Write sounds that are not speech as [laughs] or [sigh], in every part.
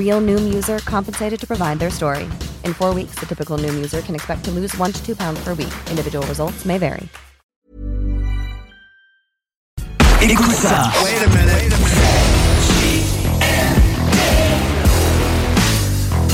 Real Noom user compensated to provide their story. In four weeks, the typical Noom user can expect to lose one to two pounds per week. Individual results may vary. Écoute ça.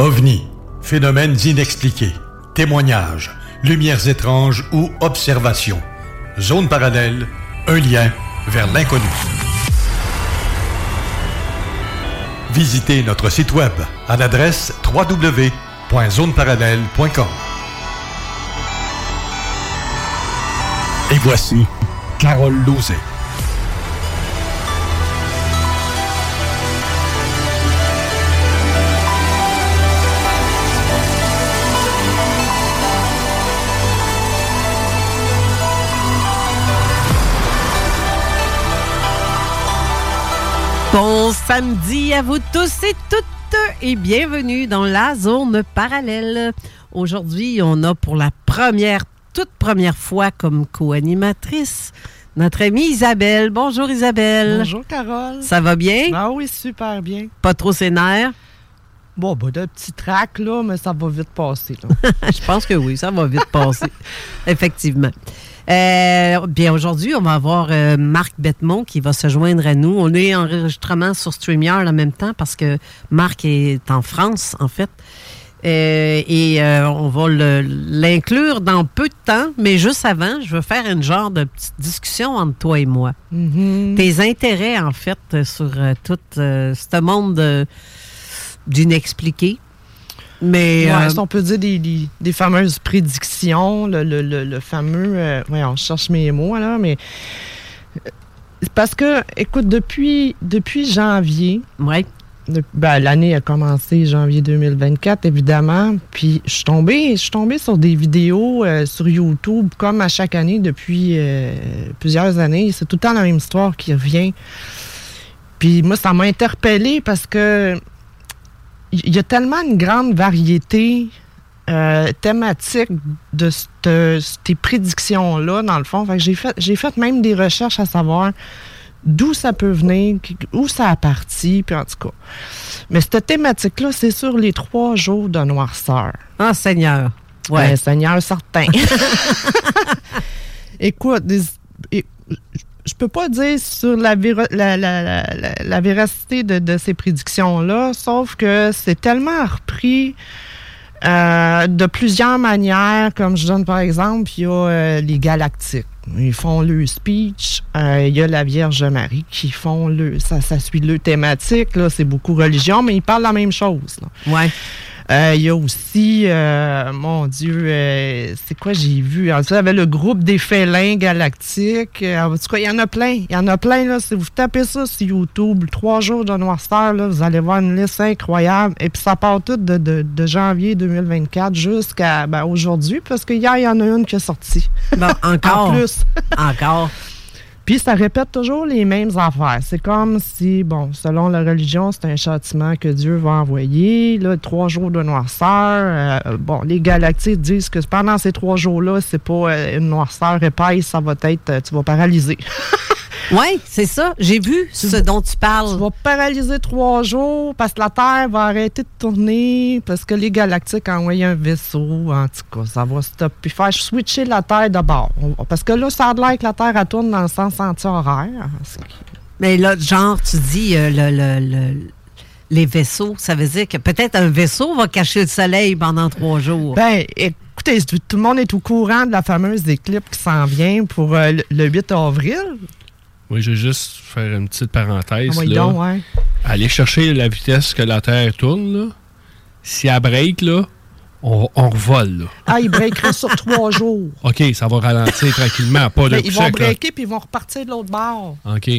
OVNI, phénomènes inexpliqués, témoignages, lumières étranges ou observations. Zone parallèle, un lien vers l'inconnu. Visitez notre site web à l'adresse www.zoneparallèle.com. Et voici Carole Lozé. Bon samedi à vous tous et toutes et bienvenue dans la zone parallèle. Aujourd'hui, on a pour la première, toute première fois comme co-animatrice notre amie Isabelle. Bonjour Isabelle. Bonjour Carole. Ça va bien? Ah oui, super bien. Pas trop sénère? Bon, bah, de petits tracks, là, mais ça va vite passer. [laughs] Je pense que oui, ça va vite passer. [laughs] Effectivement. Euh, bien, aujourd'hui, on va avoir euh, Marc Bettemont qui va se joindre à nous. On est en enregistrement sur StreamYard en même temps parce que Marc est en France, en fait. Euh, et on va l'inclure dans peu de temps, mais juste avant, je veux faire une genre de petite discussion entre toi et moi. Mm-hmm. Tes intérêts, en fait, sur tout ce monde d'inexpliqué. Mais ouais, euh, si on peut dire des, des, des fameuses prédictions, le, le, le, le fameux. Euh, ouais, on cherche mes mots là, mais euh, parce que, écoute, depuis depuis janvier. Ouais. Ben, l'année a commencé janvier 2024, évidemment. Puis je suis tombée, je suis tombée sur des vidéos euh, sur YouTube, comme à chaque année depuis euh, plusieurs années. C'est tout le temps la même histoire qui revient. Puis moi, ça m'a interpellée parce que il y a tellement une grande variété euh, thématique de ces prédictions-là, dans le fond. J'ai fait, j'ai fait même des recherches à savoir d'où ça peut venir, où ça a parti, puis en tout cas. Mais cette thématique-là, c'est sur les trois jours de noirceur. Ah, Seigneur. Ouais, ouais Seigneur certain. [laughs] [laughs] Écoute, des, et, je peux pas dire sur la, la, la, la véracité de, de, ces prédictions-là, sauf que c'est tellement repris euh, de plusieurs manières, comme je donne par exemple, il y a euh, les galactiques. Ils font le speech. Euh, il y a la Vierge Marie qui font le. Ça, ça suit le thématique. Là, c'est beaucoup religion, mais ils parlent la même chose. Là. Ouais. Euh, il y a aussi, euh, mon Dieu, euh, c'est quoi j'ai vu? En tout cas, il y avait le groupe des félins galactiques. en tout cas, il y en a plein. Il y en a plein, là. Si vous tapez ça sur YouTube, trois jours de noirceur, là, vous allez voir une liste incroyable. Et puis, ça part tout de, de, de janvier 2024 jusqu'à ben, aujourd'hui, parce qu'hier, il y en a une qui est sortie. Bon, [laughs] encore. en plus. encore. Puis ça répète toujours les mêmes affaires. C'est comme si, bon, selon la religion, c'est un châtiment que Dieu va envoyer. Là, trois jours de noirceur. Euh, bon, les galactiques disent que pendant ces trois jours-là, c'est pas euh, une noirceur épaisse, ça va être, euh, tu vas paralyser. [laughs] Oui, c'est ça. J'ai vu ce dont tu parles. Tu vas paralyser trois jours parce que la Terre va arrêter de tourner, parce que les galactiques ont envoyé un vaisseau. En tout cas, ça va stopper. Puis faire switcher la Terre d'abord. Parce que là, ça a l'air que la Terre elle tourne dans le sens anti-horaire. Mais là, genre, tu dis euh, le, le, les vaisseaux, ça veut dire que peut-être un vaisseau va cacher le soleil pendant trois jours. Ben, écoutez, tout le monde est au courant de la fameuse éclipse qui s'en vient pour euh, le 8 avril. Oui, je vais juste faire une petite parenthèse. Ah, là. donc, ouais. Aller chercher la vitesse que la Terre tourne, là. Si elle break, là, on, on revole, là. Ah, il breakera sur trois [laughs] jours. OK, ça va ralentir tranquillement, pas de Ben, ils vont breaker puis ils vont repartir de l'autre bord. OK,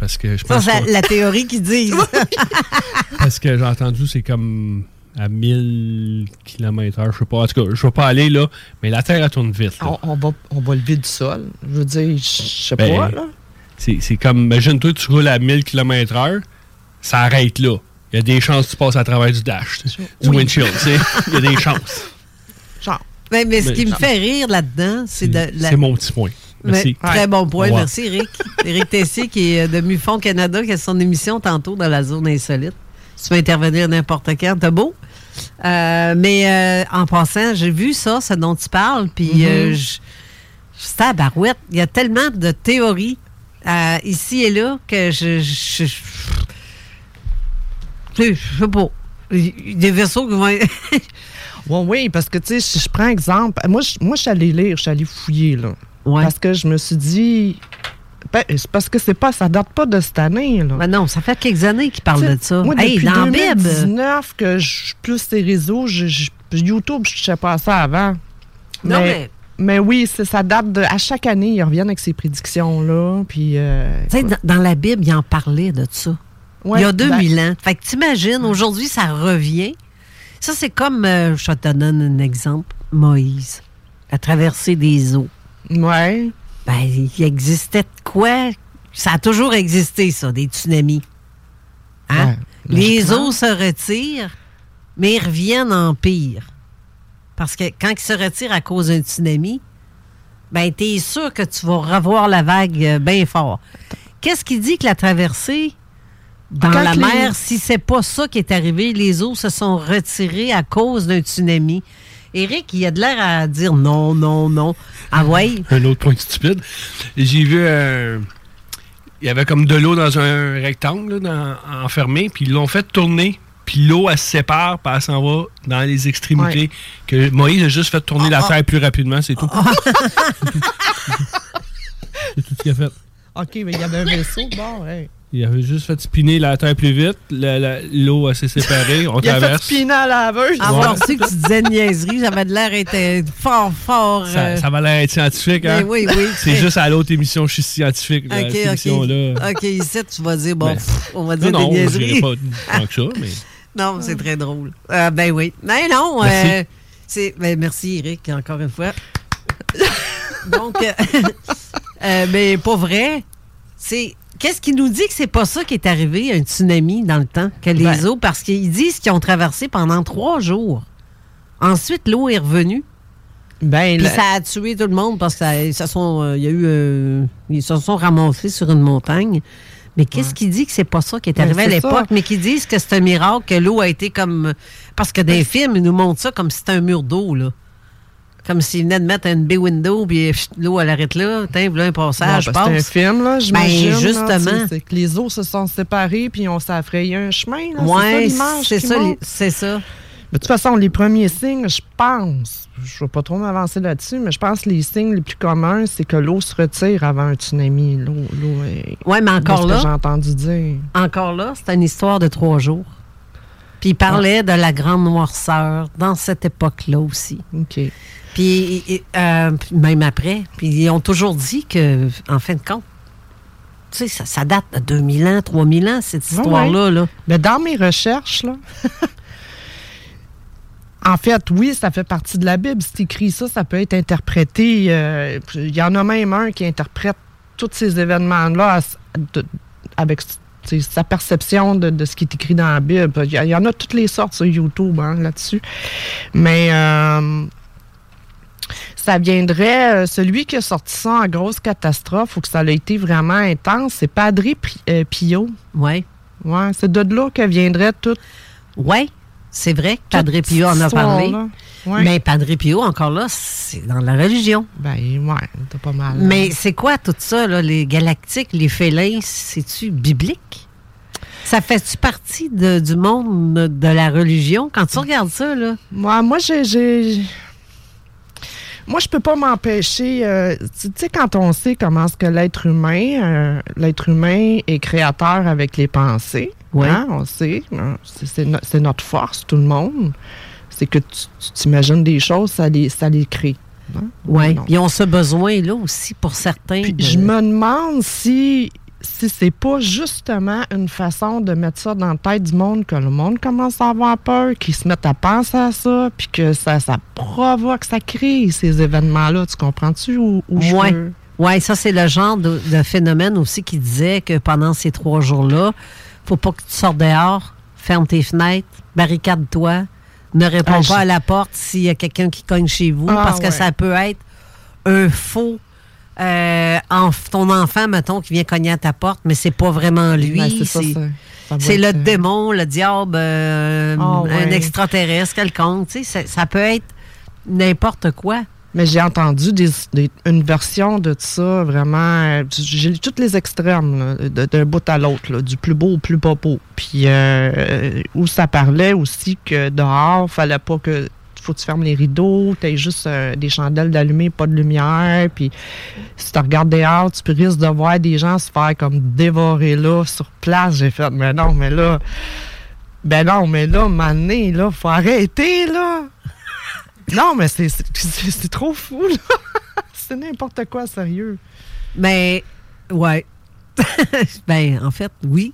parce que je Ça, pense c'est que- la théorie qu'ils disent. [laughs] Parce que j'ai entendu, c'est comme à 1000 km/h. Je sais pas. En tout cas, je vais pas aller là. Mais la Terre, elle tourne vite. on va, on va lever du sol. Je veux dire, je sais Ben, pas, là. C'est c'est comme, imagine-toi, tu roules à 1000 km/h, ça arrête là. Il y a des chances que tu passes à travers du dash, du Oui. windshield. tu sais. Il y a des [laughs] chances. Genre. Mais, mais ce Mais- qui me fait rire là-dedans, c'est de. la- C'est mon petit point. Merci. Mais très bon point. Merci, Eric. [laughs] Eric Tessier, qui est de MUFON Canada, qui a son émission tantôt dans la zone insolite. Tu peux intervenir n'importe quand. T'as beau. Euh, mais euh, en passant, j'ai vu ça, ce dont tu parles, puis Mhm. euh, je j'étais à Barouette. Il y a tellement de théories euh, ici et là que je. je, je- je- sais pas. Des vaisseaux qui vont [laughs] Oui, oui, parce que, tu sais, si je prends exemple, moi, je, moi, je suis allée lire, je suis allée fouiller, là. Ouais. Parce que je me suis dit. Ben, c'est parce que c'est pas, ça date pas de cette année, là. Ben non, ça fait quelques années qu'ils parlent de ça. Moi, hey, depuis dans la Bible. 2019 que je suis plus ces réseaux, je, je- YouTube, je ne touchais pas ça avant. Non, mais- mais oui, c'est- ça date de. À chaque année, ils reviennent avec ces prédictions-là. Puis. euh, Tu sais, dans, dans la Bible, il en parlait de ça. Ouais, il y a 2000 ben- ans. Fait que t'imagines, aujourd'hui, ça revient. Ça, c'est comme, euh, je te donne un exemple, Moïse, la traversée des eaux. Ouais. Ben, il existait de quoi? Ça a toujours existé, ça, des tsunamis. Hein? Ouais, Les eaux se retirent, mais ils reviennent en pire. Parce que quand ils se retirent à cause d'un tsunami, ben, t'es sûr que tu vas revoir la vague bien fort. Qu'est-ce qui dit que la traversée dans Quand la les- mer, si c'est pas ça qui est arrivé, les eaux se sont retirées à cause d'un tsunami? Eric, il a de l'air à dire non, non, non. Ah ouais? Un autre point stupide. J'ai vu un. Il y avait comme de l'eau dans un rectangle là, dans- enfermé, puis ils l'ont fait tourner. Puis l'eau, elle se sépare, puis elle s'en va dans les extrémités. Que Moïse a juste fait tourner la terre plus rapidement, c'est tout. [laughs] c'est tout ce qu'il a fait. OK, mais il y avait un vaisseau. Bon, ouais. Il avait juste fait spinner la terre plus vite. L'eau elle s'est séparée. On Il a fait traverse. spinner à la laveuse. Avoir su que tu disais niaiserie, j'avais de l'air d'être fort, fort. Ça, euh, ça va l'air être scientifique, hein? Oui, oui. C'est juste à l'autre émission, je suis scientifique, là, OK, cette OK. émission-là. OK, ici, tu vas dire, bon, Ben, pff, on va dire non, non, des je niaiseries. dirais pas tant que ça, mais... Non, c'est très drôle. Euh, ben oui. Mais non, Merci. euh, c'est, ben merci Eric, encore une fois. [laughs] Donc, euh, [laughs] euh, mais pas vrai. C'est qu'est-ce qui nous dit que c'est pas ça qui est arrivé, un tsunami dans le temps, que les Ben. eaux, parce qu'ils disent qu'ils ont traversé pendant trois jours. Ensuite, l'eau est revenue. Ben, Puis ça a tué tout le monde parce que ça, ça sont, euh, il y a eu, euh, ils se sont ramassés sur une montagne. Mais qu'est-ce qui dit que c'est pas ça qui est Ben, arrivé à l'époque, mais qui disent que c'est un miracle, que l'eau a été comme. Parce que dans les films, ils nous montrent ça comme si c'était un mur d'eau, là. Comme s'ils venaient de mettre une bay window, puis pff, l'eau, elle arrête là, tiens, voilà un passage, Bon, ben, c'est un film, là, j'imagine. Ben, justement. C'est que les eaux se sont séparées puis on s'est un chemin. là. Ouais, c'est ça c'est ça, de toute façon, les premiers signes, je pense, je ne vais pas trop m'avancer là-dessus, mais je pense que les signes les plus communs, c'est que l'eau se retire avant un tsunami. L'eau, l'eau est... Ouais, mais encore que j'ai là, entendu dire. encore là, c'est une histoire de trois jours. Puis il parlait de la grande noirceur dans cette époque-là aussi. OK. Puis euh, même après, puis ils ont toujours dit que, en fin de compte, tu sais, ça, ça date de 2000 ans, 3000 ans, cette Ouais, histoire-là. ouais. Là. Mais dans mes recherches, là, [laughs] en fait, oui, ça fait partie de la Bible. C'est écrit ça, ça peut être interprété. euh, Il y en a même un qui interprète tous ces événements-là avec sa perception de, de ce qui est écrit dans la Bible. Il y, en a toutes les sortes sur YouTube hein, là-dessus. Mais euh, ça viendrait, euh, celui qui a sorti ça en grosse catastrophe ou que ça a été vraiment intense, c'est Padre Pio. Oui. Ouais, c'est de là que viendrait tout. Oui, c'est vrai que Padre Pio en a parlé. Ouais. Mais Padre Pio, encore là, c'est dans la religion. Ben, ouais, t'as pas mal. Mais c'est quoi tout ça, là, les galactiques, les félins, c'est-tu biblique? Ça fait-tu partie de- du monde de la religion? Quand tu regardes ça, là. Moi, moi j'ai. Moi, je peux pas m'empêcher. euh, tu sais, quand on sait comment est-ce que l'être humain, euh, l'être humain est créateur avec les pensées, Ouais. hein, on sait, hein, c'est- c'est no- c'est notre force, tout le monde. C'est que tu t'imagines des choses, ça les, ça les crée. hein. Oui. Ils ont ce besoin-là aussi pour certains. Puis de- je me demande si, si c'est pas justement une façon de mettre ça dans la tête du monde, que le monde commence à avoir peur, qu'ils se mettent à penser à ça, puis que ça, ça provoque, ça crée ces événements-là. Tu comprends-tu? Ou, ou je Ouais. peux- Oui, ça, c'est le genre de, de phénomène aussi qui disait que pendant ces trois jours-là, faut pas que tu sortes dehors, ferme tes fenêtres, barricade-toi, ne réponds Ah, pas je- à la porte s'il y a quelqu'un qui cogne chez vous, Ah, parce que ça peut être un faux. euh, enf- ton enfant, mettons, qui vient cogner à ta porte, mais c'est pas vraiment lui. Ben, c'est le être, euh, démon, le diable, euh, Ah, un ouais. extraterrestre quelconque. Ça peut être n'importe quoi. Mais j'ai entendu des, une version de ça vraiment. euh, J'ai lu tous les extrêmes, d'un bout à l'autre, du plus beau au plus pas beau. Puis euh, où ça parlait aussi que dehors, fallait pas que. Faut que tu fermes les rideaux, tu juste euh, des chandelles d'allumées, pas de lumière. Puis si tu regardes dehors, tu risques de voir des gens se faire comme dévorer là, sur place. J'ai fait, mais non, mais là. Ben non, mais là, mané, là, faut arrêter, là. Non, mais c'est trop fou, là. [laughs] c'est n'importe quoi, sérieux. Mais, ouais. [laughs] ben, en fait, oui.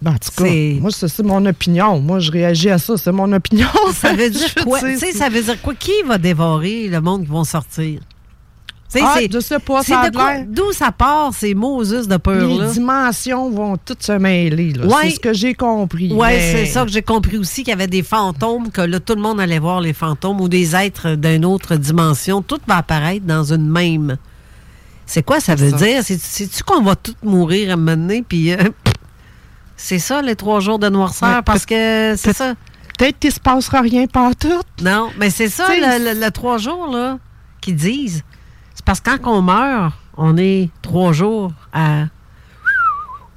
Ben, en tout cas, moi, c'est c'est mon opinion. Moi, je réagis à ça. C'est mon opinion. Ça veut [laughs] dire quoi? ça veut dire quoi? Qui va dévorer le monde qui vont sortir? Ah, je sais pas, ça D'où ça part, ces Moses de Les peur-là? dimensions vont toutes se mêler. Ouais. C'est ce que j'ai compris. Oui, mais- c'est ça que j'ai compris aussi, qu'il y avait des fantômes, que là, tout le monde allait voir les fantômes ou des êtres d'une autre dimension. Tout va apparaître dans une même. C'est quoi ça veut ça. dire? C'est- C'est-tu qu'on va tous mourir à un moment donné, puis... euh, [laughs] c'est ça, les trois jours de noirceur, parce que c'est ça. Peut-être qu'il se passera rien par tout. Non, mais c'est ça, le- le trois jours, là, qu'ils disent. Parce que quand on meurt, on est trois jours à,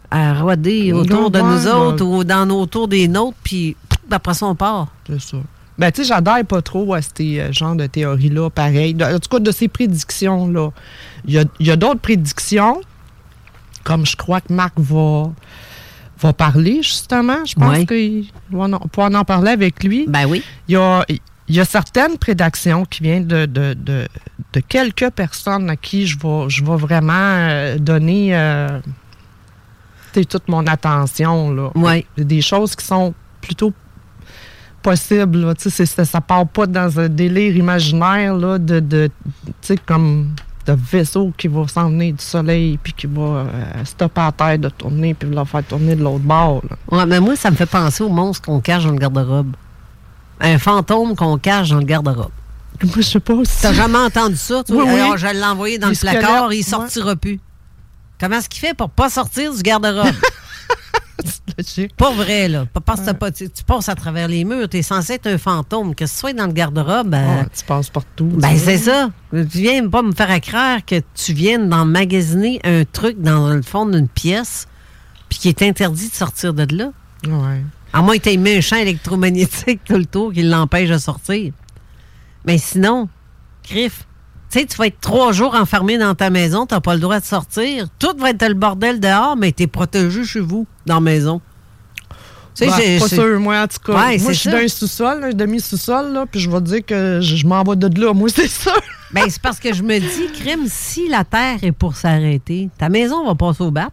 à roder autour de nous autres ou dans nos tours des nôtres, puis après ça, on part. C'est ça. Ben, tu sais, j'adhère pas trop à ces euh, genres de théories-là, pareil. De- en tout cas, de ces prédictions-là. Il y a, il y a d'autres prédictions, comme je crois que Marc va, va parler, justement. Je pense Ouais. qu'on va en parler avec lui. Ben oui. Il y a, il y a certaines prédictions qui viennent de, de, de, de quelques personnes à qui je vais, je vais vraiment euh, donner euh, toute mon attention. Là. Des choses qui sont plutôt possibles. là. C'est- ça, ça part pas dans un délire imaginaire là, de, de comme de vaisseau qui va s'en venir du soleil puis qui va euh, stopper à terre de tourner puis la faire tourner de l'autre bord. là. Ouais, mais moi, ça me fait penser au monstre qu'on cache dans le garde-robe. Un fantôme qu'on cache dans le garde-robe. Moi, je sais pas si... T'as jamais entendu ça? toi? Oui, oui. Alors, je l'ai envoyé dans Les le placard, squelettes, il sortira plus. Comment est-ce qu'il fait pour pas sortir du garde-robe? [laughs] Pas vrai, là. Pas parce tu, tu passes à travers les murs. T'es censé être un fantôme. Que ce soit dans le garde-robe, ben, Ah, tu passes partout. ben, tu c'est ça. Tu viens pas me faire croire que tu viennes d'emmagasiner un truc dans le fond d'une pièce puis qui est interdit de sortir de là. Ouais. À moins que tu aies mis un champ électromagnétique tout le tour qui l'empêche de sortir. Mais sinon, Griff, tu sais, tu vas être trois jours enfermé dans ta maison, tu pas le droit de sortir. Tout va être le bordel dehors, mais tu es protégé chez vous, dans la maison. Tu sais, j'ai- pas sûr, moi, en tout cas. Ouais, moi, c'est je suis ça. dans un sous-sol, un demi-sous-sol, là, puis je vais te dire que je, m'en vais de là. Moi, [laughs] c'est ça. Ben, c'est parce que je me dis, crime, si la Terre est pour s'arrêter, ta maison va passer au bat.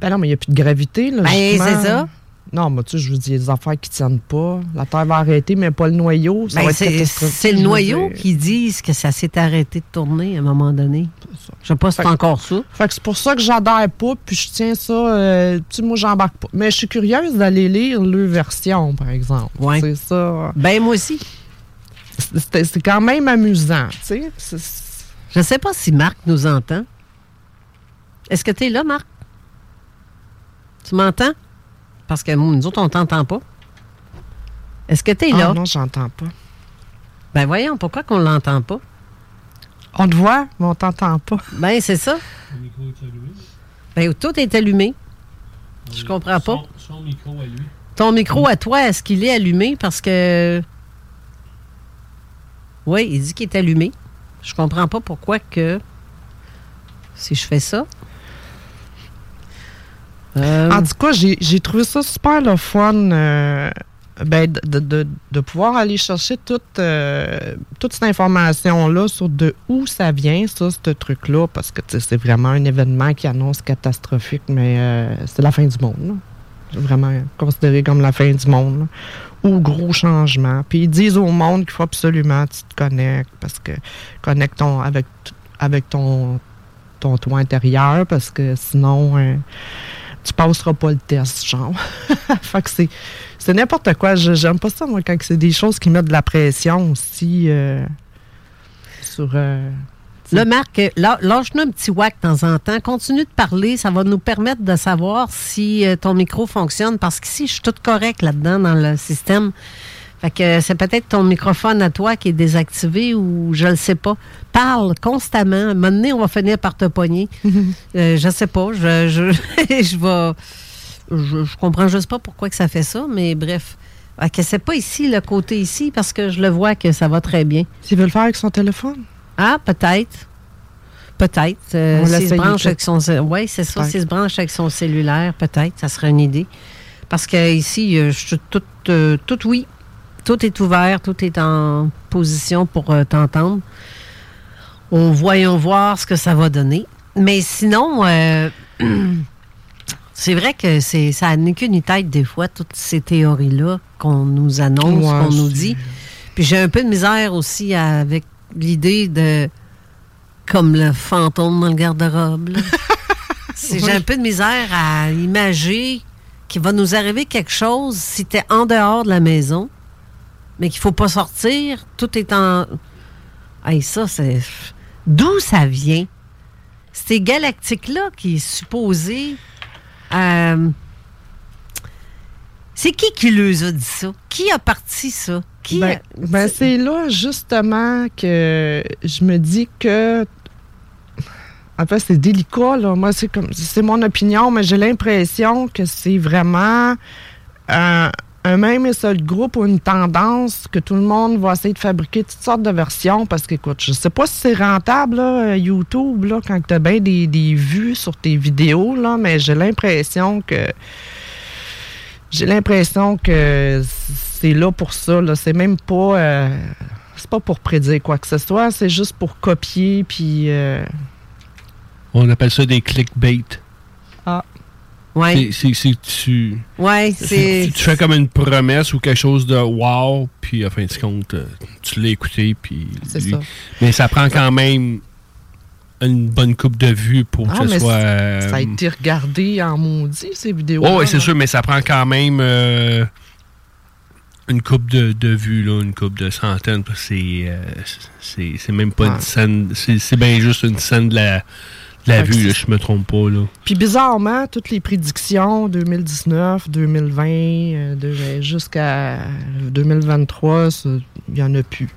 Ben non, mais il n'y a plus de gravité, là. Ben, c'est ça. Non, mais tu sais, je vous dis, il y a des affaires qui tiennent pas. La Terre va arrêter, mais pas le noyau. Ça Ben, va être c'est le noyau qui disent que ça s'est arrêté de tourner à un moment donné. Je sais pas si c'est encore ça. Fait que c'est pour ça que j'adhère pas, puis je tiens ça. euh, tu sais, moi, j'embarque pas. Mais je suis curieuse d'aller lire le version, par exemple. Ouais. C'est ça. Ben, moi aussi. C'est quand même amusant, tu sais. Je sais pas si Marc nous entend. Est-ce que tu es là, Marc? Tu m'entends? Parce que nous autres, on t'entend pas. Est-ce que tu es Ah, là? non, j'entends pas. Ben voyons, pourquoi qu'on l'entend pas? On te voit, mais on t'entend pas. Ben, c'est ça. Ben, tout est allumé. Je comprends pas. Son, micro à lui. Ton micro à toi, est-ce qu'il est allumé? Parce que. Oui, il dit qu'il est allumé. Je comprends pas pourquoi que. Si je fais ça. Euh, En tout cas, j'ai trouvé ça super le fun euh, ben, de, de- pouvoir aller chercher toute, euh, toute cette information-là sur de où ça vient, ça, ce truc-là, parce que c'est vraiment un événement qui annonce catastrophique, mais c'est la fin du monde. là. Vraiment considéré comme la fin du monde. Ou gros changement. Puis ils disent au monde qu'il faut absolument que tu te connectes, parce que connecte ton, avec, avec ton, ton toit intérieur, parce que sinon. Tu passeras pas le test, genre. [laughs] fait que c'est, c'est n'importe quoi. J'aime pas ça, moi, quand c'est des choses qui mettent de la pression aussi euh, sur. euh, Là, Marc, euh, lâche-nous un petit whack de temps en temps. Continue de parler. Ça va nous permettre de savoir si euh, ton micro fonctionne. Parce qu'ici, je suis toute correcte là-dedans dans le système. Fait que c'est peut-être ton microphone à toi qui est désactivé ou je le sais pas. Parle constamment. À un moment donné, on va finir par te pogner. [laughs] Euh, je sais pas. Je, je, [laughs] je vais. Je, je comprends juste pas pourquoi que ça fait ça, mais bref. Fait que c'est pas ici, le côté ici, parce que je le vois que ça va très bien. S'il veut le faire avec son téléphone? Ah, peut-être. Peut-être. Euh, s'il se branche avec son... Oui, c'est ça. S'il se branche avec son cellulaire, peut-être. Ça serait une idée. Parce que ici, euh, je suis toute, euh, toute oui. Tout est ouvert. Tout est en position pour euh, t'entendre. On voyons voir ce que ça va donner. Mais sinon, euh, [clears throat] c'est vrai que c'est ça n'est qu'une tête des fois, toutes ces théories-là qu'on nous annonce, Ouais, qu'on nous dit. Puis j'ai un peu de misère aussi avec l'idée de comme le fantôme dans le garde-robe. [laughs] J'ai un peu de misère à imager qu'il va nous arriver quelque chose si tu es en dehors de la maison, mais qu'il faut pas sortir. Tout est en. Hey, ça, c'est. D'où ça vient? Ces galactiques-là qui est supposé. euh, C'est qui qui leur a dit ça? Qui a parti ça? Qui Ben, a- ben, c'est là, justement, que je me dis que. En fait, c'est délicat, là. Moi, c'est comme. C'est mon opinion, mais j'ai l'impression que c'est vraiment un même et seul groupe ou une tendance que tout le monde va essayer de fabriquer toutes sortes de versions? Parce qu'écoute, je sais pas si c'est rentable, là, YouTube, là, quand tu as bien des, des vues sur tes vidéos, là, mais j'ai l'impression que j'ai l'impression que c'est là pour ça. Là. C'est même pas. euh, c'est pas pour prédire quoi que ce soit. C'est juste pour copier. Puis. euh, On appelle ça des clickbait. Ouais. C'est- tu, Ouais, c'est. tu, tu fais comme une promesse ou quelque chose de wow, puis à fin de compte, euh, tu l'as écouté, puis. C'est ça. Mais ça prend quand même une bonne coupe de vues pour Ah, que ce soit. euh, Ça a été regardé en maudit, ces vidéos. Oh, oui, c'est sûr, mais ça prend quand même euh, une coupe de, de vues, là, une coupe de centaines. parce que C'est euh, même pas une scène. C'est bien juste une scène de la, la vue, je me trompe pas. Là. Puis bizarrement, toutes les prédictions 2019, 2020, euh, de- jusqu'à 2023, ça, il n'y en a plus.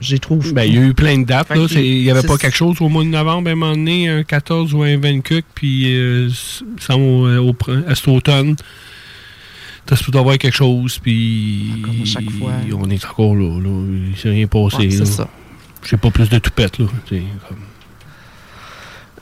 J'y trouve Ben, il y a eu plein de dates. Il n'y avait pas quelque chose au mois de novembre, à un moment donné, un 14 ou un 24, puis euh, ça, au, au, pr- à cet automne. T'as supposé avoir quelque chose, puis Comme à chaque fois. on est encore là. là. Il s'est rien passé. Ouais, c'est ça. J'ai pas plus de toupette. Là. Comme-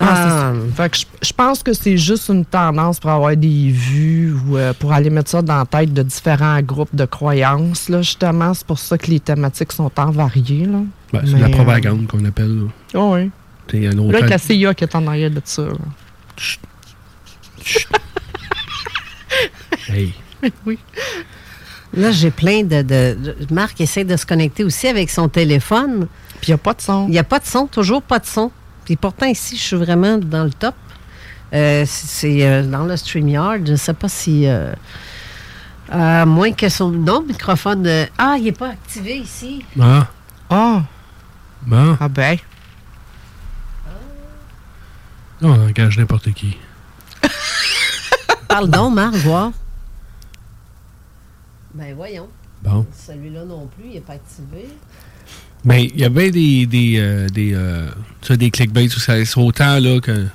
Ah, c'est ça. Fait que je, je pense que c'est juste une tendance pour avoir des vues ou euh, pour aller mettre ça dans la tête de différents groupes de croyances. Là, justement, c'est pour ça que les thématiques sont tant variées. Là. Ben, c'est de la euh, propagande qu'on appelle. Là. Oh oui. T'sais, un autre Là, la CIA qui est en arrière de ça. là. Hey. [laughs] oui. Là, j'ai plein de, de, de- Marc essaie de se connecter aussi avec son téléphone. Puis il n'y a pas de son. Il n'y a pas de son, toujours pas de son. Puis pourtant, ici, je suis vraiment dans le top. Euh, c'est euh, dans le StreamYard. Je ne sais pas si. euh, à moins que son. Non, microphone. euh, ah, il n'est pas activé ici. Ah, Ah, bon. ah ben. Non, on engage n'importe qui. Parle donc, Marc, voir. Ben voyons. Bon. Celui-là non plus, il n'est pas activé. Ben, il y a bien des, des, euh, des, euh, tu sais, des clickbaits où ça c'est autant là que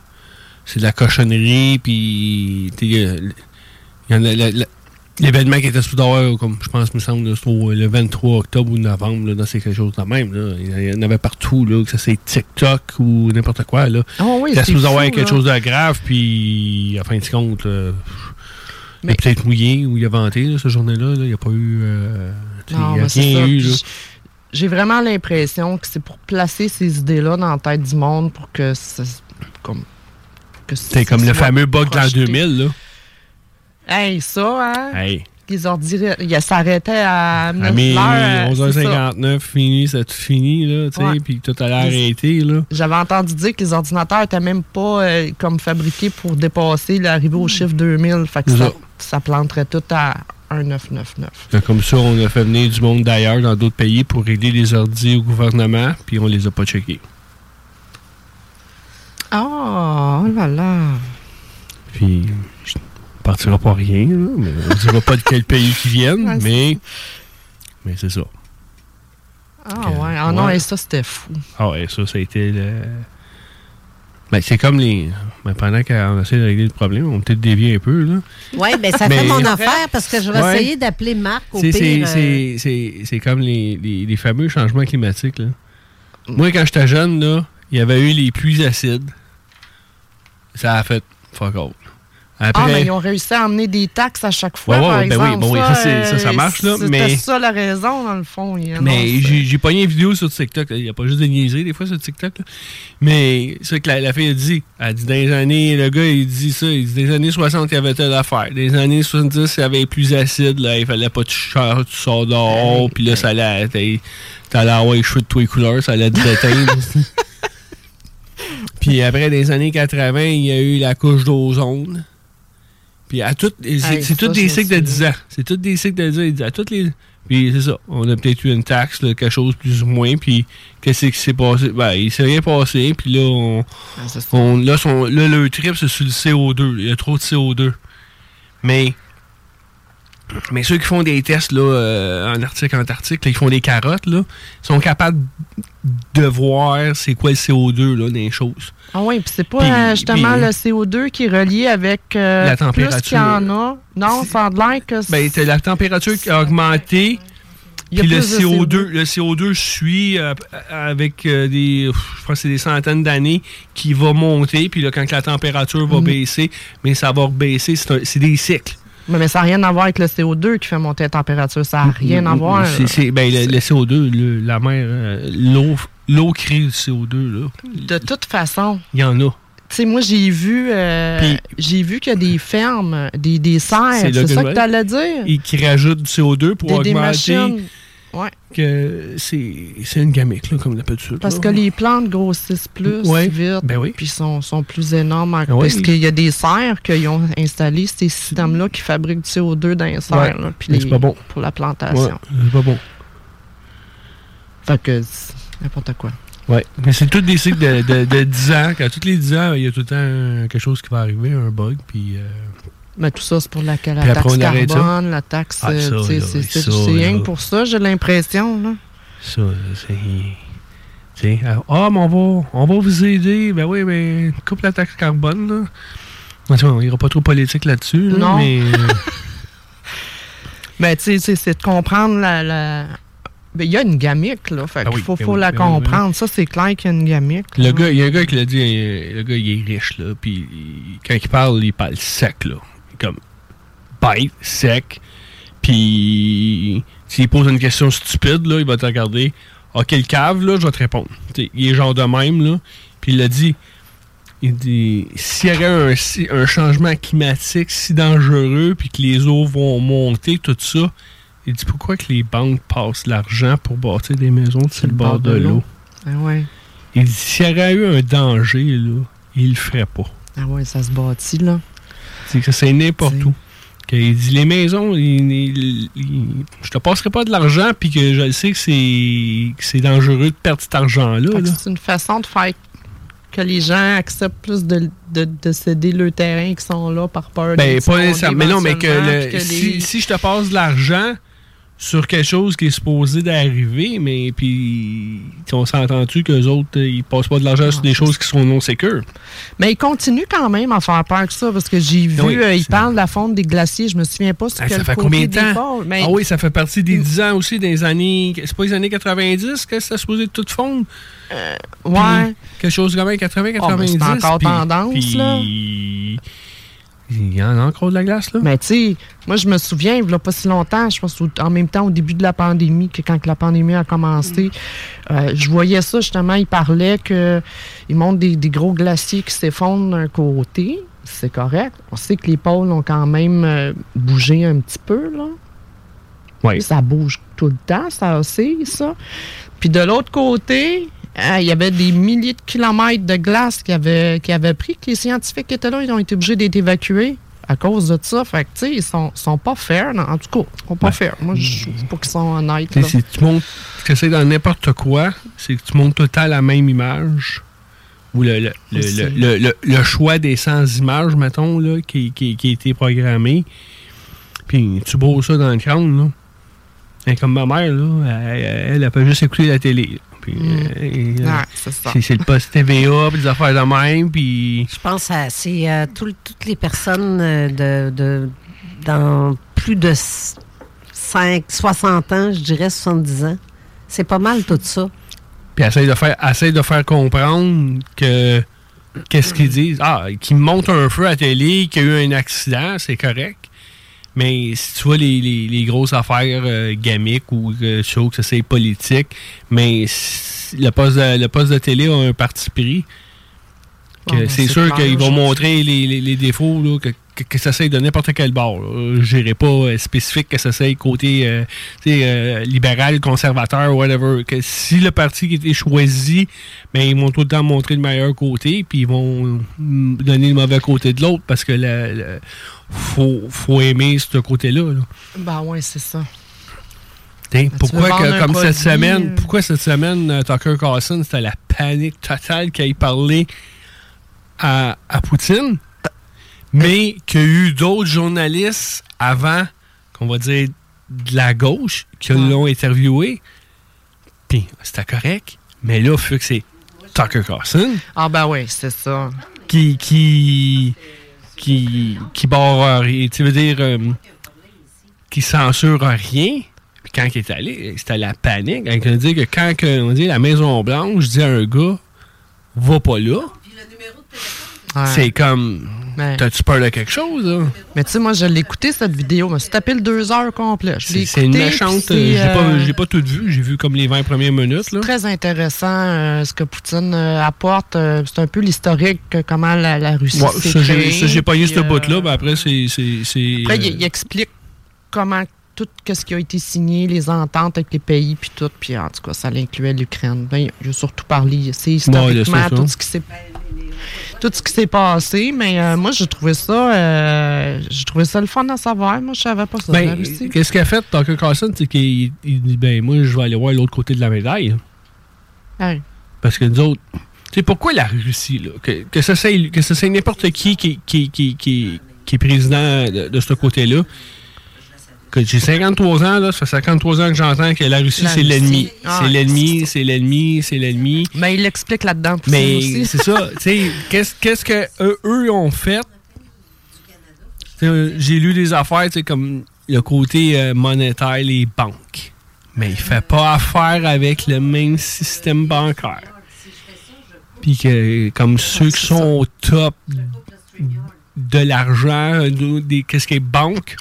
c'est de la cochonnerie, puis tu sais, euh, il y en a la- la- l'événement qui était sous d'avoir, comme je pense, me semble, le 23 octobre ou novembre, là, dans c'est quelque chose de même. Là. Il y en avait partout, là, que ça c'est TikTok ou n'importe quoi. Là. Oh oui, sous avoir fou, quelque chose de grave, puis en fin de compte, là, il a peut-être mouillé ou il a vanté là, ce journée-là. là. Il n'y a pas eu. euh, Non, il n'y a rien ça. eu. Là. J'ai vraiment l'impression que c'est pour placer ces idées-là dans la tête du monde pour que ça. Comme, que C'est comme le fameux bug de l'an projeté. 2000. Là. Hey, ça, hein? Hey. Les ordi, il s'arrêtait à À 9 minuit, heures. c'est ça. 11h59, fini, ça a tout fini, là, tu sais, puis tout allait arrêter, là. J'avais entendu dire que les ordinateurs n'étaient même pas euh, comme fabriqués pour dépasser l'arrivée au chiffre 2000. Fait que C'est ça, ça. ça planterait tout à 1999. Fait Comme ça, on a fait venir du monde d'ailleurs, dans d'autres pays, pour régler les ordis au gouvernement, puis on les a pas checkés. Oh, oh là là. Puis, je- partira pas rien, là, mais on dira pas de quel pays qui viennent, mais, mais c'est ça. Ah ouais. Ah non, et ça, c'était fou. Ah ouais, ça, ça a été le... Ben, c'est comme les... Ben, pendant qu'on essaie de régler le problème, on peut-être dévier un peu, là. Oui, bien, ça Mais- fait mon affaire parce que je vais Ouais. essayer d'appeler Marc au C'est- pire. C'est euh, comme les, les- les fameux changements climatiques. Là. Moi, quand j'étais jeune, là, il y avait eu les pluies acides. Ça a fait fuck all. Après, Ah, mais ils ont réussi à emmener des taxes à chaque fois, Ouais, ouais, par ben oui, exemple. bon, oui, ça, ça, ça euh, marche, là, C'était mais- ça la raison, dans le fond. mais j'ai pogné une vidéo sur TikTok. Il n'y a pas juste de niaiser des fois sur TikTok. là. Mais c'est que la, la fille a dit. Elle dit dans les années, le gars il dit ça. Il dit dans les années 60, il y avait telle affaire. Les années 70, il y avait plus acides. Là, il fallait pas que tu, sors- tu sors dehors. Puis là, ça allait. T'allais avoir les cheveux de tous les couleurs. Ça allait te déteindre. [laughs] Puis après, les années 80, il y a eu la couche d'ozone. Puis à toutes, c'est tous des cycles de sais. 10 ans. C'est tous des cycles de 10 ans. À toutes les. Puis c'est ça. On a peut-être eu une taxe, là, quelque chose plus ou moins. Puis qu'est-ce qui s'est passé? Ben, il s'est rien passé. Puis là, on, Ah, on- là, son, là, le trip, c'est sur le CO2. Il y a trop de CO2. Mais. Mais ceux qui font des tests là, euh, en Arctique, Antarctique, là, qui font des carottes, là, sont capables de voir c'est quoi le CO2 là, dans les choses. Ah oui, puis c'est pas euh, justement le CO2 qui est relié avec euh, La plus température. qu'il y en a. Non, ça a l'air que c'est- Ben, la température qui a augmenté. Puis le plus de CO2, le CO2 suit euh, avec euh, des, je pense que c'est des centaines d'années qui va monter. Puis là, quand la température va Mhm. baisser, mais ça va baisser. C'est des cycles. Mais, mais ça n'a rien à voir avec le CO2 qui fait monter la température. Ça n'a rien à voir. C'est- ben, le, le CO2, le- la mer, euh, l'eau, l'eau crée le CO2. Là. De toute façon, Il y en a. tu sais, moi, j'ai vu, euh, j'ai vu qu'il y a des fermes, des, des serres. C'est ça que tu allais dire? Et qui rajoutent du CO2 pour Des, augmenter. machines. Ouais. que c'est une gamique, là, comme d'habitude. Parce là. que les plantes grossissent plus Ouais. vite. Ben oui. Puis sont, sont plus énormes. oui. Parce qu'il y a des serres qui ont installé ces systèmes-là qui fabriquent du CO2 dans les serres. Ouais. là, puis les- pas bon. Pour la Ouais, plantation. c'est pas bon. Fait que c'est n'importe quoi. Ouais, mais c'est tous des cycles de, de, de 10 ans. Quand tous les 10 ans, il y a tout le temps quelque chose qui va arriver, un bug, puis... euh, Mais tout ça, c'est pour la, taxe carbone, la taxe. Ah, euh, c'est rien pour ça, j'ai l'impression. là. ça, c'est... Ah, mais on va, on va vous aider. Ben oui, mais coupe la taxe carbone, là. En tout cas, on ira pas trop politique là-dessus, là, Non. mais... euh, Mais [laughs] tu sais, c'est- de comprendre la. la- Ben, il y a une gamique, là. Fait Ah oui, faut, ben faut oui, la ben ben comprendre. Ça, c'est clair qu'il y a une gamique. Le là. gars, il y a un gars qui l'a dit, euh, le gars, il est riche, là, puis il- quand il parle, il parle sec, là. Bête, sec, puis s'il pose une question stupide, là, il va te regarder. Ah, quel cave, là, je vais te répondre. T'sais, il est genre de même, là, puis il l'a dit, Il dit s'il y aurait un, si- un changement climatique si dangereux, puis que les eaux vont monter, tout ça, il dit pourquoi que les banques passent l'argent pour bâtir des maisons sur le bord de l'eau. Ah ouais. Il dit s'il y aurait eu un danger, là, il le ferait pas. Ah ouais, ça se bâtit, là. C'est que c'est n'importe où. Il dit les maisons, il- il- il- je te passerai pas de l'argent, puis que je sais que c'est que c'est dangereux de perdre cet argent-là. C'est une façon de faire que les gens acceptent plus de, de, de céder le terrain qui sont là par peur Ben, pas nécessairement. Mais non, mais que, le- si je te passe de l'argent sur quelque chose qui est supposé d'arriver, mais puis on s'entend-tu qu'eux autres, euh, ils passent pas de l'argent sur des choses qui sont non sécures? Mais ils continuent quand même à faire peur que ça, parce que j'ai vu, Oui, euh, ils parlent de la fonte des glaciers, je me souviens pas sur Ah, quel ça fait combien de temps? mais- Ah oui, ça fait partie des 10 ans aussi, des années. C'est pas les années 90 que c'est supposé tout fondre? ouais. Puis, quelque chose comme 80, Oh, mais 90. c'est encore tendance, là. Il y en a encore de la glace, là? Mais tu sais, moi, je me souviens, il n'y a pas si longtemps, je pense au- en même temps au début de la pandémie, que quand que la pandémie a commencé, euh, je voyais ça justement, il parlait que ils montrent des, des gros glaciers qui s'effondrent d'un côté. C'est correct. On sait que les pôles ont quand même euh, bougé un petit peu, là. Oui. Ça bouge tout le temps, ça aussi, ça. Puis de l'autre côté, euh, il y avait des milliers de kilomètres de glace qui avaient, qui avaient pris, que les scientifiques qui étaient là, ils ont été obligés d'être évacués à cause de ça. Fait que, tu sais, ils sont, sont pas fair. non. En tout cas, ils sont pas Ouais. fair. Moi, je trouve pas qu'ils sont honnêtes. Si tu montes, que c'est dans n'importe quoi, c'est que tu montes tout le temps la même image. Ou le, le, le, le, choix des 100 images, mettons, là, qui, qui, qui a été programmé. Puis tu beau ça dans le crâne, là. Et comme ma mère, là, elle, elle, elle peut juste écouter la télé. là. Puis, euh, Ouais, c'est le poste TVA, puis des affaires de même, puis... Je pense que c'est euh, tout toutes les personnes euh, de, de- dans plus de 5, 60 ans, je dirais 70 ans. C'est pas mal tout ça. Puis essaye de faire, essaye de faire comprendre que qu'est-ce qu'ils disent. Ah, qu'ils montent un feu à la télé, qu'il y a eu un accident, c'est correct. Mais si tu vois les, les- les grosses affaires euh, gamiques ou euh, shows que ça c'est politique, mais le poste de, le poste de télé a un parti pris. que ben, c'est sûr qu'ils vont je- montrer les, les- les défauts là, que, que, que ça s'aille de n'importe quel bord. Je dirais pas euh, spécifique que ça s'aille côté euh, euh, libéral, conservateur, whatever. Que si le parti qui été choisi, ben, ils vont tout le temps montrer le meilleur côté, puis ils vont mm, donner le mauvais côté de l'autre parce que le- faut, faut aimer ce côté-là. là. Ben ouais, c'est ça. Veux pourquoi que, comme produit, cette semaine, euh, pourquoi cette semaine, euh, Tucker Carlson, c'était la panique totale qu'il ait parlé à, à Poutine, mais qu'il y a eu d'autres journalistes avant, qu'on va dire de la gauche, qui l'ont interviewé, puis c'était correct, mais là, vu que c'est Tucker Carlson, Ah ben ouais, c'est ça. qui qui qui qui barre rien, tu veux dire euh, qui censure rien. Puis quand il est allé, c'était la panique. On dire que quand que, on dit la Maison Blanche dit à un gars va pas là, Ouais. c'est comme T'as-tu peur de quelque chose là? Mais tu sais, moi, je l'ai écouté, cette vidéo. Je me suis tapé le deux heures complet. Je l'ai C'est c'est une méchante. euh, c'est, J'ai pas, euh, pas tout vu. J'ai vu comme les 20 premières minutes là. très intéressant euh, ce que Poutine euh, apporte. C'est un peu l'historique, comment la, la Russie Ouais, s'est créée, j'ai pas eu ce bout-là, mais après, c'est. c'est- c'est, Après, il, il explique comment tout ce qui a été signé, les ententes avec les pays, puis tout. Puis en tout cas, ça l'incluait l'Ukraine. Ben, il a surtout parlé, c'est historiquement, Ouais, c'est tout ce qui s'est tout ce qui s'est passé, mais euh, moi, j'ai trouvé ça euh, j'ai trouvé ça le fun à savoir. Moi, je savais pas ça. la Ben, Russie. qu'est-ce qu'a fait Tucker Carlson, c'est qu'il il dit ben moi je vais aller voir l'autre côté de la médaille. Ouais. Parce que nous autres, tu sais pourquoi la Russie là, que, que ça c'est que ça c'est n'importe qui qui, qui, qui, qui, qui est président de, de ce côté-là. J'ai 53 ans là, ça fait 53 ans que j'entends que la Russie c'est l'ennemi, Ah, c'est l'ennemi, c'est l'ennemi, c'est l'ennemi. Mais il l'explique là-dedans. Mais c'est ça, qu'est-ce qu'est-ce que eux, eux ont fait? Sais, J'ai lu des affaires, comme le côté euh, monétaire, les banques. Mais il fait pas affaire avec le même système bancaire. Puis que, comme ceux qui sont au top de l'argent, des- qu'est-ce qui est banque,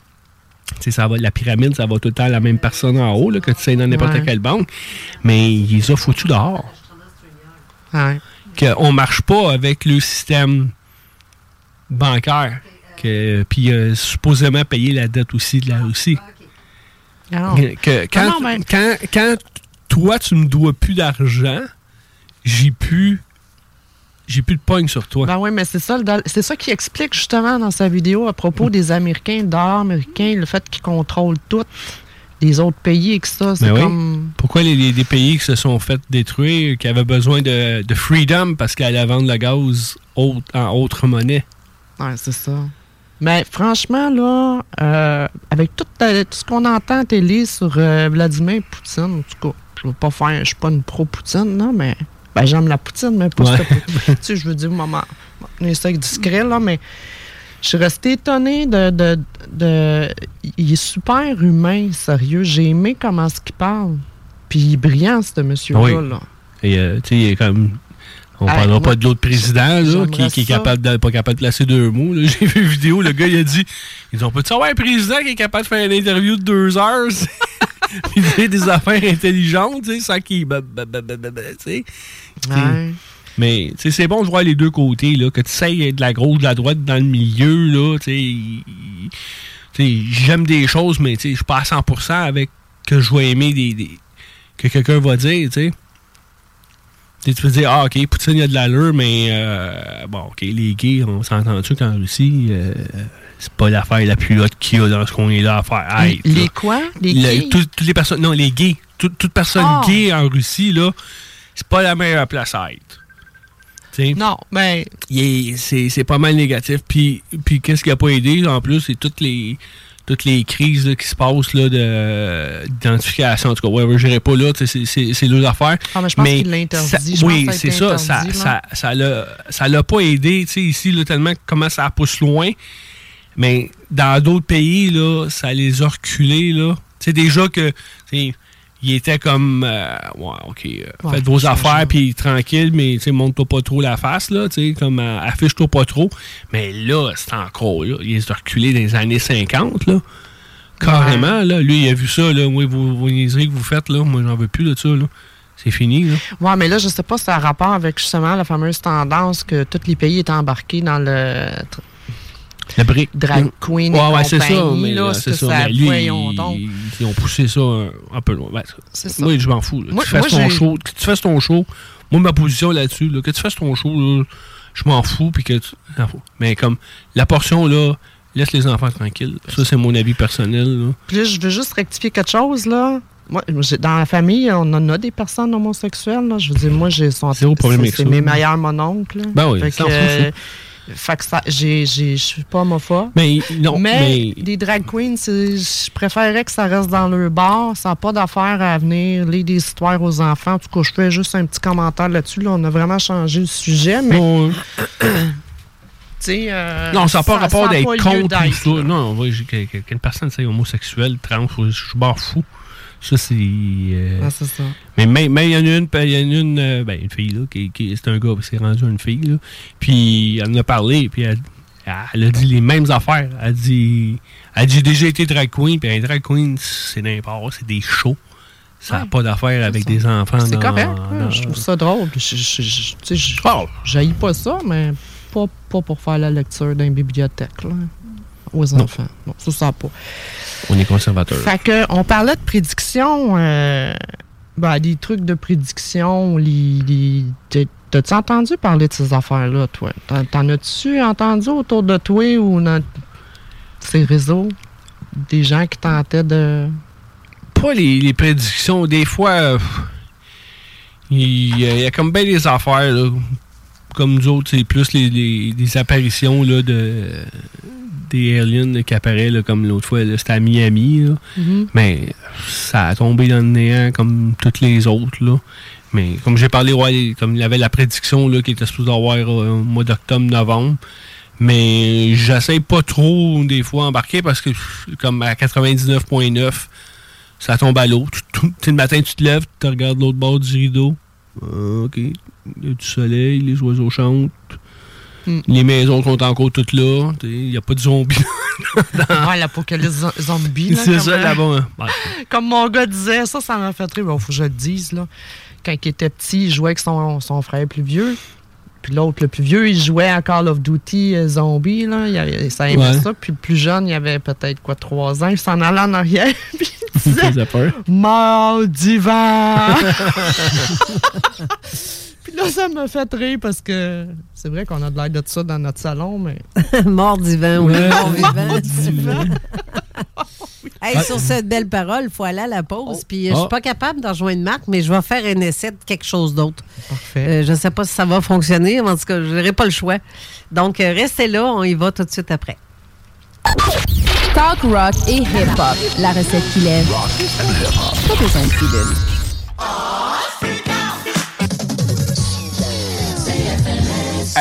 ça va, la pyramide, ça va tout le temps à la même personne en haut, là, que tu sais dans n'importe Ouais. quelle banque. Mais ils les ont foutus dehors. Ouais. qu'on marche pas avec le système bancaire. Que, puis euh, supposément payer la dette aussi de la Russie. Ah Que- que quand, non, mais- quand, quand toi, tu me dois plus d'argent, j'ai plus. J'ai plus de pogne sur toi. Ben oui, mais c'est ça, c'est ça qui explique justement dans sa vidéo à propos des Américains, dollars américains, le fait qu'ils contrôlent tout les autres pays et que ça, c'est Ben oui. comme. Pourquoi les, les- pays qui se sont fait détruire, qui avaient besoin de, de freedom parce qu'ils allaient vendre le gaz autre- en autre monnaie? Ouais, c'est ça. Mais franchement, là, euh, avec tout, euh, tout ce qu'on entend à télé sur euh, Vladimir Poutine, en tout cas, je veux pas faire, je suis pas une pro-Poutine, non, mais ben, j'aime la Poutine, mais pas Ouais. [laughs] tu sais, je veux dire, maman, tenir ça discret, là, mais je suis resté étonné de, de, de- Il est super humain, sérieux. J'ai aimé comment ce qu'il parle. Puis il est brillant, ce monsieur-là. Oui. là. Et, euh, tu sais, il est comme. On Ah, parlera pas de l'autre président, là, qui, qui est capable de, pas capable de placer deux mots. [laughs] J'ai vu une vidéo, le gars, il a dit Ils ont dit ça, ouais, un président qui est capable de faire une interview de deux heures, [laughs] puis de dire des affaires intelligentes, tu sais, sans qu'il. ba- ba- ba- ba- ba- ba- tu sais. Ouais. Mais c'est bon de voir les deux côtés, là, que tu sais de la gauche, de la droite dans le milieu, là, tu sais, il- il- tu sais, j'aime des choses, mais tu sais, je suis pas à 100% avec que je vais aimer des, des- que quelqu'un va dire, tu sais. Tu peux dire, ah, ok, Poutine, il a de l'allure, mais euh, bon, ok, les gays, on s'entend-tu qu'en Russie, euh, c'est pas l'affaire la plus haute qu'il y a dans ce qu'on est là à faire. Les, là. quoi? Les Le- gays? tout- toutes les personnes, non, les gays. Tout- toute personne Ah. gay en Russie, là, c'est pas la meilleure place à être. Non, mais est- c'est c'est pas mal négatif. Puis, puis qu'est-ce qui a pas aidé, en plus, c'est toutes les toutes les crises là, qui se passent là, de- d'identification. En tout cas, ouais, je n'irai pas là, c'est- c'est c'est deux affaires. Ah, mais je pense qu'il l'interdit. oui, c'est ça. Ça interdit, ça, ça l'a ça l'a pas aidé, ici, là, tellement comment ça pousse loin. Mais dans d'autres pays, là, ça les a reculés, là. Sais, déjà que, sais, ils étaient comme, euh, ouais, OK, euh, Ouais, faites vos affaires, puis tranquille, mais, tu sais, montre-toi pas trop la face, là, tu sais, comme, euh, affiche-toi pas trop. Mais là, c'est encore, là, ils ont reculé dans les années 50, là. Carrément, là. Lui, il a vu ça, là. Oui, vos, vos niaiseries que vous faites, là, moi, j'en veux plus de ça, là. C'est fini, là. Ouais, mais là, je sais pas si ça a rapport avec justement la fameuse tendance que tous les pays étaient embarqués dans le La brique. drag queen Ouais, ouais, c'est ça. Mais, là, là, ce c'est ça. ça Mais lui, voyons ils, ont poussé ça un, peu loin. Ben, C'est ça. Moi, je m'en fous. là. Moi- que tu moi, ton show. Que tu fasses ton show. Moi, ma position là-dessus, là, que tu fasses ton show, là, je m'en fous. Puis que tu-. Mais comme la portion, là, laisse les enfants tranquilles. Ça, c'est mon avis personnel. là. Puis là, je veux juste rectifier quelque chose, là. Moi, dans la famille, on en a des personnes homosexuelles, là. Je veux dire, moi, j'ai c'est- mes meilleurs mononcles. Ben oui, que, euh, fait que ça, j'ai, j'ai- je suis pas homophobe. Mais non, mais, mais. les drag queens, c'est- je préférerais que ça reste dans leur bar. Ça n'a pas d'affaire à venir lire des histoires aux enfants. En tout cas, je fais juste un petit commentaire là-dessus. Là, on a vraiment changé le sujet, mais [coughs] tu sais, euh, non, ça n'a pas rapport d'être contre ou ça. Non, on va- que- que- personne c'est homosexuelle, trans, je suis barre fou. Ça, c'est. euh, Ah, c'est ça. Mais mais mais il y en a une, y en a une, euh, ben, une fille, là, qui, qui- c'est un gars, qui s'est rendu une fille, là. Puis elle en a parlé, puis elle, elle a dit les mêmes affaires. Elle a dit, elle dit, j'ai déjà été drag queen, puis un drag queen, c'est n'importe, c'est des shows. Ça n'a Ouais, pas d'affaire avec des enfants. C'est correct. dans- je trouve ça drôle. Je, je, je, tu sais, je- Oh. pas ça, mais pas, pas pour faire la lecture d'une bibliothèque là, aux Non. enfants. Non, ça, ça pas. On est conservateur. Fait que, on parlait de prédiction. euh, ben, des trucs de prédiction. Les, les- t'as- T'as-tu entendu parler de ces affaires-là, toi? T'en- as-tu entendu autour de toi ou dans ces réseaux? Des gens qui tentaient de. Pas les, les prédictions. Des fois, euh, il y, a- il y a comme bien des affaires, là. Comme nous autres, c'est plus les, les- les apparitions là, de, des aliens qui apparaissent, là, comme l'autre fois, c'était à Miami. là. Mhm. Mais ça a tombé dans le néant comme toutes les autres. Là. Mais comme j'ai parlé, ouais, comme il y avait la prédiction là, qui était supposée avoir euh, au mois d'octobre-novembre. Mais j'essaie pas trop des fois embarquer parce que comme à 99.9, ça tombe à l'eau. Le matin, tu te lèves, tu regardes l'autre bord du rideau. Ah, OK. Il y a du soleil, les oiseaux chantent. Mm. Les maisons sont encore toutes là. Il n'y a pas de zombies. [laughs] Ouais, l'apocalypse zo- zombie. C'est ça euh, là-bas. hein. Ouais. [laughs] Comme mon gars disait, ça, ça m'a fait rire. Bon, faut que je le dise, là. Quand il était petit, il jouait avec son, son frère plus vieux. puis l'autre, le plus vieux, il jouait à Call of Duty euh, Zombie. Là. Il, avait- ça aimait Ouais. ça. Puis le plus jeune, il avait peut-être quoi, trois ans. Il s'en allait en arrière. [laughs] puis il Ça disait. Mort d'hiver! Puis là, ça me fait rire parce que c'est vrai qu'on a de l'air de ça dans notre salon, mais. [laughs] mort divin, oui. Ouais. Mort vivant. Mort divin. [laughs] Hey, sur cette belle parole, il faut aller à la pause. Puis euh, je Oh. suis pas capable d'en rejoindre Marc, mais je vais faire un essai de quelque chose d'autre. Parfait. Euh, je ne sais pas si ça va fonctionner, mais en tout cas, je n'aurai pas le choix. Donc, euh, restez là, on y va tout de suite après. Talk rock et hip-hop. La recette qui lève. Pas besoin de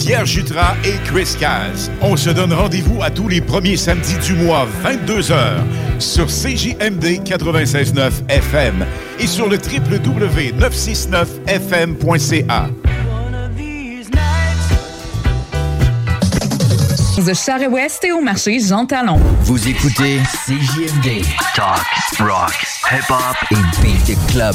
Pierre Jutras et Chris Caz. On se donne rendez-vous à tous les premiers samedis du mois, 22h, sur CJMD 96.9 FM et sur le www.969fm.ca. de Charest-Ouest et au marché Jean Talon. Vous écoutez CJMD. Talk, rock, hip-hop et beat club.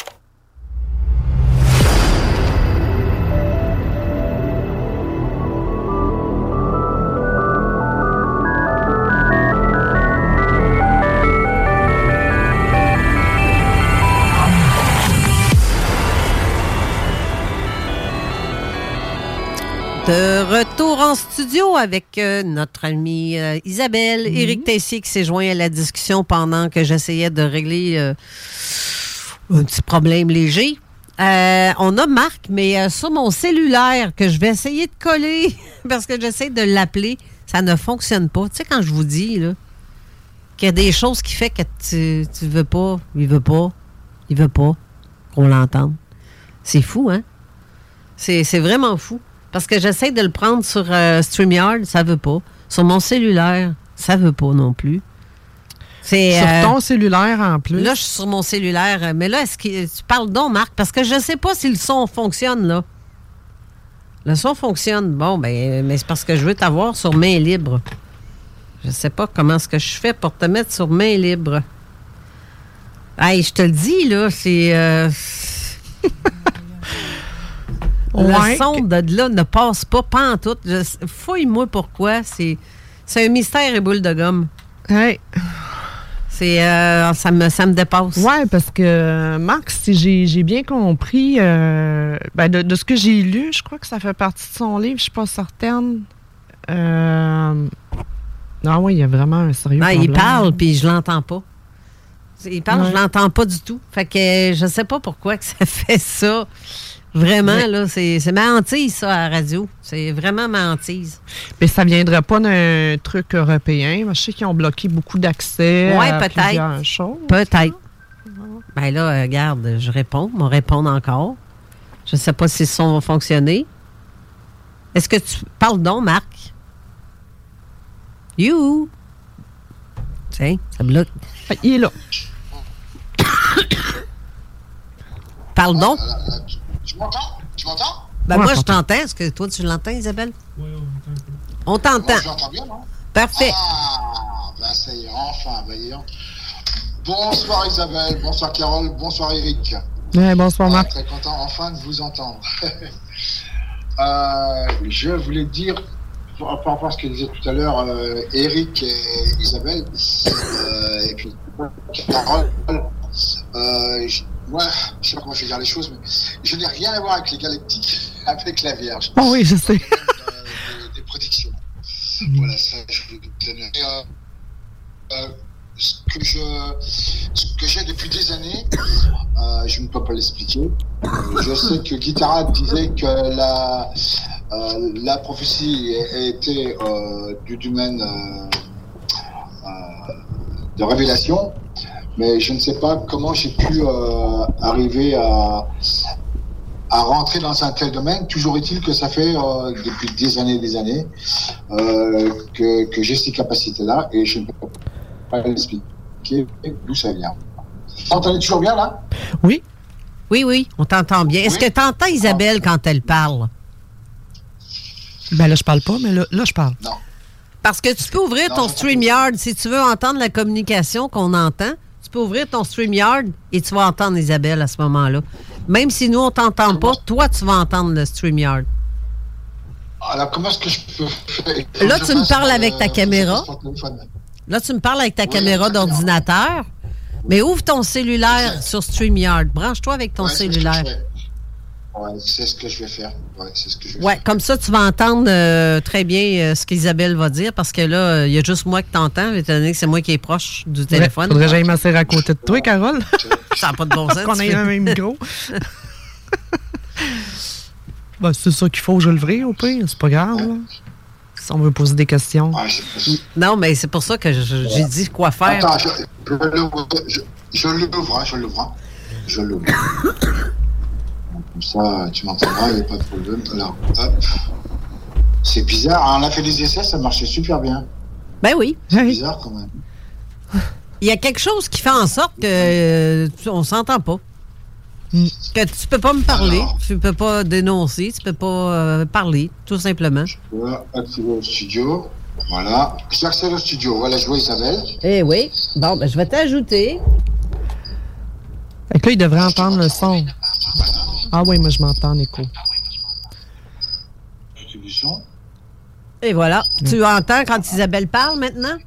De retour en studio avec euh, notre amie euh, Isabelle, Mhm. Éric Tessier qui s'est joint à la discussion pendant que j'essayais de régler euh, un petit problème léger. On a Marc, mais sur mon cellulaire que je vais essayer de coller [laughs] parce que j'essaie de l'appeler, ça ne fonctionne pas. Tu sais, quand je vous dis qu'il y a des choses qui fait que tu, tu veux pas, il veut pas, il veut pas qu'on l'entende. C'est fou, hein? C'est c'est vraiment fou. Parce que j'essaie de le prendre sur euh, StreamYard, ça veut pas. Sur mon cellulaire, ça veut pas non plus. C'est, Sur euh, ton cellulaire en plus? Là, je suis sur mon cellulaire. euh, Mais là, est-ce que tu parles donc, Marc? Parce que je sais pas si le son fonctionne, là. Le son fonctionne. Bon, ben, mais c'est parce que je veux t'avoir sur main libre. Je sais pas comment est-ce que je fais pour te mettre sur main libre. Hey, je te le dis, là, c'est... euh. [laughs] Le son de là ne passe pas, pas en tout. Je- Fouille-moi pourquoi. C'est c'est un mystère et boule de gomme. C'est euh, ça me ça me dépasse. Ouais, parce que Marc, si j'ai j'ai bien compris, euh, ben, de, de ce que j'ai lu, je crois que ça fait partie de son livre, je suis pas certaine. Euh, ah oui, il y a vraiment un sérieux Ah, problème. il parle puis je l'entends pas. Il parle, je Ouais. l'entends pas du tout. Fait que je sais pas pourquoi que ça [laughs] fait ça. Vraiment, là, c'est c'est ma hantise, ça, à la radio. C'est vraiment ma hantise. Mais ça viendrait pas d'un truc européen. Je sais qu'ils ont bloqué beaucoup d'accès Ouais, à peut-être. plusieurs choses. Peut-être. Ben là, euh, regarde, je réponds, on répond encore. Je sais pas si le son va fonctionner. Est-ce que tu parles donc, Marc? You! Tiens, ça bloque. Il est là. Parle donc. Tu m'entends? Tu m'entends? Ben Ouais, moi, on je t'entend. t'entends. Est-ce que toi, tu l'entends, Isabelle? On t'entend. Moi, je l'entends bien, non? Parfait. Ah, ben ça y est, enfin, voyons. Bonsoir Isabelle, bonsoir Carole, bonsoir Eric. Ouais, bonsoir, Ah, Marc. Très content enfin de vous entendre. [laughs] Euh, je voulais dire, par rapport à ce que disait tout à l'heure euh, Eric et Isabelle, euh, et puis Carole, euh, je, moi, je sais pas comment je vais dire les choses, mais je n'ai rien à voir avec les galactiques, [laughs] avec la Vierge. Oh oui, je sais. des, des prédictions. Voilà, ça, je vous donner. Euh, euh, ce que je, ce que j'ai depuis des années, euh, je ne peux pas l'expliquer. Euh, Je sais que Guitara disait que la, euh, la prophétie était du domaine de révélation, mais je ne sais pas comment j'ai pu euh, arriver à, à rentrer dans un tel domaine. Toujours est-il que ça fait euh, depuis des années et des années euh, que, que j'ai ces capacités-là et je ne peux pas l'expliquer d'où ça vient. Vous entendez toujours bien là? Oui. Oui, oui, on t'entend bien. Est-ce que tu entends Isabelle quand elle parle? Ben là, je parle pas, mais là, là je parle. Parce que tu peux ouvrir ton StreamYard si tu veux entendre la communication qu'on entend. Tu peux ouvrir ton StreamYard et tu vas entendre Isabelle à ce moment-là. Même si nous, on t'entend pas, toi, tu vas entendre le StreamYard. Alors comment est-ce que je peux faire? Là, tu me parles euh, avec ta je caméra. Là, tu me parles avec ta caméra d'ordinateur, mais ouvre ton cellulaire sur StreamYard. Branche-toi avec ton cellulaire. Ouais, c'est ce que je vais faire. Ouais, c'est ce que je vais Ouais, comme ça, tu vas entendre euh, très bien euh, ce qu'Isabelle va dire, parce que là, euh, il y a juste moi qui t'entends, étant donné que c'est moi qui est proche du téléphone. Faudrait que j'aille m'asseoir à côté de toi, Carole. [laughs] Ça n'a pas de bon sens. Qu'on ait un même micro. [laughs] Ben, c'est ça qu'il faut, je le ferai au pire, c'est pas grave. là. Si on veut poser des questions. Non, mais c'est pour ça que j'ai dit quoi faire. Attends, je, je l'ouvre, je, je l'ouvre, hein, je l'ouvre. hein. Je l'ouvre. [laughs] Comme ça, tu m'entendras, il n'y a pas de problème. Alors, hop. C'est bizarre, hein, on a fait des essais, ça marchait super bien. Ben oui. C'est bizarre quand même. Il y a quelque chose qui fait en sorte que euh, on s'entend pas. Que tu peux pas me parler, tu peux pas dénoncer, tu peux pas euh, parler, tout simplement. Je vais activer le studio. Voilà. J'accède au studio. Voilà, je vois Isabelle. Eh oui. Bon, ben je vais t'ajouter. Fait que là, il devrait entendre le son. Ah oui, moi, je m'entends en écho. Son? Et voilà. Tu entends quand Isabelle parle maintenant?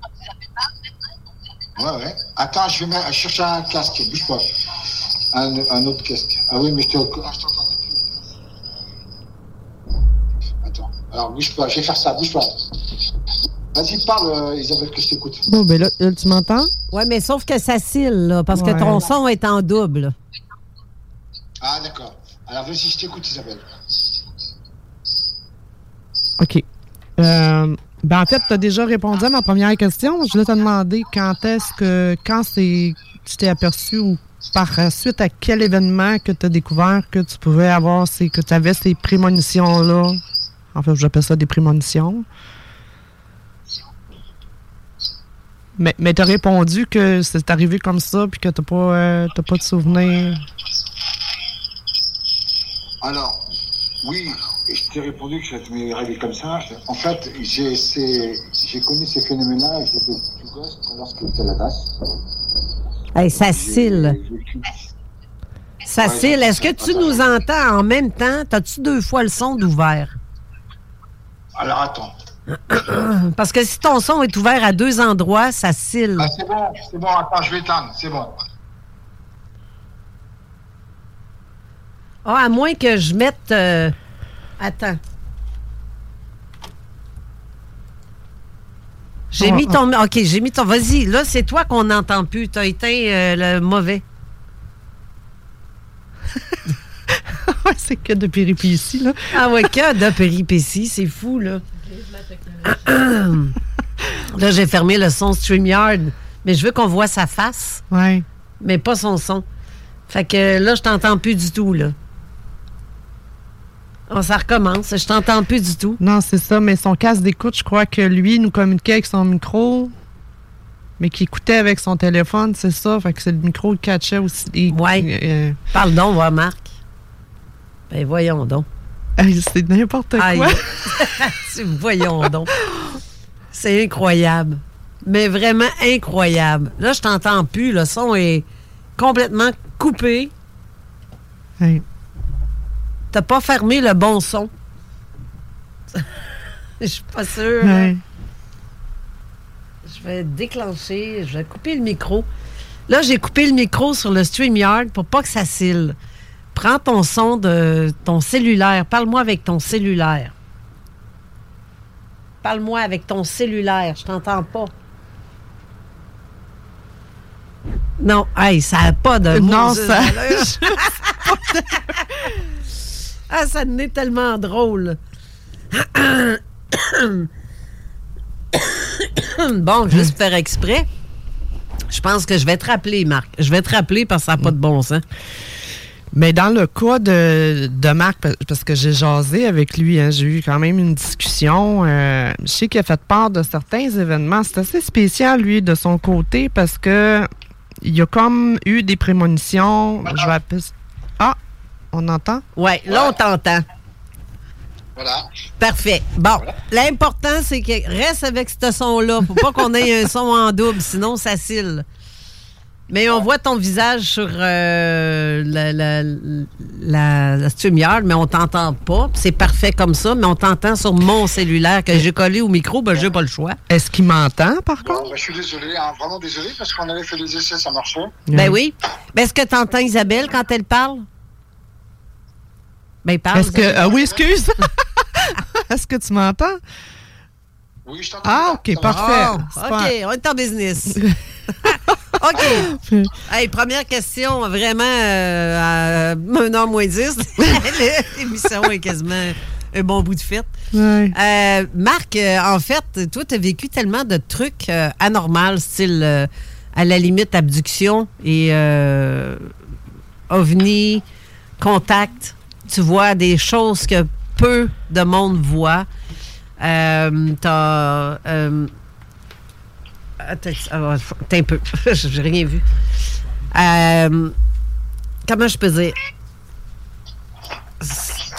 Ouais, ouais. Attends, je vais chercher un casque. Bouge pas. Un, un autre casque. Ah oui, mais je te. ah, je t'entends plus. Attends. Alors, bouge pas. Je vais faire ça. Bouge pas. Vas-y, parle, euh, Isabelle, que je t'écoute. Bon, ben là, là, tu m'entends? Oui, mais sauf que ça cille, là, parce Ouais. que ton son est en double. Ah, d'accord. Alors, vas-y, je t'écoute, Isabelle. OK. Euh, ben, en fait, tu as déjà répondu à ma première question. Je voulais te demander quand est-ce que, quand c'est, tu t'es aperçu ou par suite à quel événement que tu as découvert que tu pouvais avoir, ces, que tu avais ces prémonitions-là? En fait, j'appelle ça des prémonitions. Mais, mais tu as répondu que c'est arrivé comme ça puis que tu n'as pas, euh, pas de souvenir. Alors, oui, je t'ai répondu que ça m'est arrivé comme ça. En fait, j'ai connu ces phénomènes-là et j'étais tout gosse lorsque j'étais à la DAS. Hey, ça cille. Ça- Est-ce que tu nous entends en même temps? T'as-tu deux fois le son d'ouvert? Alors, attends. [clears throat] Parce que si ton son est ouvert à deux endroits, ça cille. Ah, c'est bon, c'est bon, attends, je vais éteindre, c'est bon. Ah, à moins que je mette. euh, Attends. J'ai Ah, mis ah. ton. OK, j'ai mis ton. Vas-y, là, c'est toi qu'on n'entend plus. T'as éteint euh, le mauvais. [laughs] c'est que de péripéties, là. Ah ouais, que de péripéties, c'est fou, là. [coughs] là, j'ai fermé le son StreamYard, mais je veux qu'on voit sa face, Ouais. mais pas son son. Fait que là, je t'entends plus du tout, là. Oh, ça recommence, je t'entends plus du tout. Non, c'est ça, mais son casque d'écoute, je crois que lui nous communiquait avec son micro, mais qu'il écoutait avec son téléphone, c'est ça. Fait que c'est le micro qui catchait aussi. Ouais. euh, Parle donc, va, Marc. Ben, voyons donc. c'est n'importe quoi. [laughs] C'est- voyons donc. C'est incroyable. Mais vraiment incroyable. Là, je t'entends plus. Le son est complètement coupé. Hey. T'as pas fermé le bon son. [laughs] Je suis pas sûre. Ouais. Je vais déclencher, je vais couper le micro. Là, j'ai coupé le micro sur le StreamYard pour pas que ça cille. Prends ton son de ton cellulaire. Parle-moi avec ton cellulaire. Parle-moi avec ton cellulaire. Je t'entends pas. Non, hey, ça n'a pas de Non, ça- [laughs] [laughs] ah, ça n'est tellement drôle. [coughs] bon, juste faire exprès. Je pense que je vais te rappeler, Marc. Je vais te rappeler parce que ça n'a pas de bon sens. Mais dans le cas de, de Marc, pa- parce que j'ai jasé avec lui, hein, j'ai eu quand même une discussion. euh, je sais qu'il a fait part de certains événements. C'est assez spécial, lui, de son côté, parce que il y a comme eu des prémonitions. Je vais appeler- on entend? Ouais, là, on t'entend. Voilà. Parfait. Bon, l'important, c'est que reste avec ce son-là. Faut pas qu'on ait un son en double, sinon ça cille. Mais on voit ton visage sur euh, la, la, la, la StreamYard, mais on t'entend pas. C'est parfait comme ça, mais on t'entend sur mon cellulaire que j'ai collé au micro, ben j'ai pas le choix. Est-ce qu'il m'entend, par Bon, bah, je suis désolé, hein, vraiment désolé, parce qu'on avait fait les essais, ça marchait. Ben oui. Ben, est-ce que tu entends Isabelle quand elle parle? Ben, parle. Est-ce que. Ah oui, excuse! [laughs] Est-ce que tu m'entends? Oui, je t'entends. Ah, OK, parfait. Oh, C'est OK, on est en business. [laughs] [laughs] OK. Hey, première question, vraiment, euh, à 1h moins 10. L'émission est quasiment un bon bout de fête. Ouais. Euh, Marc, euh, en fait, toi, tu as vécu tellement de trucs euh, anormaux, style euh, à la limite abduction et euh, ovni, contact. Tu vois des choses que peu de monde voit. Euh, T'as. euh, attends, ah, un peu. [laughs] J'ai rien vu. Euh, comment je peux dire?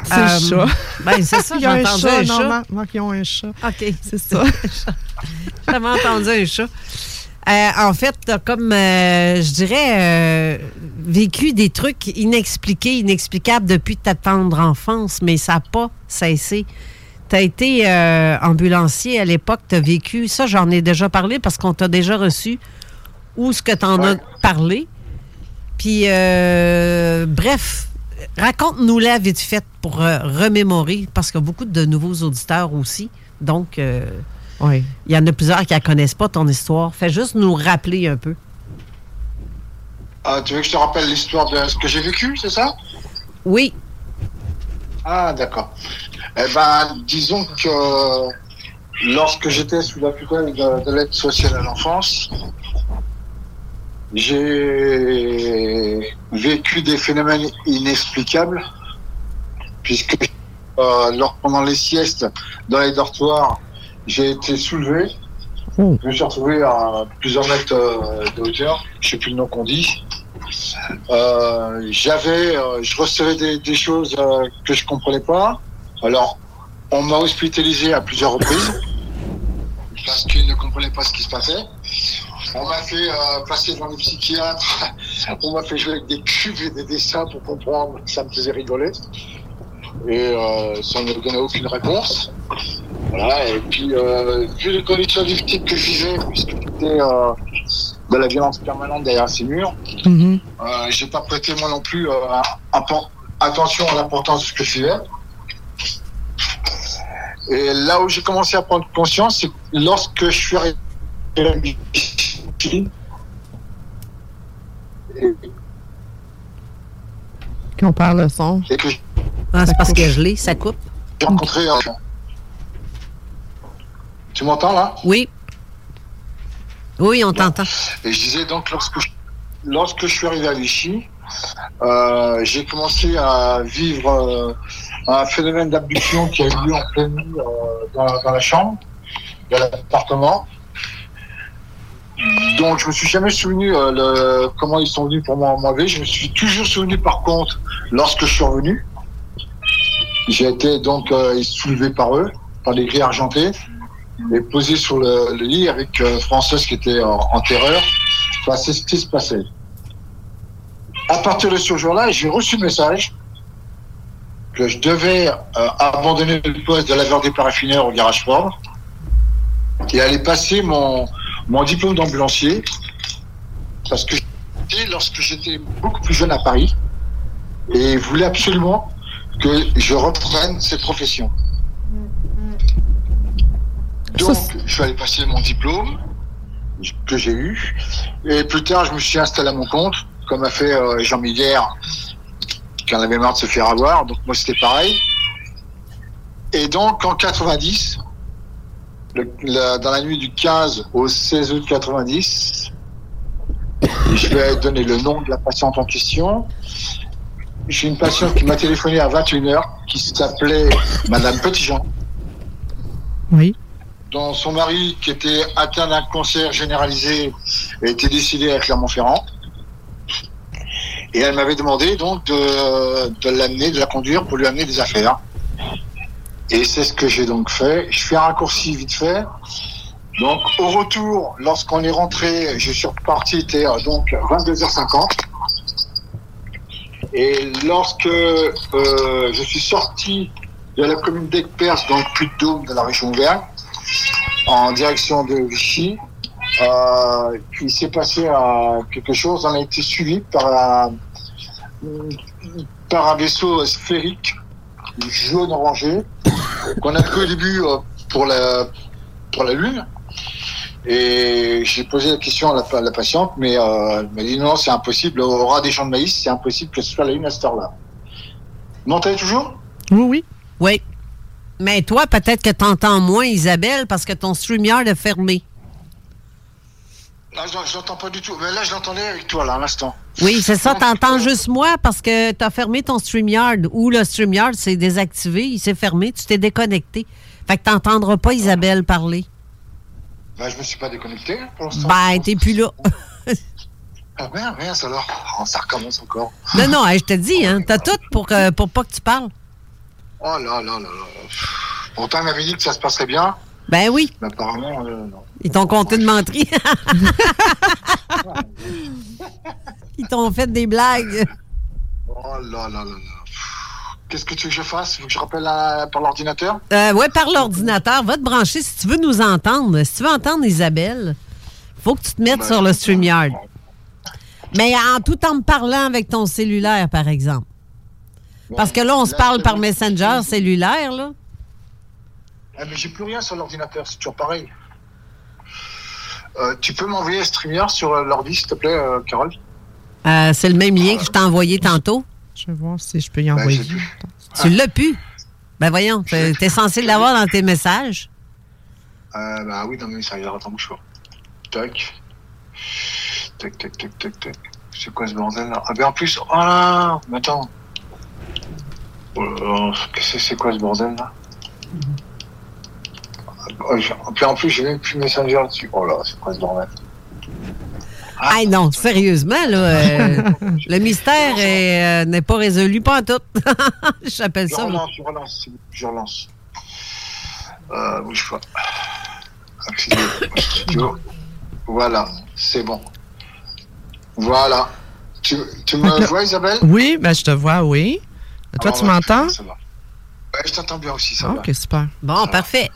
C'est le chat. Ben, c'est ça, [laughs] j'ai entendu un chat. Marc, ils ont un chat. OK. C'est ça. [laughs] J'avais entendu un chat. Euh, en fait, t'as comme, euh, je dirais, euh, vécu des trucs inexpliqués, inexplicables depuis ta tendre enfance, mais ça n'a pas cessé. Tu as été ambulancier à l'époque, tu as vécu, ça j'en ai déjà parlé parce qu'on t'a déjà reçu, ou ce que tu en as parlé. Puis, euh, bref, raconte-nous-la vite fait pour remémorer, parce qu'il y a beaucoup de nouveaux auditeurs aussi. Donc, euh, Oui. il y en a plusieurs qui ne connaissent pas ton histoire. Fais juste nous rappeler un peu. Ah, tu veux que je te rappelle l'histoire de ce que j'ai vécu, c'est ça? Oui. Ah, d'accord. Eh ben, disons que lorsque j'étais sous la tutelle de, de l'aide sociale à l'enfance, j'ai vécu des phénomènes inexplicables, puisque euh, lors, pendant les siestes dans les dortoirs, j'ai été soulevé. Oh. Je me suis retrouvé à plusieurs mètres euh, de hauteur, je sais plus le nom qu'on dit. Euh, j'avais, euh, je recevais des, des choses euh, que je comprenais pas. Alors, on m'a hospitalisé à plusieurs reprises parce qu'ils ne comprenaient pas ce qui se passait. On m'a fait passer devant les psychiatres. On m'a fait jouer avec des cubes et des dessins pour comprendre. Ça me faisait rigoler. Et euh, ça ne me donnait aucune réponse. Voilà. Et puis, euh, vu les conditions difficiles que je vivais, puisque j'étais euh, de la violence permanente derrière ces murs, Mhm. euh, j'ai pas prêté moi non plus euh, attention à l'importance de ce que je vivais. Et là où j'ai commencé à prendre conscience, c'est lorsque je suis arrivé à la et, Qu'on parle le son. et que Ah, c'est parce que je l'ai, ça coupe. j'ai rencontré un... Tu m'entends là? Oui. Oui, on t'entend. Et je disais donc, lorsque je, lorsque je suis arrivé à Vichy, euh, j'ai commencé à vivre euh, un phénomène d'abduction qui a eu lieu en pleine nuit euh, dans, dans la chambre, de l'appartement. Donc, je me suis jamais souvenu euh, le, comment ils sont venus pour m'enlever. Je me suis toujours souvenu, par contre, lorsque je suis revenu. J'ai été donc euh, soulevé par eux, par des grilles argentées et posé sur le, le lit avec euh, Française qui était en, en terreur. Enfin, c'est ce qui se passait. À partir de ce jour-là, j'ai reçu le message que je devais euh, abandonner le poste de laveur des paraffinaires au garage Ford et aller passer mon, mon diplôme d'ambulancier parce que lorsque j'étais beaucoup plus jeune à Paris et voulais absolument que je reprenne cette profession. Donc, je suis allé passer mon diplôme. que j'ai eu. Et plus tard, je me suis installé à mon compte, comme a fait euh, Jean Miguel, qui en avait marre de se faire avoir. Donc moi, c'était pareil. Et donc, en 90, le- la- dans la nuit du 15 au 16 août 90, je vais donner le nom de la patiente en question. J'ai une patiente qui m'a téléphoné à 21h, qui s'appelait Madame Petitjean Oui. dont son mari, qui était atteint d'un cancer généralisé, était décédé à Clermont-Ferrand. Et elle m'avait demandé donc de, de l'amener, de la conduire pour lui amener des affaires. Et c'est ce que j'ai donc fait. Je fais un raccourci vite fait. Donc au retour, lorsqu'on est rentré, je suis reparti, était euh, donc 22h50. Et lorsque euh, je suis sorti de la commune d'Aigues-Perse dans le Puy-de-Dôme de la région Auvergne, en direction de Vichy, euh, il s'est passé euh, quelque chose. On a été suivi par un, par un vaisseau sphérique jaune orangé qu'on a pris au début euh, pour la pour la Lune. Et j'ai posé la question à la, à la patiente, mais euh, elle m'a dit non, c'est impossible. Au aura des champs de maïs, c'est impossible que ce soit la Lune à cette heure-là. Vous m'entendez toujours? Oui, oui. Oui. Mais toi, peut-être que tu entends moins, Isabelle, parce que ton StreamYard est fermé. Là, je, je l'entends pas du tout. Mais là, je l'entendais avec toi, là, à l'instant. Oui, c'est ça, t'entends juste moi parce que t'as fermé ton StreamYard ou le StreamYard s'est désactivé, il s'est fermé, tu t'es déconnecté. Fait que t'entendras pas Isabelle parler. Ben, je me suis pas déconnecté hein, pour l'instant. Ben, t'es plus là. [laughs] Ah, merde, merde, alors. Oh, ça recommence encore. non, non, je te dis, hein, t'as tout pour, euh, pour pas que tu parles. Oh là là là là. Pourtant, il m'avait dit que ça se passerait bien. Ben oui. Mais apparemment, euh, non. Ils t'ont compté de menterie. [laughs] Ils t'ont fait des blagues. Oh là là là là. Qu'est-ce que tu veux que je fasse? Faut que je rappelle à- par l'ordinateur? Euh, ouais, par l'ordinateur, va te brancher si tu veux nous entendre. Si tu veux entendre Isabelle, faut que tu te mettes Ben, sur le StreamYard. Mais en tout en me parlant avec ton cellulaire, par exemple. Parce que là, on se parle par. Messenger cellulaire, là. Ah, mais j'ai plus rien sur l'ordinateur, c'est toujours pareil. Euh, tu peux m'envoyer StreamYard sur euh, l'ordi, s'il te plaît, euh, Carole? Euh, c'est le même lien que je t'ai envoyé tantôt. Je vais voir si je peux y Ben, envoyer. Tu l'as pu. Ben voyons, t'es censé l'avoir dans tes messages. Euh, bah oui, non, mais ça ira, attends, bouge pas. Tac. Tac, tac, tac, tac, tac. C'est quoi ce bordel là? Ah, ben en plus, oh là Mais attends. Oh que c'est quoi ce bordel là? Oh, j'ai- Puis en plus, j'ai même plus Messenger dessus. Oh là, c'est quoi ce bordel? Ah non, sérieusement, là, euh, [laughs] le mystère euh, n'est pas résolu, pas en tout. [laughs] J'appelle Je ça. là. relance, je relance, je relance. Euh, bouge pas. Studio. Voilà, c'est bon. Voilà. Tu, tu me vois, Isabelle? Oui, ben je te vois, oui. Toi, Ah, tu ouais, m'entends? ça va. Ouais, je t'entends bien aussi, ça va. Ok, super. Bon, parfait.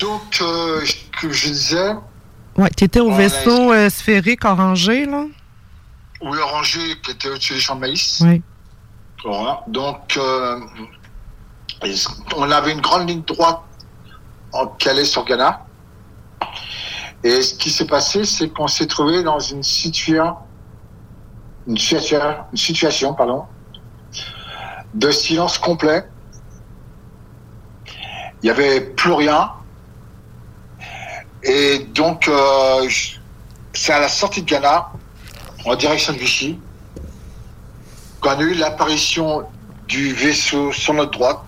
Donc, euh, je- que je disais, Ouais, tu étais au Oh, vaisseau euh, sphérique orangé, là? oui, orangé qui était au-dessus des champs de maïs. Oui. Voilà. Donc, euh, on avait une grande ligne droite en Calais sur Ghana. Et ce qui s'est passé, c'est qu'on s'est trouvé dans une situation, une situation, une situation, pardon, de silence complet. Il n'y avait plus rien. Et donc, euh, c'est à la sortie de Ghana, en direction de Vichy, qu'on a eu l'apparition du vaisseau sur notre droite,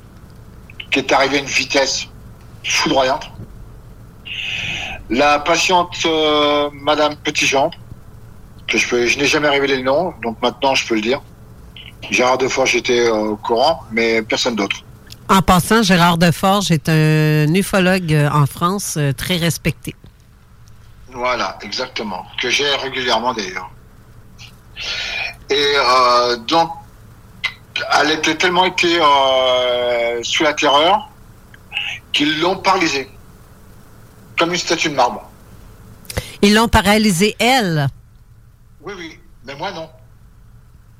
qui est arrivé à une vitesse foudroyante. La patiente euh, Madame Petitjean, que je, peux- je n'ai jamais révélé le nom, donc maintenant je peux le dire. Gérard Deforge était euh, au courant, mais personne d'autre. En passant, Gérard Deforge est un ufologue euh, en France euh, très respecté. Voilà, exactement. Que j'ai régulièrement d'ailleurs. Et euh, donc, elle était tellement été euh, sous la terreur qu'ils l'ont paralysée. Comme une statue de marbre. Ils l'ont paralysé, elle? Oui, oui, mais moi non.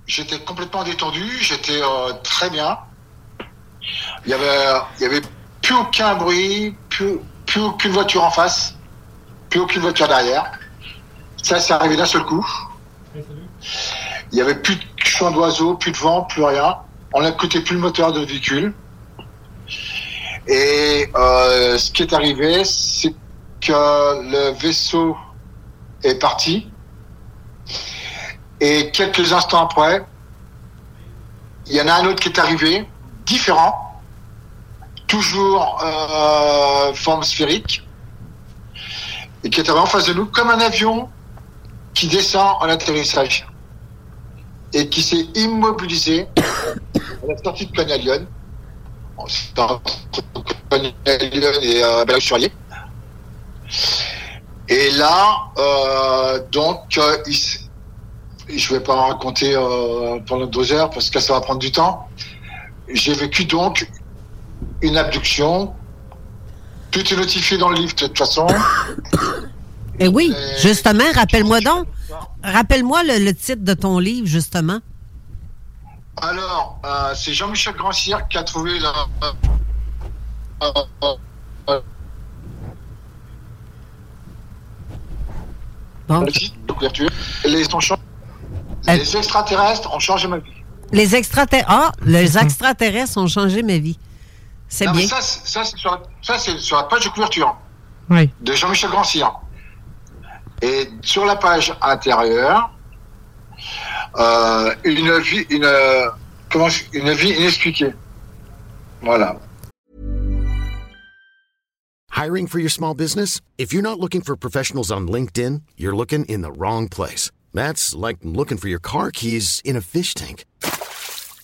J'étais complètement détendu, j'étais euh, très bien. Il y avait, il y avait plus aucun bruit, plus, plus aucune voiture en face. plus aucune voiture derrière. Ça, c'est arrivé d'un seul coup. Il n'y avait plus de chant d'oiseaux, plus de vent, plus rien. On n'écoutait plus le moteur de véhicule. Et euh, ce qui est arrivé, c'est que le vaisseau est parti. Et quelques instants après, il y en a un autre qui est arrivé, différent, toujours euh, forme sphérique, et qui arrivé en face de nous comme un avion qui descend en atterrissage et qui s'est immobilisé à la sortie de Canalion et euh. Et là, euh, donc, je vais pas raconter euh, pendant deux heures parce que ça va prendre du temps. J'ai vécu donc une abduction. Tout est notifié dans le livre de toute façon. [coughs] Eh oui, justement, rappelle-moi donc. Rappelle-moi le, le titre de ton livre, justement. Alors, euh, c'est Jean-Michel Grandcir qui a trouvé la. euh, euh, euh, Bon. le titre les extraterrestres ont changé ma vie. Les extraterrestres. Ah, les extraterrestres ont changé ma vie. C'est mais bien. Ça, c'est- ça, c'est sur, la- ça, c'est sur la page de couverture Oui. de Jean-Michel Grandcir. Et sur la page intérieure, euh, une vie, une, euh, comment, je- une vie inexpliquée. Voilà. Hiring for your small business? If you're not looking for professionals on LinkedIn, you're looking in the wrong place. That's like looking for your car keys in a fish tank.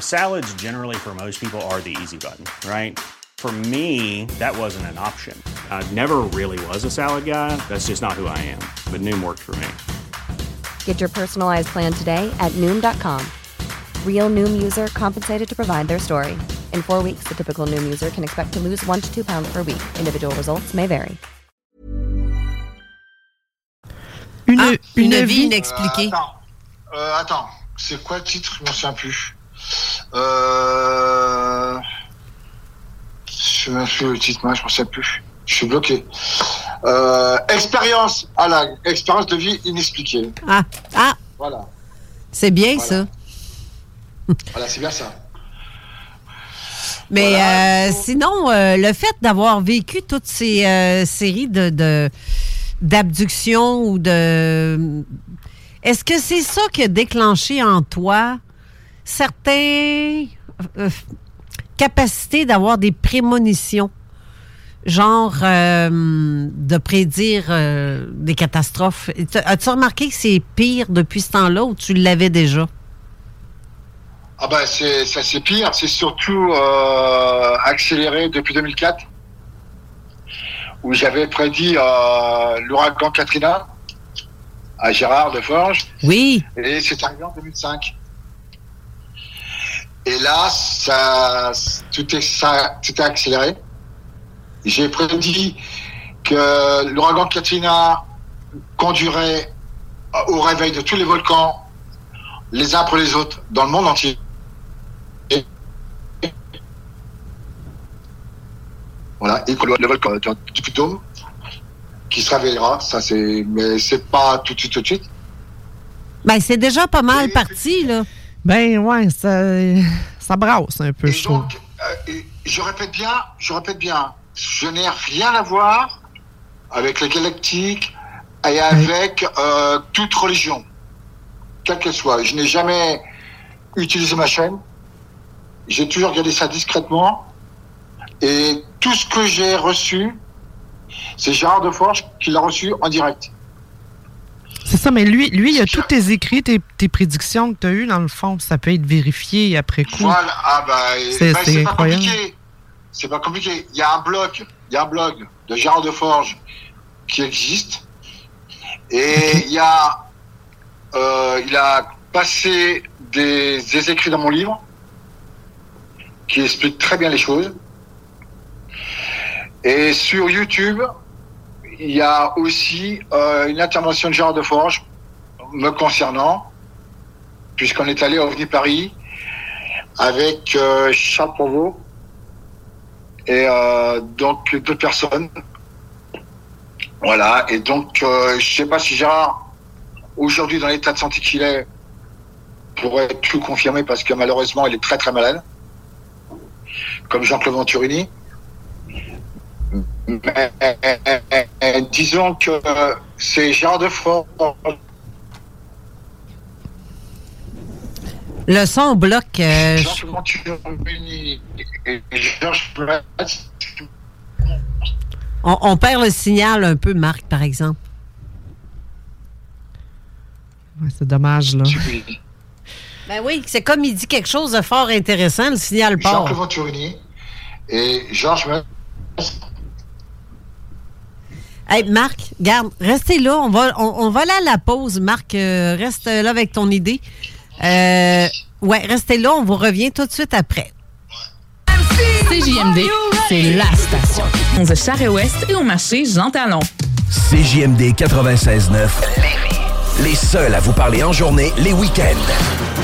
Salads, generally, for most people, are the easy button, right? For me, that wasn't an option. I never really was a salad guy. That's just not who I am. But Noom worked for me. Get your personalized plan today at Noom.com. Real Noom user compensated to provide their story. In four weeks, the typical Noom user can expect to lose one to two pounds per week. Individual results may vary. Une, Ah, une une vie vie inexpliquée. Euh, attends, Euh, attends. c'est quoi le titre Je m'en souviens plus. Euh... Je me souviens le titre, moi, je m'en souviens plus. Je suis bloqué. Euh, expérience, ah là, expérience de vie inexpliquée. Ah, ah, Voilà, c'est bien Voilà. ça. [laughs] voilà, c'est bien ça. Mais euh, sinon, euh, le fait d'avoir vécu toutes ces euh, séries de, de- d'abductions ou de... Est-ce que c'est ça qui a déclenché en toi certaines euh, capacités d'avoir des prémonitions? Genre euh, de prédire euh, des catastrophes. As-tu remarqué que c'est pire depuis ce temps-là ou tu l'avais déjà? Ah bah c'est ça c'est pire, c'est surtout accéléré depuis 2004 où j'avais prédit l'ouragan Katrina à Gérard de Forges. Oui. Et c'est arrivé en 2005. Et là, ça, tout est, ça, tout est accéléré. J'ai prédit que l'ouragan Katrina conduirait au réveil de tous les volcans, les uns après les autres, dans le monde entier. Voilà, et que le, le volcan du Puy-de-Dôme, qui se réveillera, ça c'est, mais c'est pas tout de suite, tout de suite. Ben, c'est déjà pas mal parti, là. Ben ouais, ça, ça brasse un peu, je trouve. Euh, et je répète bien, je répète bien, je n'ai rien à voir avec les galactiques et avec euh, toute religion, quelle qu'elle soit. Je n'ai jamais utilisé ma chaîne. J'ai toujours regardé ça discrètement. Et tout ce que j'ai reçu, c'est Gérard de Forge qui l'a reçu en direct. C'est ça, mais lui, lui, il a tous tes écrits, tes, tes prédictions que tu as eues, dans le fond, ça peut être vérifié après coup. Voilà, ah bah, C'est- pas incroyable. compliqué. C'est pas compliqué. Il y a un blog, il y a un blog de Gérard de Forge qui existe Et il y a, euh, il a passé des, des écrits dans mon livre qui expliquent très bien les choses. Et sur YouTube, il y a aussi euh, une intervention de Gérard Deforge me concernant, puisqu'on est allé au OVNI Paris avec euh, Charles Provost et euh, donc deux personnes. Voilà, et donc euh, je sais pas si Gérard, aujourd'hui dans l'état de santé qu'il est, pourrait tout confirmer parce que malheureusement il est très très malade, comme Jean-Claude Venturini. Mais, disons que c'est Gérard Deforge Le son bloque. euh, Jean-Claude Venturini et Georges Metz, on, on perd le signal un peu, Marc, par exemple. Ouais, c'est dommage, là. Ben oui, c'est comme il dit quelque chose de fort intéressant, le signal part. Jean-Claude Venturini et Georges Metz. Hey, Marc, garde, restez là. On va, on, on va aller à la pause. Marc, euh, reste là avec ton idée. Euh, ouais, restez là. On vous revient tout de suite après. CJMD, c'est la station. On se Charest-Ouest et au marché Jean Talon. CJMD 96.9. Les seuls à vous parler en journée, les week-ends.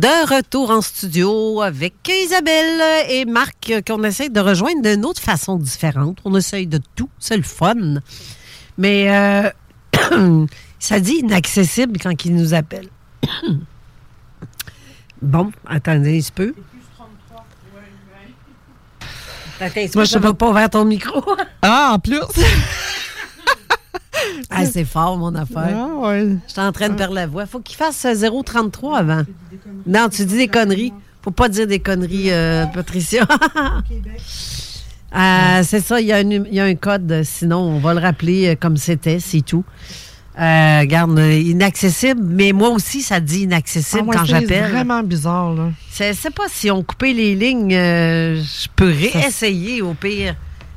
De retour en studio avec Isabelle et Marc qu'on essaie de rejoindre d'une autre façon différente. On essaye de tout, c'est le fun. Mais euh, [clears throat] ça dit inaccessible quand il nous appelle. [clears throat] bon, attendez un petit peu. Attends, moi, je ne pas ouvert ton micro. Ah, en plus! [laughs] ah, c'est fort, mon affaire. Ah, ouais. Je suis en train de perdre la voix. faut qu'il fasse euh, 0,33 avant. Non, tu dis des conneries. faut pas dire des conneries, euh, Patricia. [laughs] Euh, c'est ça, il y, a un num- il y a un code. Sinon, on va le rappeler euh, comme c'était, c'est tout. Euh, garde, euh, inaccessible, mais moi aussi, ça dit inaccessible Ah, quand c'est j'appelle. vraiment bizarre, là. Je sais pas si on coupait les lignes, euh, je peux réessayer au pire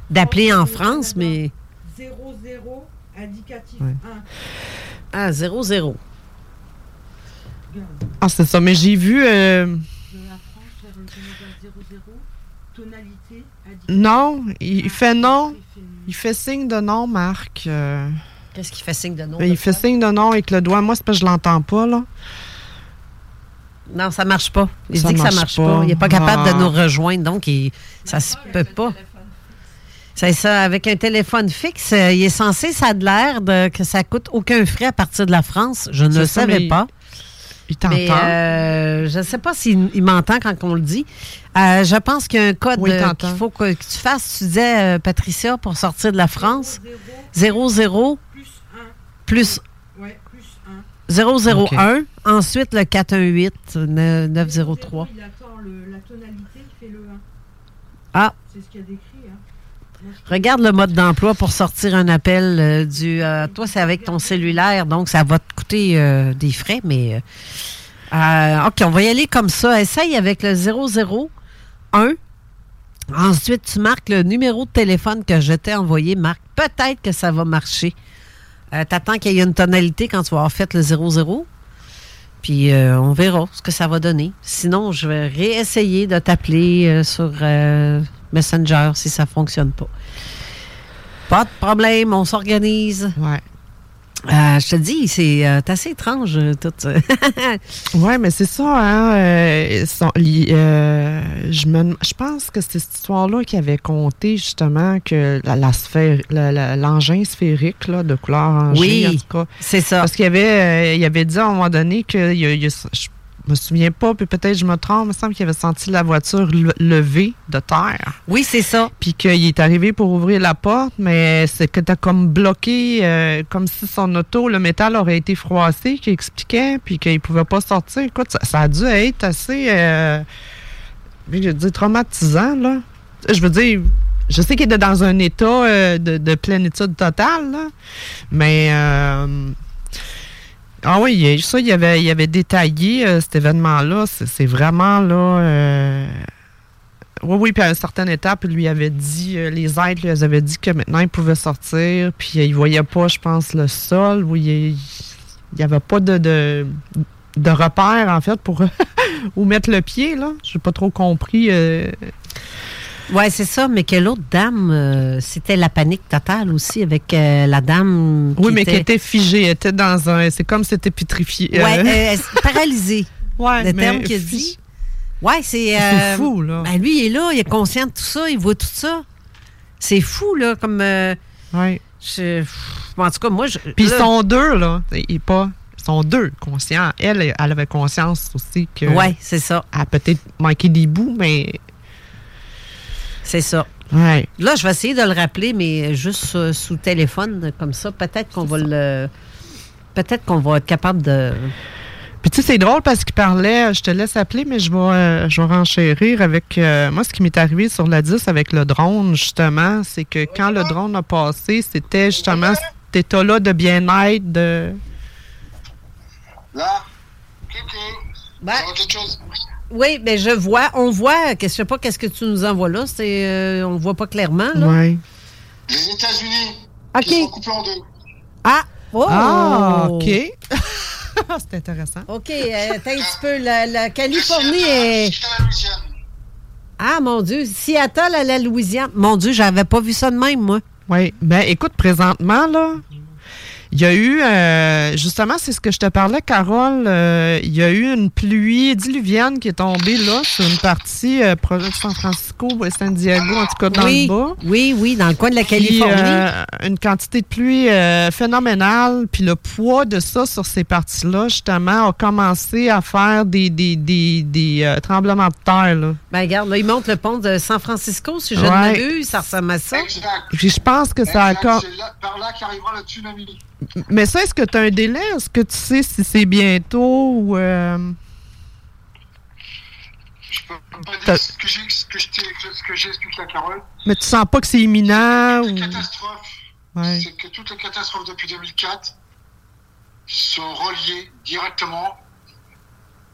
d'appeler en France, mais. 0-0, indicatif Ah, 0-0. Ah, c'est ça. Mais j'ai vu. euh, Non, il fait non. Il fait signe de non, Marc. euh, Qu'est-ce qui fait signe de non? il de fait signe de non avec le doigt. Moi, c'est parce que je l'entends pas, là. Non, ça marche pas. Il Ça dit que ça marche marche pas. pas. Il n'est pas capable Ah. de nous rejoindre, donc il, ça se peut pas. C'est ça, avec un téléphone fixe, euh, il est censé, ça a de l'air de- que ça coûte aucun frais à partir de la France. Je ne le ça, savais mais pas. Il t'entend. Euh, je ne sais pas s'il il m'entend quand on le dit. Euh, je pense qu'il y a un code Oui, il euh, qu'il faut que, que tu fasses. Tu disais, euh, Patricia, pour sortir de la France. 00 plus 001. Ensuite, le 418 ne- 903. Il attend la tonalité qui fait le 1. Ah, C'est ce qu'il y a décrit. Regarde le mode d'emploi pour sortir un appel euh, du. euh, toi, c'est avec ton cellulaire, donc ça va te coûter euh, des frais, mais. OK, on va y aller comme ça. Essaye avec le 001. Ensuite, tu marques le numéro de téléphone que je t'ai envoyé. Marc, peut-être que ça va marcher. T'attends qu'il y ait une tonalité quand tu vas avoir fait le 00. Puis on verra ce que ça va donner. Sinon, je vais réessayer de t'appeler sur Messenger si ça fonctionne pas. Pas de problème, on s'organise. Ouais. Euh, je te dis, c'est euh, assez étrange, euh, tout. ça. [laughs] Ouais, mais c'est ça, hein. euh, son- li- je, me, je pense que c'est cette histoire-là qui avait compté justement que la, la sphère, l'engin sphérique là, de couleur orangée, Oui, en tout cas. c'est ça. Parce qu'il avait, il avait dit à un moment donné que il y a- il y a- je me souviens pas, puis peut-être je me trompe, il me semble qu'il avait senti la voiture le- levée de terre. Oui, c'est ça. Puis qu'il est arrivé pour ouvrir la porte, mais c'est que t'as comme bloqué, euh, comme si son auto, le métal aurait été froissé, qu'il expliquait, puis qu'il pouvait pas sortir. Écoute, ça, ça a dû être assez, euh, je veux dire, traumatisant, là. Je veux dire, je sais qu'il était dans un état euh, de, de plénitude totale, là, mais... ah oui, ça, il avait, il avait détaillé euh, cet événement-là. C'est vraiment là. euh, oui, oui, puis à une certaine étape, lui avait dit, euh, les aides lui avaient dit que maintenant il pouvait sortir, puis il voyait pas, je pense, le sol, il n'y avait pas de, de, de repère, en fait, pour [laughs] où mettre le pied, là. J'ai pas trop compris. Ouais, c'est ça, mais que l'autre dame, euh, c'était la panique totale aussi avec euh, la dame. Oui, mais qui était figée, elle était dans un. C'est comme si c'était pétrifié. Ouais, Euh, paralysée. [laughs] Ouais, le terme qu'il dit. Ouais, c'est. C'est euh, fou, là. ben, lui, il est là, il est conscient de tout ça, il voit tout ça. C'est fou, là, comme. euh, Ouais. je- en tout cas, moi, je. Puis ils sont deux, là. Ils pas. Ils sont deux conscients. Elle, elle avait conscience aussi que. Ouais, c'est ça. Elle a peut-être manqué des bouts, mais. C'est ça. Ouais. Là, je vais essayer de le rappeler, mais juste euh, sous téléphone, comme ça. Peut-être qu'on va le. Peut-être qu'on va être capable de. Puis tu sais, c'est drôle parce qu'il parlait, je te laisse appeler, mais je vais, euh, je vais renchérir avec... euh, moi, ce qui m'est arrivé sur la 10 avec le drone, justement, c'est que quand le drone a passé, c'était justement cet état-là de bien-être, de... Là, Ben, Oui, mais je vois, on voit, je sais pas qu'est-ce que tu nous envoies là, c'est, euh, on le voit pas clairement, là. Ouais. les États-Unis OK. qui sont coupés en deux. Ah! Oh! Ah, OK. [laughs] c'est intéressant. OK, euh, attends un petit peu, la, la Californie est... Ah, mon Dieu, Seattle à la Louisiane. Mon Dieu, j'avais pas vu ça de même, moi. Oui. Ben, écoute, présentement, là, il y a eu, euh, justement, c'est ce que je te parlais, Carole, euh, il y a eu une pluie diluvienne qui est tombée là sur une partie euh, projet de San Francisco, ou San Diego, en tout cas dans oui, le bas. oui, oui, dans le coin de la Puis, Californie. euh, une quantité de pluie euh, phénoménale. Puis le poids de ça sur ces parties-là, justement, a commencé à faire des, des, des, des, euh, tremblements de terre. Là. Ben, regarde, là, il monte le pont de San Francisco, si je ne Ouais. m'abuse, ça ressemble à ça. Puis je pense que ça a... Exact, là- par là qu'arrivera le tsunami. Mais ça, est-ce que tu as un délai? Est-ce que tu sais si c'est bientôt ou... euh, Pas T'as- dire ce que je j'explique à Carole. Mais tu sens pas que c'est imminent ou... Les catastrophes, Ouais. c'est que toutes les catastrophes depuis 2004 sont reliées directement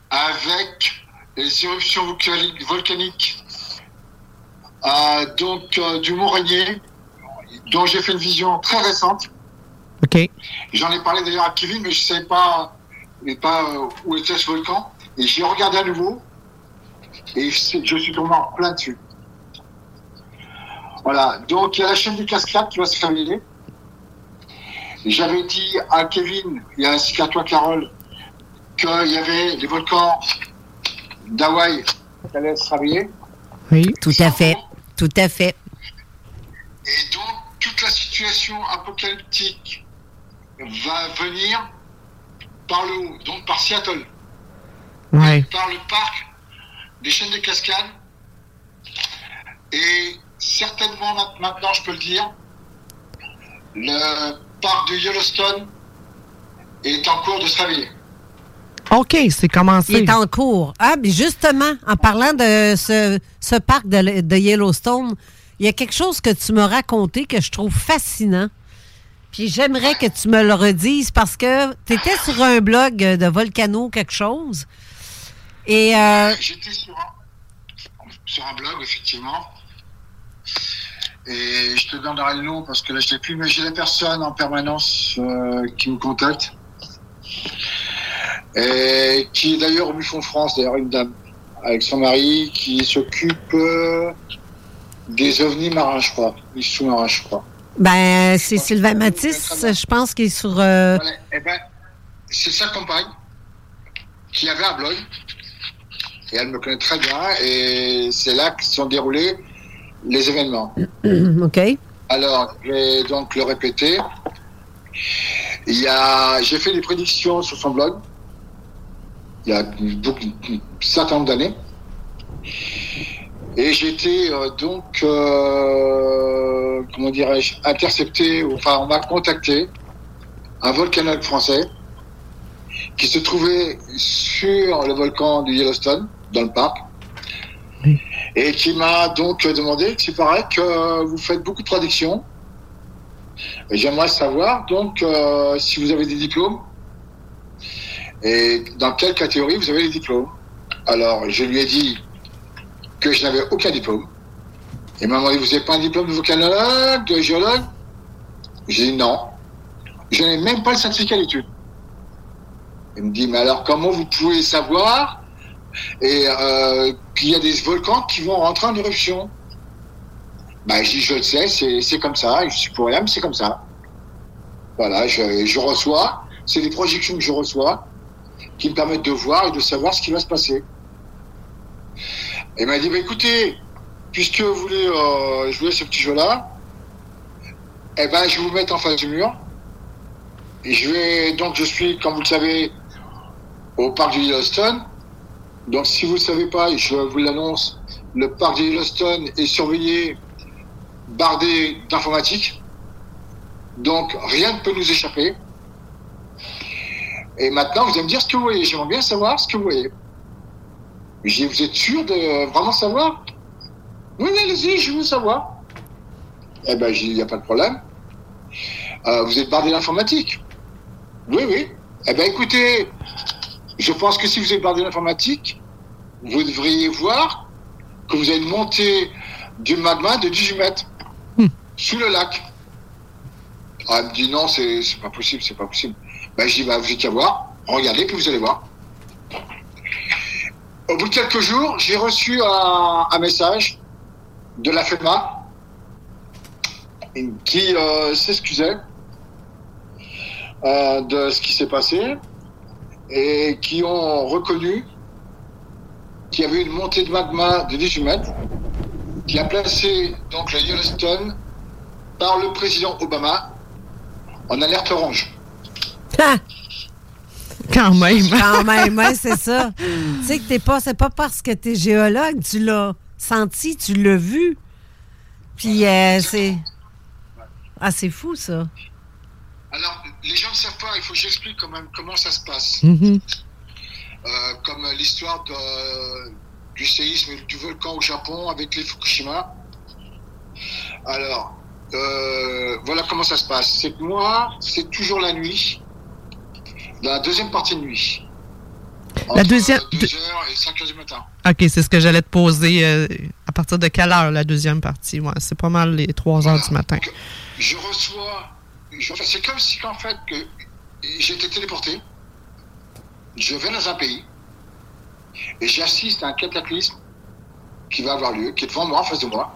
avec les éruptions volcaniques, volcaniques euh, donc, euh, du Mont Rainier, dont j'ai fait une vision très récente. OK. J'en ai parlé d'ailleurs à Kevin, mais je ne savais pas, mais pas euh, où était ce volcan. Et j'ai regardé à nouveau, et je je suis tombé en plein dessus. Voilà, donc il y a la chaîne des cascades qui va se révéler. J'avais dit à Kevin, et ainsi qu'à toi Carole, qu'il y avait les volcans d'Hawaï qui allaient se réveiller. Oui. Tout à fait. Tout à fait. Et donc, toute la situation apocalyptique va venir par le haut, donc par Seattle, Ouais. par le parc des chaînes de cascades. Et certainement, ma- maintenant, je peux le dire, le parc de Yellowstone est en cours de se réveiller. OK, c'est commencé. Il est en cours. Ah, mais justement, en parlant de ce, ce parc de, de Yellowstone, il y a quelque chose que tu m'as raconté que je trouve fascinant. Puis j'aimerais que tu me le redises parce que tu étais sur un blog de Volcano quelque chose. Et euh, J'étais sur un, sur un blog, effectivement. Et je te donnerai le nom parce que là, je l'ai plus, mais j'ai des personnes en permanence euh, qui me contactent. Et qui est d'ailleurs au Buffon France, d'ailleurs une dame, avec son mari, qui s'occupe euh, des ovnis marins, je crois, des sous-marins, je crois. Ben, c'est Sylvain Matisse, je pense qu'il est sur. euh, Voilà. Eh ben, c'est sa compagne qui avait un blog. Et elle me connaît très bien. Et c'est là que se sont déroulés les événements. [coughs] OK. Alors, je vais donc le répéter. Il y a, j'ai fait des prédictions sur son blog. Il y a beaucoup, un certain nombre d'années. Et j'ai été euh, donc, euh, comment dirais-je, intercepté, enfin, on m'a contacté, un volcanologue français, qui se trouvait sur le volcan du Yellowstone, dans le parc, et qui m'a donc demandé, il paraît que vous faites beaucoup de prédictions, et j'aimerais savoir donc euh, si vous avez des diplômes, et dans quelle catégorie vous avez les diplômes. Alors, je lui ai dit que je n'avais aucun diplôme. Il m'a demandé, vous n'avez pas un diplôme de volcanologue, de géologue? J'ai dit non. Je n'ai même pas le certificat d'études. Il me dit, mais alors comment vous pouvez savoir euh, qu'il y a des volcans qui vont rentrer en éruption? Ben, Je dis, je le sais, c'est comme ça, je suis pour rien, mais c'est comme ça. Voilà, je reçois, c'est des projections que je reçois qui me permettent de voir et de savoir ce qui va se passer. Et il m'a dit, bah, écoutez, puisque vous voulez euh, jouer ce petit jeu-là, eh ben, je vais vous mettre en face du mur. Et je vais, donc, je suis, comme vous le savez, au parc du Yellowstone. Donc, si vous ne savez pas, je vous l'annonce, le parc du Yellowstone est surveillé, bardé d'informatique. Donc, rien ne peut nous échapper. Et maintenant, vous allez me dire ce que vous voyez. J'aimerais bien savoir ce que vous voyez. J'ai vous êtes sûr de vraiment savoir? Oui, allez-y, je veux savoir. Eh ben, j'ai dit, il n'y a pas de problème. Euh, vous êtes bardé d'informatique Oui, oui. Eh ben, écoutez, je pense que si vous êtes bardé d'informatique, vous devriez voir que vous avez une montée du magma de 18 mètres sous le lac. Ah, elle me dit non, c'est pas possible, c'est pas possible. Ben, je dis, bah, vous n'avez qu'à voir, regardez, puis vous allez voir. Au bout de quelques jours, j'ai reçu un, message de la FEMA qui euh, s'excusait euh, de ce qui s'est passé et qui ont reconnu qu'il y avait une montée de magma de 18 mètres qui a placé donc le Yellowstone par le président Obama en alerte orange. Quand même. [laughs] Quand même, ouais, c'est ça. tu sais que t'es pas, c'est pas parce que t'es géologue, tu l'as senti, tu l'as vu. Puis euh, c'est. Ah, c'est fou, ça. Alors, les gens ne savent pas, il faut que j'explique quand même comment ça se passe. Mhm. Euh, comme l'histoire du séisme du volcan au Japon avec les Fukushima. Alors, euh, voilà comment ça se passe. C'est que moi, c'est toujours la nuit, la deuxième partie de nuit. La deuxième. 2h et 5h du matin. OK, c'est ce que j'allais te poser. euh, à partir de quelle heure la deuxième partie? Ouais, c'est pas mal les 3 heures du matin. Je reçois. C'est comme si, en fait, que j'étais téléporté. Je vais dans un pays et j'assiste à un cataclysme qui va avoir lieu, qui est devant moi, en face de moi.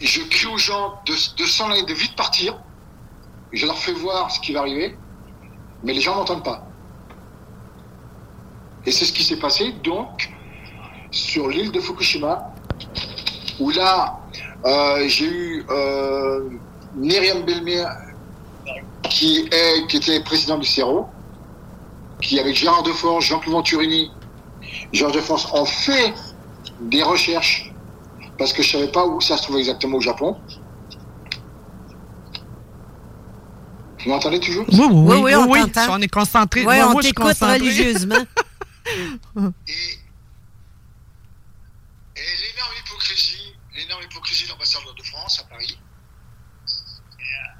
Et je crie aux gens de, de s'en aller, de vite partir. Je leur fais voir ce qui va arriver, mais les gens n'entendent pas. Et c'est ce qui s'est passé, donc, sur l'île de Fukushima, où là, euh, j'ai eu euh, Myriam qui, était président du CERO, qui, avec Gérard Deforge, Jean-Claude Venturini, Georges de ont fait des recherches, parce que je savais pas où ça se trouvait exactement au Japon. Vous m'entendez toujours? Oui, oui, oui. Oui, oui, on oui, t'entend. on est concentré. Oui, Moi, on t'écoute concentré. religieusement. [laughs] Et l'énorme hypocrisie, l'énorme hypocrisie de l'ambassadeur de France à Paris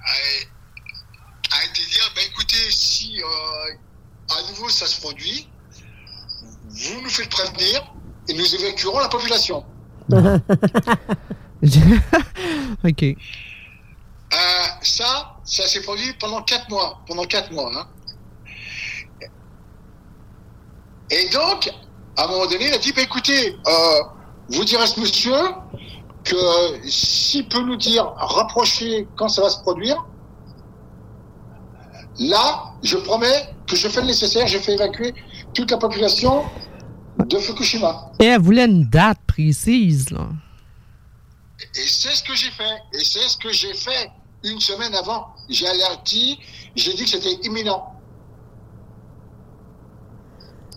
a, a été de dire, bah écoutez, si euh, à nouveau ça se produit, vous nous faites prévenir et nous évacuerons la population. [laughs] [laughs] OK. Euh, ça, ça s'est produit pendant quatre mois. Pendant quatre mois. hein. Et donc, à un moment donné, il a dit, bah, écoutez, euh, vous direz à ce monsieur que s'il peut nous dire, rapprocher quand ça va se produire, là, je promets que je fais le nécessaire, je fais évacuer toute la population de Fukushima. Et elle voulait une date précise, là. Et c'est ce que j'ai fait. Et c'est ce que j'ai fait une semaine avant. J'ai alerté, j'ai dit que c'était imminent.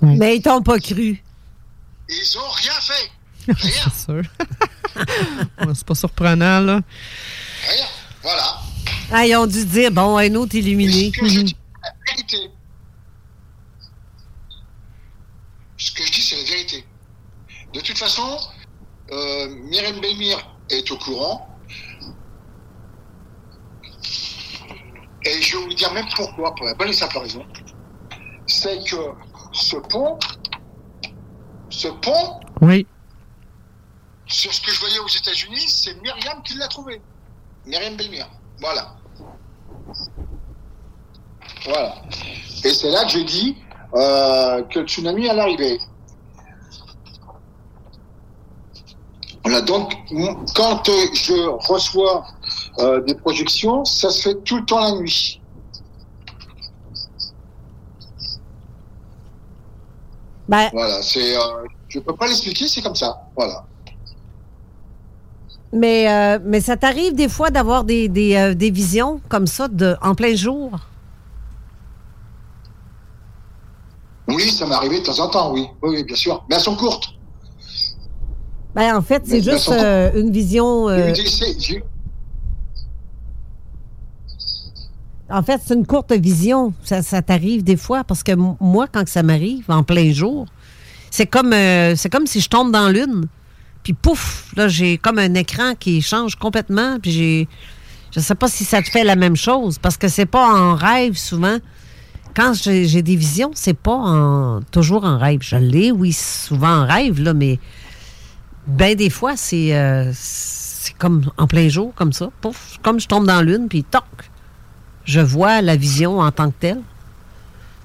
Mais ils t'ont pas cru. Ils ont rien fait. [laughs] C'est sûr. [laughs] Ouais, c'est pas surprenant, là. Rien. Voilà. Ah, ils ont dû dire, bon, un autre illuminé. Ce que je dis, c'est la vérité. Ce que je dis, c'est la vérité. De toute façon, euh, Myriam Belmire est au courant. Et je vais vous dire même pourquoi, pour la bonne et simple raison. C'est que ce pont, ce pont, Oui. sur ce que je voyais aux États-Unis, c'est Myriam qui l'a trouvé. Myriam Belmire. Voilà. Voilà. Et c'est là que je dis euh, que le tsunami allait arriver. Voilà, donc quand euh, je reçois euh, des projections, ça se fait tout le temps la nuit. Ben, Voilà, c'est, euh, je peux pas l'expliquer, c'est comme ça. Voilà. mais, euh, mais ça t'arrive des fois d'avoir des, des, euh, des visions comme ça de, en plein jour? Oui, ça m'est arrivé de temps en temps, oui. Oui, oui, bien sûr. Mais elles sont courtes. Ben, en fait, c'est juste euh, une vision. J'ai eu des- c'est- j'ai- en fait, c'est une courte vision. Ça, ça t'arrive des fois parce que moi, quand ça m'arrive en plein jour, c'est comme, euh, c'est comme si je tombe dans l'une. Puis pouf, là, j'ai comme un écran qui change complètement. Puis j'ai. Je sais pas si ça te fait la même chose parce que c'est pas en rêve souvent. Quand j'ai des visions, c'est pas en, toujours en rêve. Je l'ai, oui, souvent en rêve, là, mais ben des fois, c'est euh, comme en plein jour, comme ça. Pouf, comme je tombe dans l'une, puis toc, je vois la vision en tant que telle.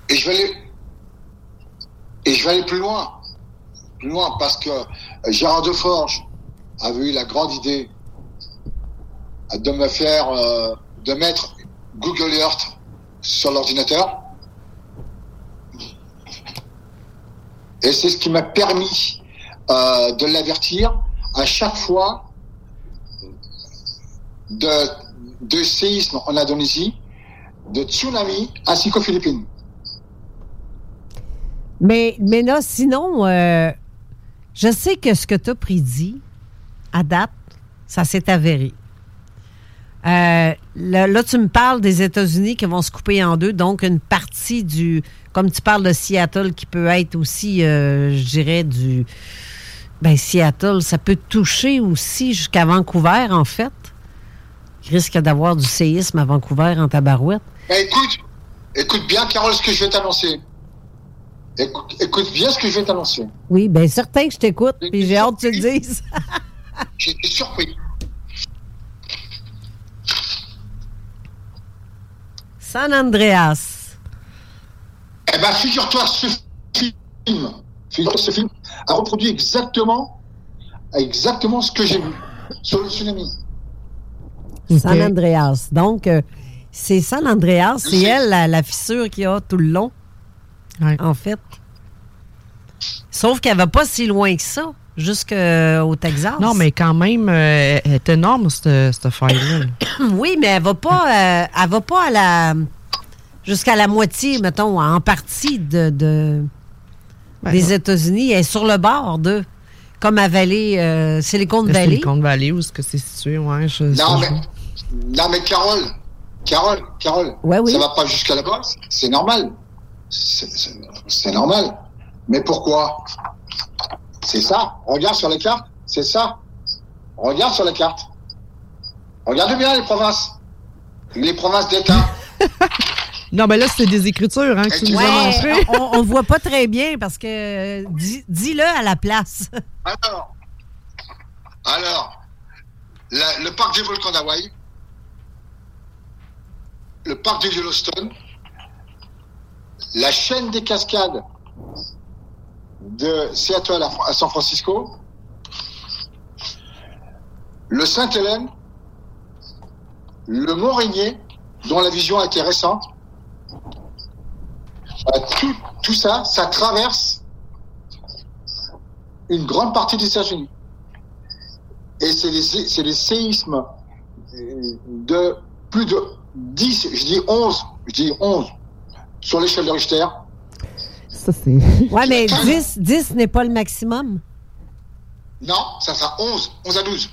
Et je vais aller, plus loin. Plus loin, parce que euh, Gérard Deforge avait eu la grande idée de me faire, euh, de mettre Google Earth sur l'ordinateur. Et c'est ce qui m'a permis euh, de l'avertir à chaque fois de, de séisme en Indonésie, de tsunami ainsi qu'aux Philippines. Mais, mais là, sinon, euh, je sais que ce que tu as prédit, à date, ça s'est avéré. Euh, là, tu me parles des États-Unis qui vont se couper en deux, donc une partie du. Comme tu parles de Seattle, qui peut être aussi, euh, je dirais, du. Ben, Seattle, ça peut toucher aussi jusqu'à Vancouver, en fait. Il risque d'avoir du séisme à Vancouver en tabarouette. Ben, écoute, écoute bien, Carole, ce que je vais t'annoncer. Écoute, écoute bien ce que je vais t'annoncer. Oui, bien, certain que je t'écoute, puis j'ai hâte que tu le dises. [laughs] J'ai été surpris. San Andreas. Eh ben, figure-toi, ce film, figure ce film a reproduit exactement, exactement ce que j'ai vu sur le tsunami. San Andreas. Donc, euh, c'est San Andreas, c'est elle, la, la fissure qu'il y a tout le long, en fait. Sauf qu'elle va pas si loin que ça, jusqu'au Texas. Non, mais quand même, euh, elle est énorme, cette, cette faille-là. [coughs] oui, mais elle va pas, euh, elle va pas à la jusqu'à la moitié, mettons, en partie de, de- Ben des. États-Unis. Elle est sur le bord de, comme à Valley, euh, Silicon Le Valley. Silicon Valley, où est-ce que c'est situé, ouais. Je, Non, mais, non, mais Carole, Carole, Carole, Ouais, oui. ça va pas jusqu'à là-bas, c'est normal. C'est- normal. Mais pourquoi? C'est ça. Regarde sur la carte, c'est ça. Regarde sur la carte. Regarde bien les provinces. Les provinces d'État. [laughs] Non, mais là, c'est des écritures hein, que tu nous as Ouais, montrées. on, on voit pas très bien parce que euh, dis- dis-le à la place. Alors, alors la- le parc des volcans d'Hawaï, le parc de Yellowstone, la chaîne des cascades de Seattle à, San Francisco, le Sainte-Hélène, le Mont-Rainier, dont la vision a été récente. Euh, tout, ça, ça traverse une grande partie des États-Unis. Et c'est c'est des séismes de plus de 10, je dis 11, je dis 11 sur l'échelle de Richter. Ça, c'est. [laughs] Ouais, mais 10, 10 n'est pas le maximum. Non, ça sera 11, 11 à 12.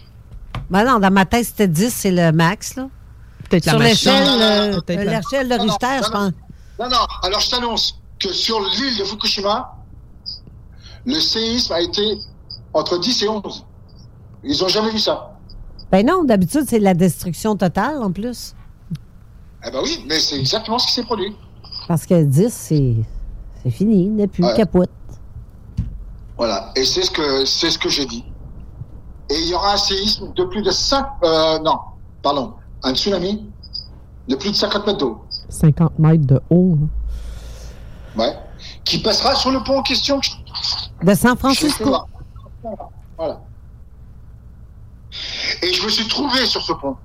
Ben non, dans ma tête, c'était 10, c'est le max, là. Peut-être la Sur l'échelle, euh, l'échelle de Richter, non, je pense. Non, non, alors je t'annonce que sur l'île de Fukushima, le séisme a été entre 10 et 11. Ils n'ont jamais vu ça. Ben non, d'habitude, c'est de la destruction totale, en plus. Eh ben oui, mais c'est exactement ce qui s'est produit. Parce que 10, c'est c'est fini, il n'est plus Ouais. capote. Voilà, et c'est ce que c'est ce que j'ai dit. Et il y aura un séisme de plus de 5... Euh, non, pardon, un tsunami de plus de 50 mètres d'eau. 50 mètres de haut. là. Ouais. Qui passera sur le pont en question. De San Francisco. Voilà. Et je me suis trouvé sur ce pont.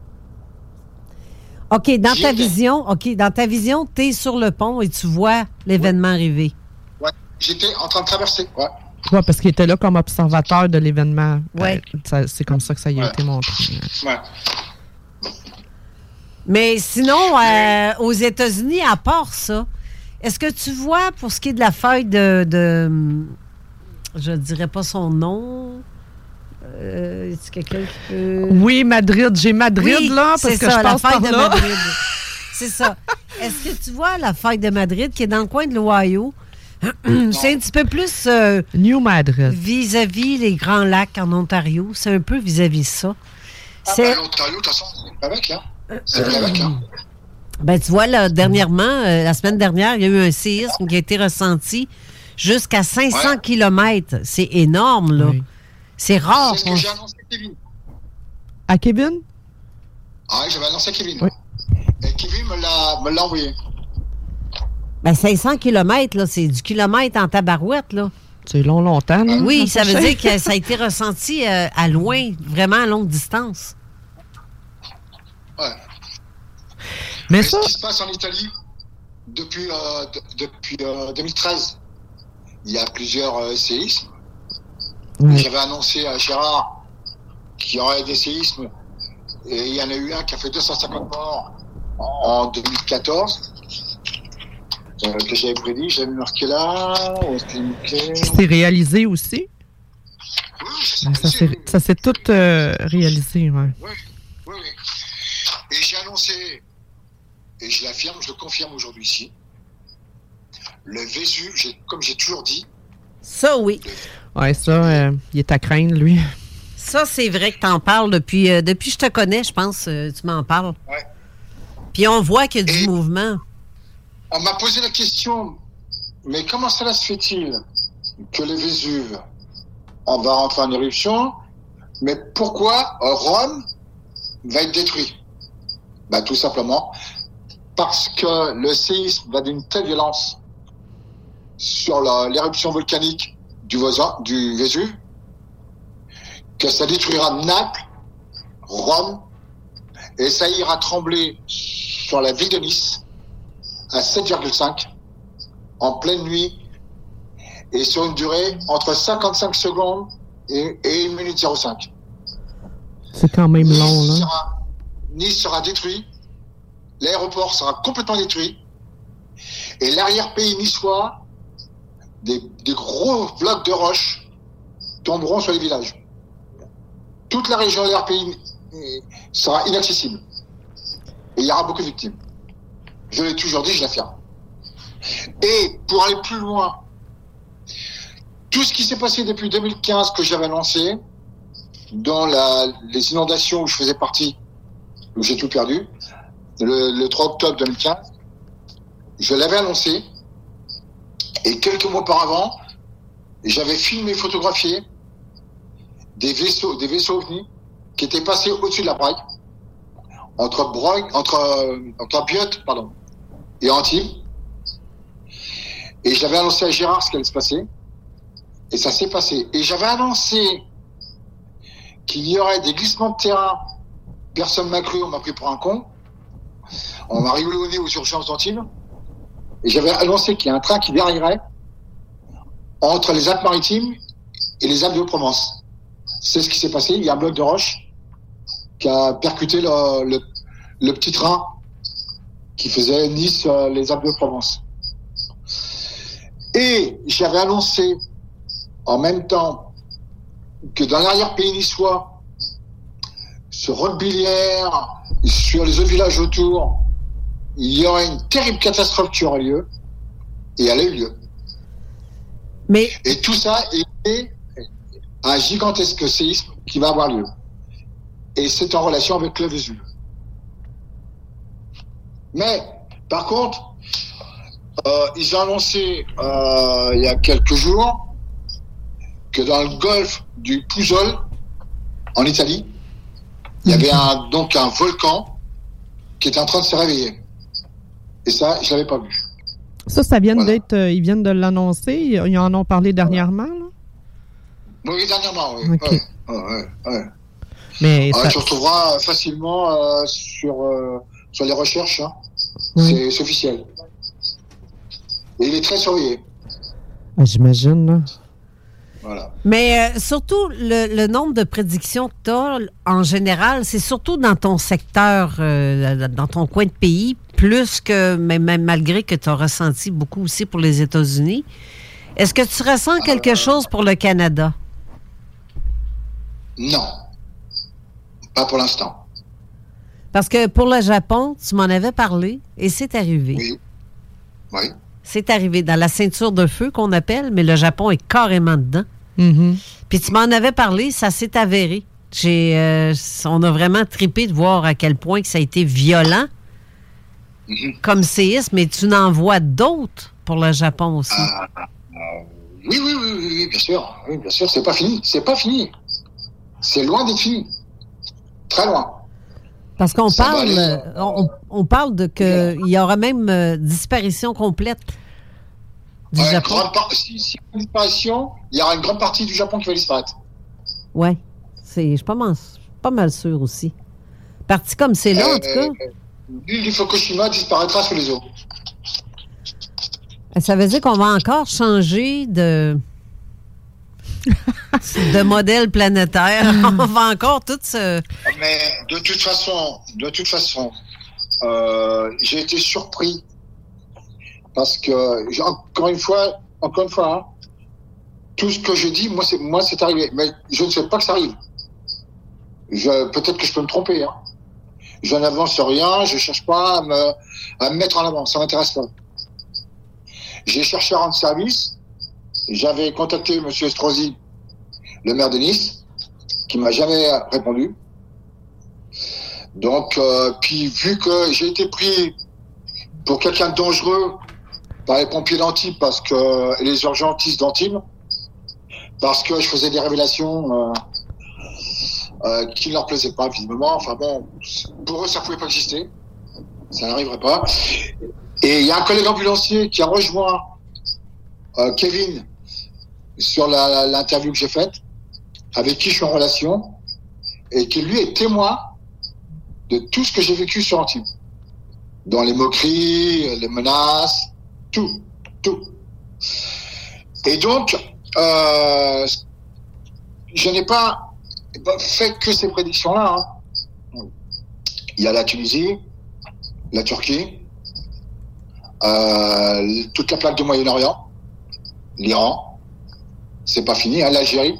OK, dans ta vision, OK, dans ta vision, tu es sur le pont et tu vois l'événement arriver. Ouais. J'étais en train de traverser. Ouais. Ouais, parce qu'il était là comme observateur de l'événement. Ouais. Euh, c'est comme ça que ça y a Ouais. été montré. Ouais. Mais sinon, euh, aux États-Unis, à part ça, est-ce que tu vois, pour ce qui est de la feuille de. de je dirais pas son nom. Euh, est-ce quelqu'un qui peut. Oui, Madrid. J'ai Madrid, Oui, là, parce que ça, je la passe feuille par de là. Madrid. [laughs] C'est ça. Est-ce que tu vois la feuille de Madrid qui est dans le coin de l'Ohio? [clears throat] C'est un petit peu plus euh, New Madrid. vis-à-vis les Grands Lacs en Ontario. C'est un peu vis-à-vis ça. Ah, C'est- bah, l'Ontario, de toute façon, c'est avec, hein. C'est avec, hein. Ben, tu vois, là, dernièrement, euh, la semaine dernière, il y a eu un séisme qui a été ressenti jusqu'à 500 km. C'est énorme, là. C'est rare. C'est ce que j'ai annoncé à Kevin. À Kevin? Ah oui, j'avais annoncé à Kevin. Oui. Et Kevin me l'a, me l'a envoyé. Ben, 500 km, là, c'est du kilomètre en tabarouette, là. C'est long, longtemps. là, Oui, ça veut dire que ça a été ressenti euh, à loin, vraiment à longue distance. Ouais. Mais Et ça, ce qui se passe en Italie depuis, euh, de- depuis euh, 2013, il y a plusieurs euh, séismes. J'avais annoncé à Gérard qu'il y aurait des séismes et il y en a eu un qui a fait 250 morts en 2014 euh, que j'avais prédit. J'avais marqué là. c'est réalisé aussi? Oui, je sais, je Ça sais, s'est oui. ça s'est tout euh, réalisé, ouais. Oui, oui, oui. Et j'ai annoncé, et je l'affirme, je le confirme aujourd'hui ici, le Vésu, j'ai- comme j'ai toujours dit, Ça, oui. Ouais, ça, euh, il est à craindre, lui. Ça, c'est vrai que tu en parles depuis, euh, depuis que je te connais, je pense, euh, tu m'en parles. Ouais. Puis on voit qu'il y a du mouvement. on m'a posé la question, mais comment cela se fait-il que le Vésuve, on va rentrer en éruption, mais pourquoi Rome va être détruit? Bah, Tout simplement parce que le séisme va d'une telle violence sur l'éruption volcanique du, voisin, du Vésuve que ça détruira Naples, Rome, et ça ira trembler sur la ville de Nice à 7,5 en pleine nuit et sur une durée entre 55 secondes et, et 1 minute 05. C'est quand même long, Nice là. sera, nice sera détruit, l'aéroport sera complètement détruit et l'arrière-pays niçois, des, gros blocs de roches tomberont sur les villages. Toute la région de euh, sera inaccessible. Et il y aura beaucoup de victimes. Je l'ai toujours dit, je l'affirme. Et pour aller plus loin, tout ce qui s'est passé depuis 2015 que j'avais annoncé, dans les inondations où je faisais partie, où j'ai tout perdu, le 3 octobre 2015, je l'avais annoncé, et quelques mois auparavant, j'avais filmé, photographié des vaisseaux, des vaisseaux ovnis qui étaient passés au-dessus de la Braille, entre Brogne, entre, euh, entre Biot, pardon, et Antibes. Et j'avais annoncé à Gérard ce qui allait se passer. Et ça s'est passé. Et j'avais annoncé qu'il y aurait des glissements de terrain. Personne m'a cru, on m'a pris pour un con. On m'a rigolé au nez aux urgences d'Antibes. Et j'avais annoncé qu'il y a un train qui déraillerait entre les Alpes-Maritimes et les Alpes de Provence. C'est ce qui s'est passé. Il y a un bloc de roche qui a percuté le, petit train qui faisait Nice, euh, les Alpes de Provence. Et j'avais annoncé en même temps que dans l'arrière-pays niçois, sur Roquebillière, sur les autres villages autour, il y aurait une terrible catastrophe qui aurait lieu. Et elle a eu lieu. Mais Et tout ça est un gigantesque séisme qui va avoir lieu. Et c'est en relation avec le Vésuve. Mais, par contre, euh, ils ont annoncé euh, il y a quelques jours que dans le golfe du Pouzol, en Italie, il y avait un, donc un volcan qui était en train de se réveiller. Et ça, je l'avais pas vu. Ça, ça vient d'être. euh, ils viennent de l'annoncer. Ils en ont parlé dernièrement. là? Oui, dernièrement, oui. Ok. Ouais, ouais. Mais Ah, ça- tu retrouveras facilement euh, sur, euh, sur les recherches. hein. C'est c'est officiel. Et il est très surveillé. Ah, J'imagine. là. Voilà. Mais euh, surtout, le, le nombre de prédictions que tu as, en général, c'est surtout dans ton secteur, euh, dans ton coin de pays, plus que, même, même malgré que tu as ressenti beaucoup aussi pour les États-Unis. Est-ce que tu ressens quelque chose pour le Canada? Non. Pas pour l'instant. Parce que pour le Japon, tu m'en avais parlé et c'est arrivé. Oui. Oui. C'est arrivé dans la ceinture de feu qu'on appelle, mais le Japon est carrément dedans. Mhm. Puis tu m'en avais parlé, ça s'est avéré. J'ai, euh, on a vraiment tripé de voir à quel point que ça a été violent comme séisme, mais tu n'en vois d'autres pour le Japon aussi. Oui, oui, oui, oui, oui, bien sûr. Oui, bien sûr, c'est pas fini. C'est pas fini. C'est loin d'être fini. Très loin. Parce qu'on parle, aller, euh, on, on parle de que il y aura même euh, disparition complète du Ouais, Japon. si, y a une disparition, il y aura une grande partie du Japon qui va disparaître. C'est, je suis pas mal, pas mal sûr aussi. Parti comme c'est là, en tout cas. L'île du Fukushima disparaîtra sous les eaux. Ça veut dire qu'on va encore changer de, [laughs] de modèle planétaire. On va encore tout se. Mais de toute façon, de toute façon, euh, j'ai été surpris parce que encore une fois, encore une fois, hein, tout ce que je dis, moi c'est moi c'est arrivé, mais je ne sais pas que ça arrive. Peut-être que je peux me tromper. Hein. Je n'avance rien, je cherche pas à me, à me mettre en avant, ça m'intéresse pas. J'ai cherché à rendre service. J'avais contacté Monsieur Estrosi, le maire de Nice, qui m'a jamais répondu. Donc, euh, puis vu que j'ai été pris pour quelqu'un de dangereux par les pompiers d'Antibes parce que les urgentistes d'Antibes, parce que je faisais des révélations euh, euh, qui ne leur plaisaient pas visiblement. Enfin bon, pour eux ça pouvait pas exister, ça n'arriverait pas. Et il y a un collègue ambulancier qui a rejoint euh, Kevin sur l'interview que j'ai faite, avec qui je suis en relation, et qui lui est témoin de tout ce que j'ai vécu sur Antibes. Dans les moqueries, les menaces, tout, tout. Et donc, euh, je n'ai pas fait que ces prédictions-là. hein. Il y a la Tunisie, la Turquie, euh, toute la plaque du Moyen-Orient, l'Iran, c'est pas fini, hein, l'Algérie.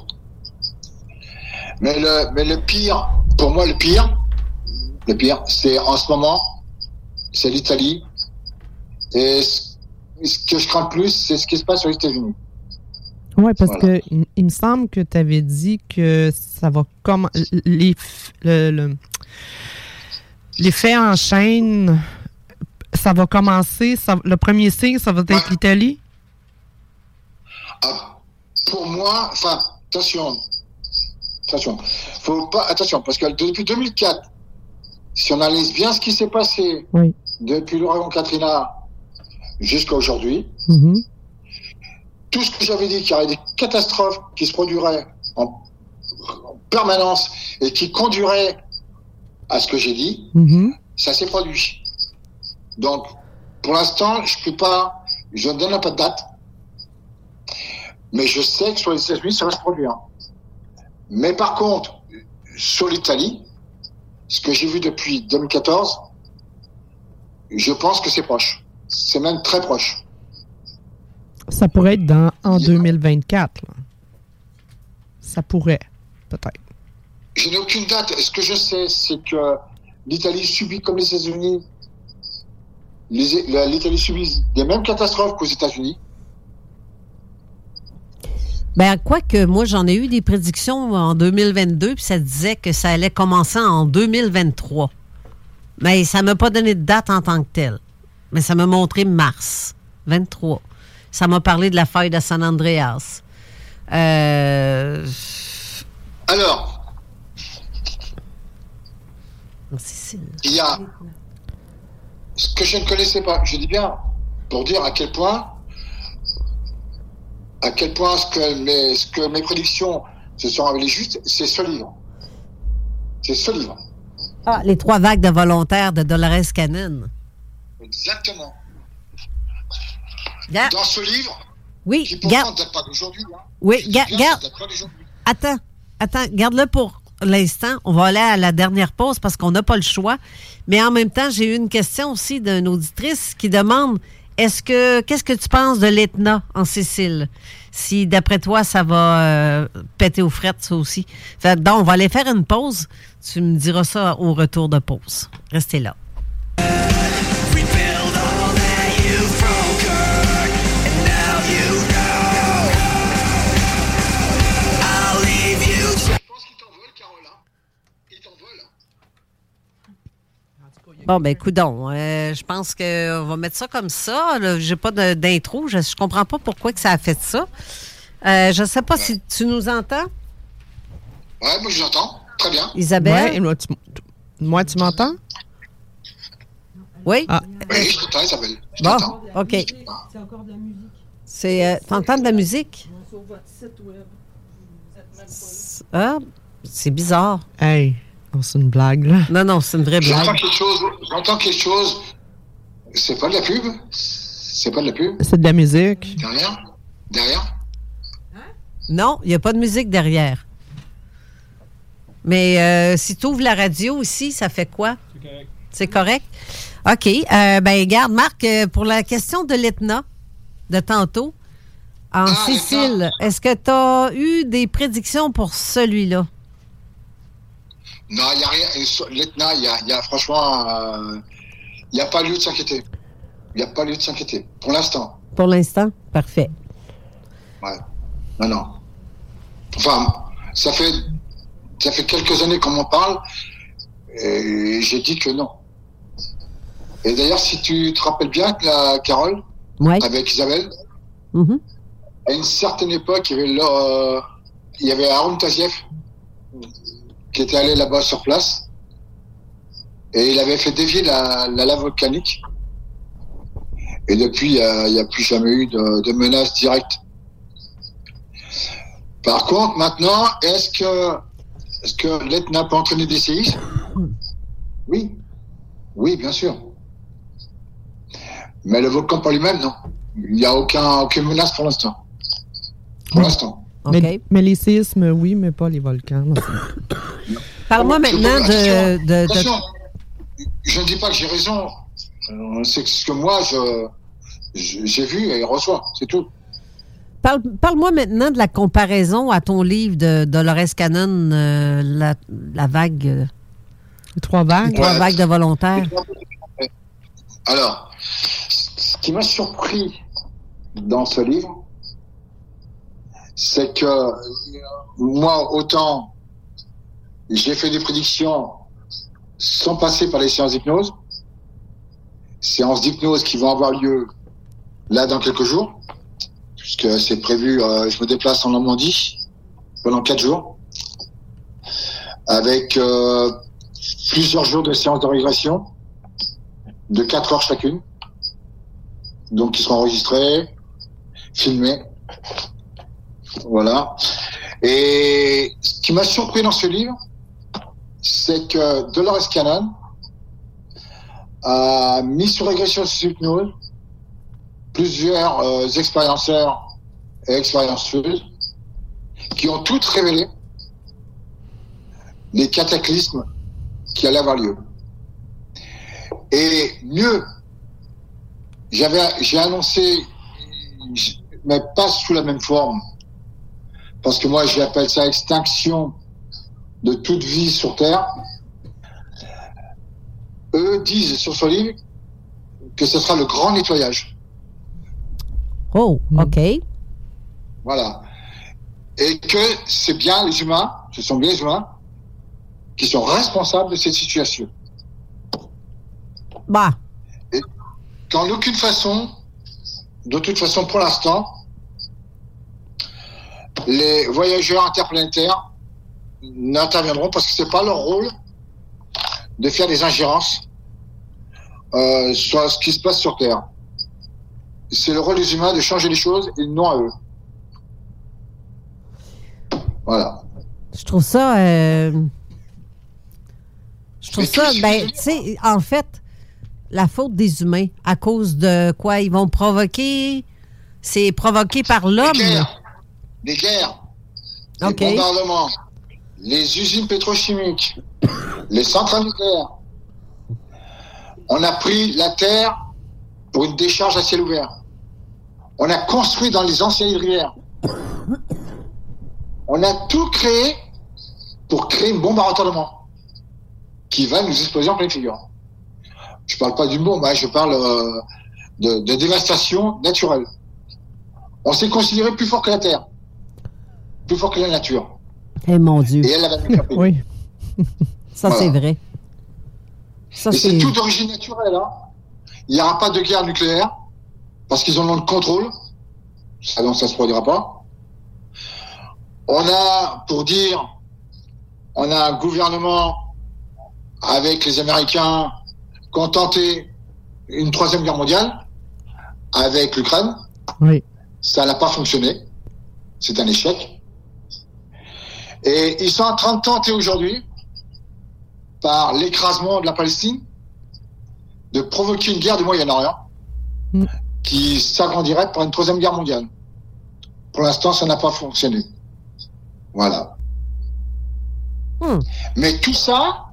Mais le, mais le pire, pour moi, le pire, le pire, c'est en ce moment, c'est l'Italie. Et ce, ce que je crains le plus, c'est ce qui se passe aux États-Unis. Oui, parce Voilà. que il, il me semble que tu avais dit que ça va comme les le, le- les faits en chaîne, ça va commencer. ça- le premier signe, ça va être l'Italie? Ah, pour moi, enfin, attention, attention, faut pas, attention, parce que depuis 2004, si on analyse bien ce qui s'est passé Oui. depuis l'ouragan Katrina jusqu'à aujourd'hui, Mhm. Tout ce que j'avais dit, qu'il y aurait des catastrophes qui se produiraient en, permanence et qui conduirait à ce que j'ai dit, Mhm. ça s'est produit. Donc, pour l'instant, je peux pas, je ne donne pas de date, mais je sais que sur les États-Unis, ça va se produire. Mais par contre, sur l'Italie, ce que j'ai vu depuis 2014, je pense que c'est proche. C'est même très proche. Ça pourrait être dans, en 2024. là. Ça pourrait, peut-être. Je n'ai aucune date. Ce que je sais, c'est que l'Italie subit comme les États-Unis. L'Italie subit des mêmes catastrophes qu'aux États-Unis. Ben, quoique, moi, j'en ai eu des prédictions en 2022, puis ça disait que ça allait commencer en 2023. Mais ça m'a pas donné de date en tant que telle. Mais ça m'a montré mars 23. Ça m'a parlé de la faille de San Andreas. Euh, Alors, il y a ce que je ne connaissais pas. Je dis bien pour dire à quel point, à quel point ce que mes, ce que mes prédictions se sont révélées justes, c'est ce livre. C'est ce livre. Ah, les trois vagues de volontaires de Dolores Cannon. Exactement. Ga- Dans ce livre, Oui, qui pourtant date pas d'aujourd'hui. hein. Oui, ga- bien, garde. Attends, attends, garde-le pour l'instant. On va aller à la dernière pause parce qu'on n'a pas le choix. Mais en même temps, j'ai eu une question aussi d'une auditrice qui demande est-ce que qu'est-ce que tu penses de l'Etna en Sicile? Si d'après toi, ça va euh, péter aux frettes, ça aussi. Fait, donc, on va aller faire une pause. Tu me diras ça au retour de pause. Restez là. Bon, ben, coudon. Euh, je pense qu'on va mettre ça comme ça. J'ai pas de- d'intro. Je, je comprends pas pourquoi que ça a fait ça. Euh, je sais pas si tu nous entends, Ouais, moi je vous entends. Très bien. Isabelle? Ouais, moi, tu, moi, tu m'entends? Oui? Ah. Oui, je t'entends, Isabelle. Je Bon, t'entends. OK. C'est. Euh, T'entends de la musique? Ah, c'est bizarre. Hey, c'est une blague, là. Non, non, c'est une vraie J'entends blague. quelque chose. J'entends quelque chose. C'est pas de la pub? C'est pas de la pub? C'est de la musique. Derrière? Derrière? Non, il n'y a pas de musique derrière. Mais euh, si tu ouvres la radio ici, ça fait quoi? C'est correct. OK. Euh, ben, garde, Marc, euh, pour la question de l'Etna de tantôt, en Ah, Sicile, est-ce que tu as eu des prédictions pour celui-là? Non, il n'y a rien. L'Etna, il y a, y a franchement. euh, Il n'y a pas lieu de s'inquiéter. Il n'y a pas lieu de s'inquiéter. Pour l'instant. Pour l'instant? Parfait. Ouais. Non, non. Enfin, ça fait, ça fait quelques années qu'on m'en parle. Et j'ai dit que non. Et d'ailleurs, si tu te rappelles bien, la Carole, Ouais. avec Isabelle, Mhm. à une certaine époque, il y avait, là, euh, il y avait Aaron qui était allé là-bas sur place. Et il avait fait dévier la, la lave volcanique. Et depuis, il n'y a, plus jamais eu de, de menace directe. Par contre, maintenant, est-ce que, est-ce que l'Etna peut entraîner des séismes? Oui. Oui, bien sûr. Mais le volcan par lui-même, non. Il n'y a aucun, aucune menace pour l'instant. Pour l'instant. Mais, mais les séismes, oui, mais pas les volcans. [coughs] Parle-moi maintenant de. de- de- Attention, je ne dis pas que j'ai raison. Euh, C'est ce que moi, je, je- j'ai vu et reçois. C'est tout. Parle- Parle-moi maintenant de la comparaison à ton livre de Dolores Cannon, euh, la, la vague. euh, Les trois vagues. trois vagues de volontaires. Alors, ce qui m'a surpris dans ce livre, c'est que moi, autant j'ai fait des prédictions sans passer par les séances d'hypnose, séances d'hypnose qui vont avoir lieu là dans quelques jours, puisque c'est prévu, euh, je me déplace en Normandie pendant quatre jours, avec euh, plusieurs jours de séances de régression de 4 heures chacune. Donc, qui seront enregistrés, filmés. Voilà. Et ce qui m'a surpris dans ce livre, c'est que Dolores Cannon a mis sur régression sous hypnose plusieurs euh, expérienceurs et expérienceuses qui ont toutes révélé les cataclysmes qui allaient avoir lieu. Et mieux, j'avais, j'ai annoncé, mais pas sous la même forme, parce que moi j'appelle ça extinction de toute vie sur Terre. Eux disent sur ce livre que ce sera le grand nettoyage. Oh, OK. Voilà. Et que c'est bien les humains, ce sont bien les humains, qui sont responsables de cette situation. Bah. Et qu'en aucune façon, de toute façon pour l'instant, les voyageurs interplanétaires n'interviendront parce que c'est pas leur rôle de faire des ingérences euh, sur ce qui se passe sur Terre. C'est le rôle des humains de changer les choses et non à eux. Voilà. Je trouve ça. euh, Je trouve ça. Ben, tu sais, en fait, la faute des humains, à cause de quoi ils vont provoquer. C'est provoqué par l'homme. Des guerres, les bombardements, les usines pétrochimiques, les centrales nucléaires. On a pris la terre pour une décharge à ciel ouvert. On a construit dans les anciennes rivières. On a tout créé pour créer une bombe à retardement qui va nous exploser en pleine figure. Je parle pas d'une bombe, hein, je parle euh, de, de dévastation naturelle. On s'est considéré plus fort que la Terre, plus fort que la nature. Eh mon Dieu. Et elle avait. Oui. [laughs] Ça, Voilà. c'est vrai. Ça, Et c'est c'est. tout d'origine naturelle. Hein. Il n'y aura pas de guerre nucléaire parce qu'ils en ont le contrôle. Ça, non, ça se produira pas. On a, pour dire, on a un gouvernement avec les Américains qui ont tenté une troisième guerre mondiale avec l'Ukraine. Oui. Ça n'a pas fonctionné. C'est un échec. Et ils sont en train de tenter aujourd'hui, par l'écrasement de la Palestine, de provoquer une guerre du Moyen-Orient Mm. qui s'agrandirait par une troisième guerre mondiale. Pour l'instant, ça n'a pas fonctionné. Voilà. Hmm. Mais tout ça,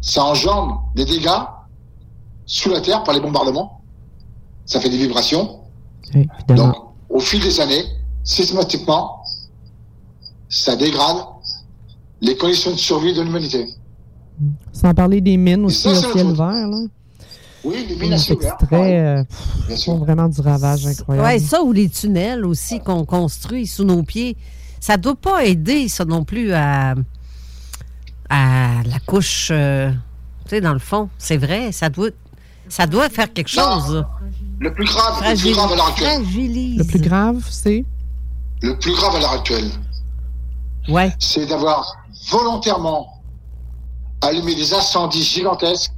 ça engendre des dégâts sous la terre par les bombardements. Ça fait des vibrations. Donc, au fil des années, systématiquement, ça dégrade les conditions de survie de l'humanité. Sans parler des mines aussi ça, au ciel truc. vert, là. Oui, les mines à ciel extraits euh, pff, font vraiment du ravage incroyable. Ouais, ça ou les tunnels aussi qu'on construit sous nos pieds, ça doit pas aider, ça non plus, à, à la couche, euh, tu sais, dans le fond. C'est vrai, ça doit, ça doit faire quelque chose. Le plus grave, le plus Fragile- grave à l'heure actuelle. fragilise. Le plus grave, c'est? Le plus grave à l'heure actuelle. Ouais. C'est d'avoir volontairement allumé des incendies gigantesques,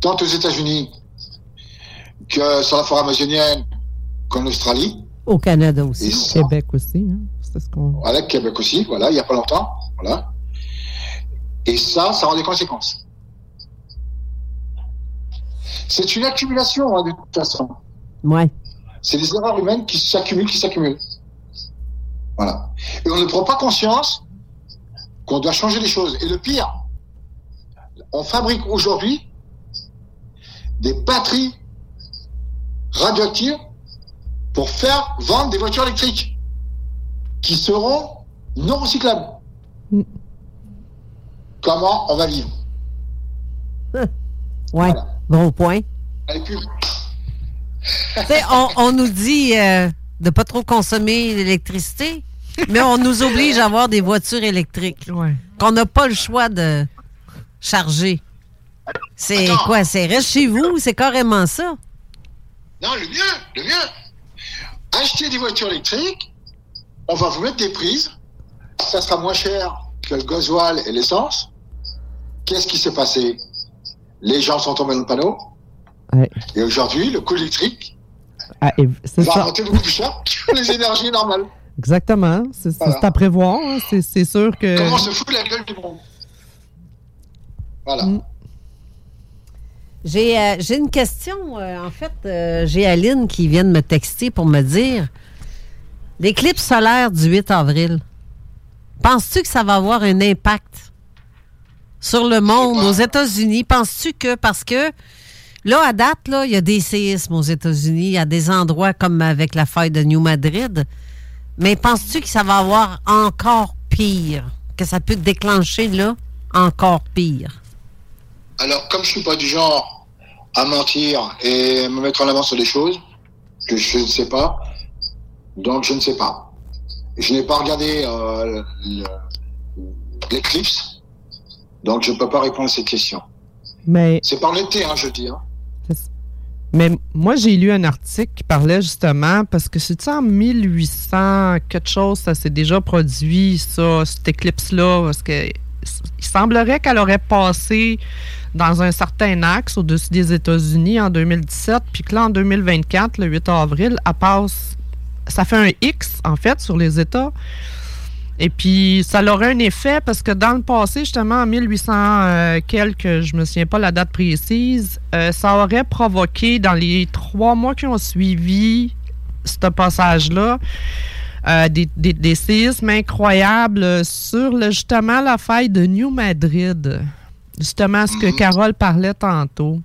tant aux États-Unis que sur la forêt amazonienne qu'en Australie, Au Canada aussi. Et Au Québec aussi. Hein. C'est ce qu'on. voilà, Québec aussi, voilà, il n'y a pas longtemps, voilà. Et ça, ça aura des conséquences. C'est une accumulation, hein, de toute façon. Ouais. C'est des erreurs humaines qui s'accumulent, qui s'accumulent. Voilà. Et on ne prend pas conscience qu'on doit changer les choses. Et le pire, on fabrique aujourd'hui des batteries radioactives pour faire vendre des voitures électriques qui seront non recyclables. Comment on va vivre? Ouais. Bon point. Allez, on, on nous dit euh, de pas trop consommer l'électricité, mais on nous oblige à avoir des voitures électriques. Qu'on n'a pas le choix de charger. C'est quoi? C'est reste chez vous? C'est carrément ça? Non, le mieux, le mieux. Achetez des voitures électriques, on va vous mettre des prises, ça sera moins cher que le gasoil et l'essence. Qu'est-ce qui s'est passé? Les gens sont tombés dans le panneau, Ouais. et aujourd'hui, le coût électrique Ah, et c'est va ça. monter beaucoup plus cher que les énergies normales. exactement. C'est c'est- Voilà. c'est à prévoir. hein. C'est c'est sûr que. Comment on se fout de la gueule du monde Voilà. Mm. J'ai euh, j'ai une question. euh, en fait, euh, j'ai Aline qui vient de me texter pour me dire l'éclipse solaire du 8 avril. Penses-tu que ça va avoir un impact sur le monde, aux États-Unis? Penses-tu que parce que là, à date, là, il y a des séismes aux États-Unis, il y a des endroits comme avec la faille de New Madrid. Mais penses-tu que ça va avoir encore pire? Que ça peut déclencher là encore pire? Alors, comme je suis pas du genre à mentir et me mettre en avant sur des choses que je ne sais pas, donc je ne sais pas. Je n'ai pas regardé euh, l'éclipse, donc je ne peux pas répondre à cette question. Mais, C'est par l'été, hein, je dis. Hein. Mais moi, j'ai lu un article qui parlait justement, parce que c'est en 1800, quelque chose, ça s'est déjà produit, ça, cette éclipse-là, parce que il semblerait qu'elle aurait passé dans un certain axe au-dessus des États-Unis en 2017, puis que là, en 2024, le 8 avril, elle passe. Ça fait un X, en fait, sur les États. Et puis, ça aurait un effet parce que dans le passé, justement, en 1800 euh, quelques, je me souviens pas la date précise, euh, ça aurait provoqué dans les trois mois qui ont suivi ce passage-là euh, des, des, des séismes incroyables sur le, justement la faille de New Madrid. Justement, ce que Carole parlait tantôt.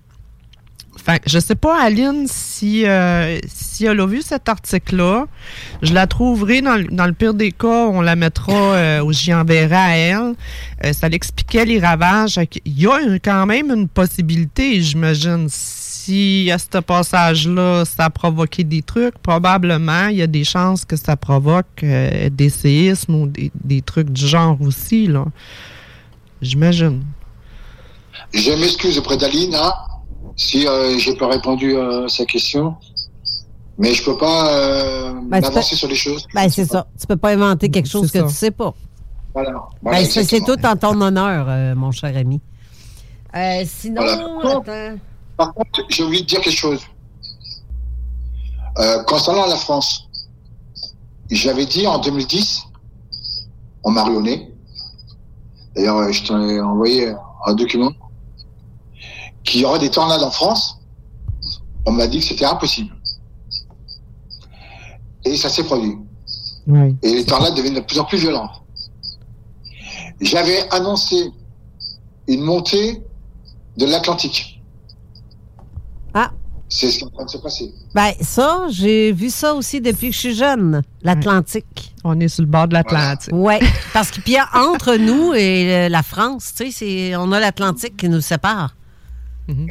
Je sais pas, Aline, si, euh, si elle a vu cet article-là. Je la trouverai dans, dans le pire des cas, on la mettra euh, ou j'y enverrai à elle. Euh, ça l'expliquait les ravages. Il y a quand même une possibilité, j'imagine. Si à ce passage-là, ça a provoqué des trucs, probablement, il y a des chances que ça provoque euh, des séismes ou des, des trucs du genre aussi, là. J'imagine. Je m'excuse auprès d'Aline hein, si euh, j'ai pas répondu à sa question, mais je peux pas euh, Ben, peux- sur les choses. Ben, c'est ça. Tu peux pas inventer quelque chose que ça. tu sais pas. Voilà. Voilà, Ben, c'est tout en ton honneur, euh, mon cher ami. Euh, sinon, Voilà. attends. Par contre, j'ai oublié de dire quelque chose. Euh, concernant la France, j'avais dit en 2010, on m'a rayonné. D'ailleurs, euh, je t'en ai envoyé un document qu'il y aurait des tornades en France. On m'a dit que c'était impossible. Et ça s'est produit. Oui. Et les tornades deviennent de plus en plus violentes. J'avais annoncé une montée de l'Atlantique. Ah. C'est ce qui est en train de se passer. Ben, ça, j'ai vu ça aussi depuis que je suis jeune, l'Atlantique. On est sur le bord de l'Atlantique. Oui, parce que puis entre nous et euh, la France, tu sais, c'est- on a l'Atlantique qui nous sépare.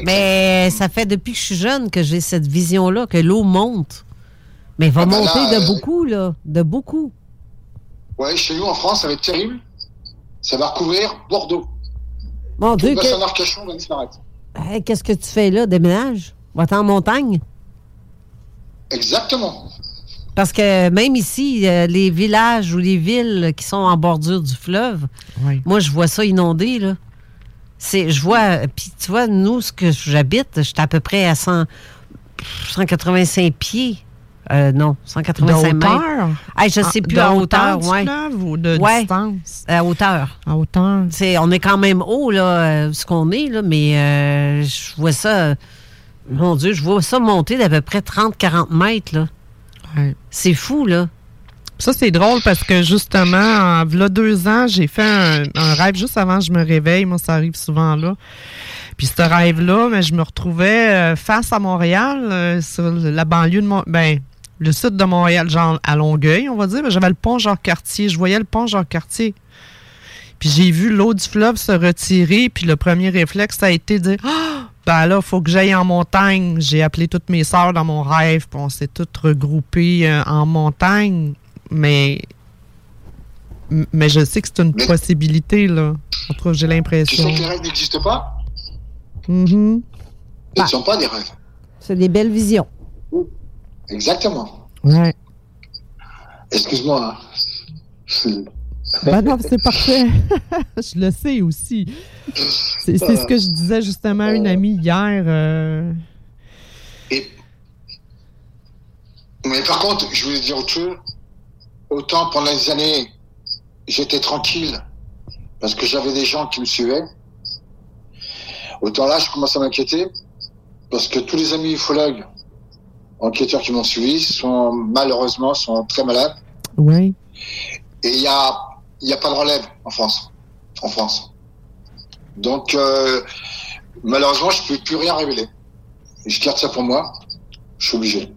Mais ça fait depuis que je suis jeune que j'ai cette vision-là, que l'eau monte. Mais elle va Ah ben monter là, de euh, beaucoup, là. De beaucoup. Ouais, chez nous en France, ça va être terrible. Ça va recouvrir Bordeaux. Mon Tout Dieu, le bassin que- d'Arcachon va disparaître. Hey, qu'est-ce que tu fais là, déménage? Va-t'en en montagne? Exactement. Parce que même ici, euh, les villages ou les villes qui sont en bordure du fleuve, moi, je vois ça inondé, là. C'est, je vois, puis tu vois, nous, ce que j'habite, j'étais à peu près à 100, 185 pieds. Euh, non, 185 De mètres. Hey, je Ah, sais plus de en hauteur hauteur, ouais. fleuve ou de Ouais. distance? À hauteur. À hauteur. On est quand même haut, là, euh, ce qu'on est, là, mais euh, je vois ça, euh, mon Dieu, je vois ça monter d'à peu près 30-40 mètres, là. C'est fou, là. Ça, c'est drôle parce que justement, en v'là deux ans, j'ai fait un, rêve juste avant que je me réveille. Moi, ça arrive souvent là. Puis ce rêve-là, mais je me retrouvais euh, face à Montréal, euh, sur la banlieue de Mont... Ben, le sud de Montréal, genre à Longueuil, on va dire. J'avais le pont Jacques-Cartier. Je voyais le pont Jacques-Cartier. Puis j'ai vu l'eau du fleuve se retirer. Puis le premier réflexe, ça a été de dire Ah! Ben là, faut que j'aille en montagne. J'ai appelé toutes mes sœurs dans mon rêve. Puis on s'est toutes regroupées euh, en montagne. Mais. Mais je sais que c'est une possibilité, là. En tout cas, j'ai Tu l'impression. sais que les rêves n'existent pas? Mhm. Ce ne sont pas des rêves. C'est des belles visions. Exactement. Ouais. Excuse-moi. hein. Ben non, c'est parfait. [laughs] je le sais aussi. C'est ce que je disais justement à une amie hier. euh, Mais par contre, je voulais dire autre chose. Autant pendant les années, j'étais tranquille parce que j'avais des gens qui me suivaient. Autant là, je commence à m'inquiéter parce que tous les amis ufologues, enquêteurs qui m'ont suivi, sont malheureusement sont très malades. Oui. Et il y a, il y a pas de relève en France. En France. Donc, euh, malheureusement, je peux plus rien révéler. Je garde ça pour moi. Je suis obligé.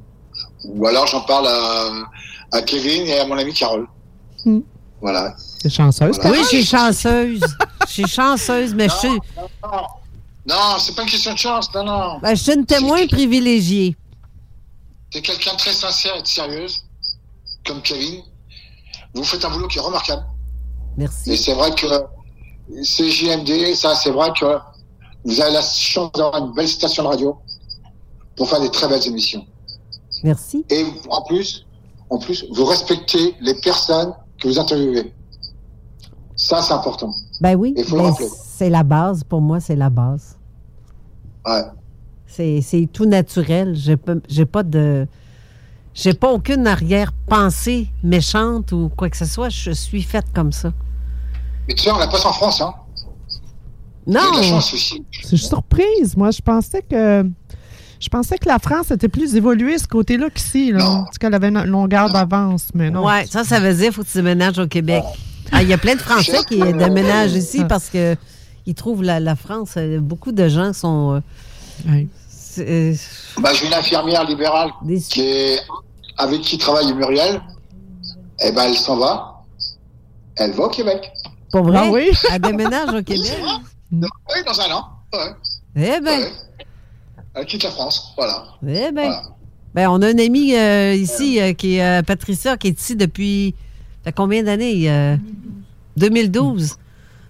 Ou alors, j'en parle à, à Kevin et à mon ami Carole. Hmm. Voilà. C'est chanceuse. Voilà. Oui, je suis chanceuse. Je suis chanceuse, mais je suis, Non, non c'est pas une question de chance. Non, non. ben, je suis une témoin privilégiée. C'est quelqu'un de très sincère et de sérieuse, comme Kevin. Vous faites un boulot qui est remarquable. Merci. Et c'est vrai que c'est JMD, ça, c'est vrai que vous avez la chance d'avoir une belle station de radio pour faire des très belles émissions. Merci. Et en plus, en plus, vous respectez les personnes que vous interviewez. Ça, c'est important. Ben oui, rappeler. c'est la base. Pour moi, c'est la base. Ouais. C'est c'est tout naturel. J'ai pas, j'ai pas de. J'ai pas aucune arrière-pensée méchante ou quoi que ce soit. Je suis faite comme ça. Mais tu sais, on la passe en France, hein. Non! Suis surprise. Moi, je pensais que. Je pensais que la France était plus évoluée ce côté-là qu'ici. Là. En tout cas, elle avait une longueur d'avance, mais non. Ouais, ça, ça veut dire qu'il faut que tu déménages au Québec. Ah, Il y a plein de Français qui déménagent ici parce que ils trouvent la, la France. euh, Beaucoup de gens sont. euh, euh, Bah, j'ai une infirmière libérale qui est, avec qui travaille Muriel. Eh ben, elle s'en va. Elle va au Québec. Pour vrai? Ah oui? Elle déménage au Québec? [laughs] Oui, dans un an. Ouais. Eh ben. Ouais. Elle quitte la France. Voilà. Eh ben. Ben, on a une amie euh, ici euh, qui est euh, Patricia qui est ici depuis. combien d'années? Euh, 2012.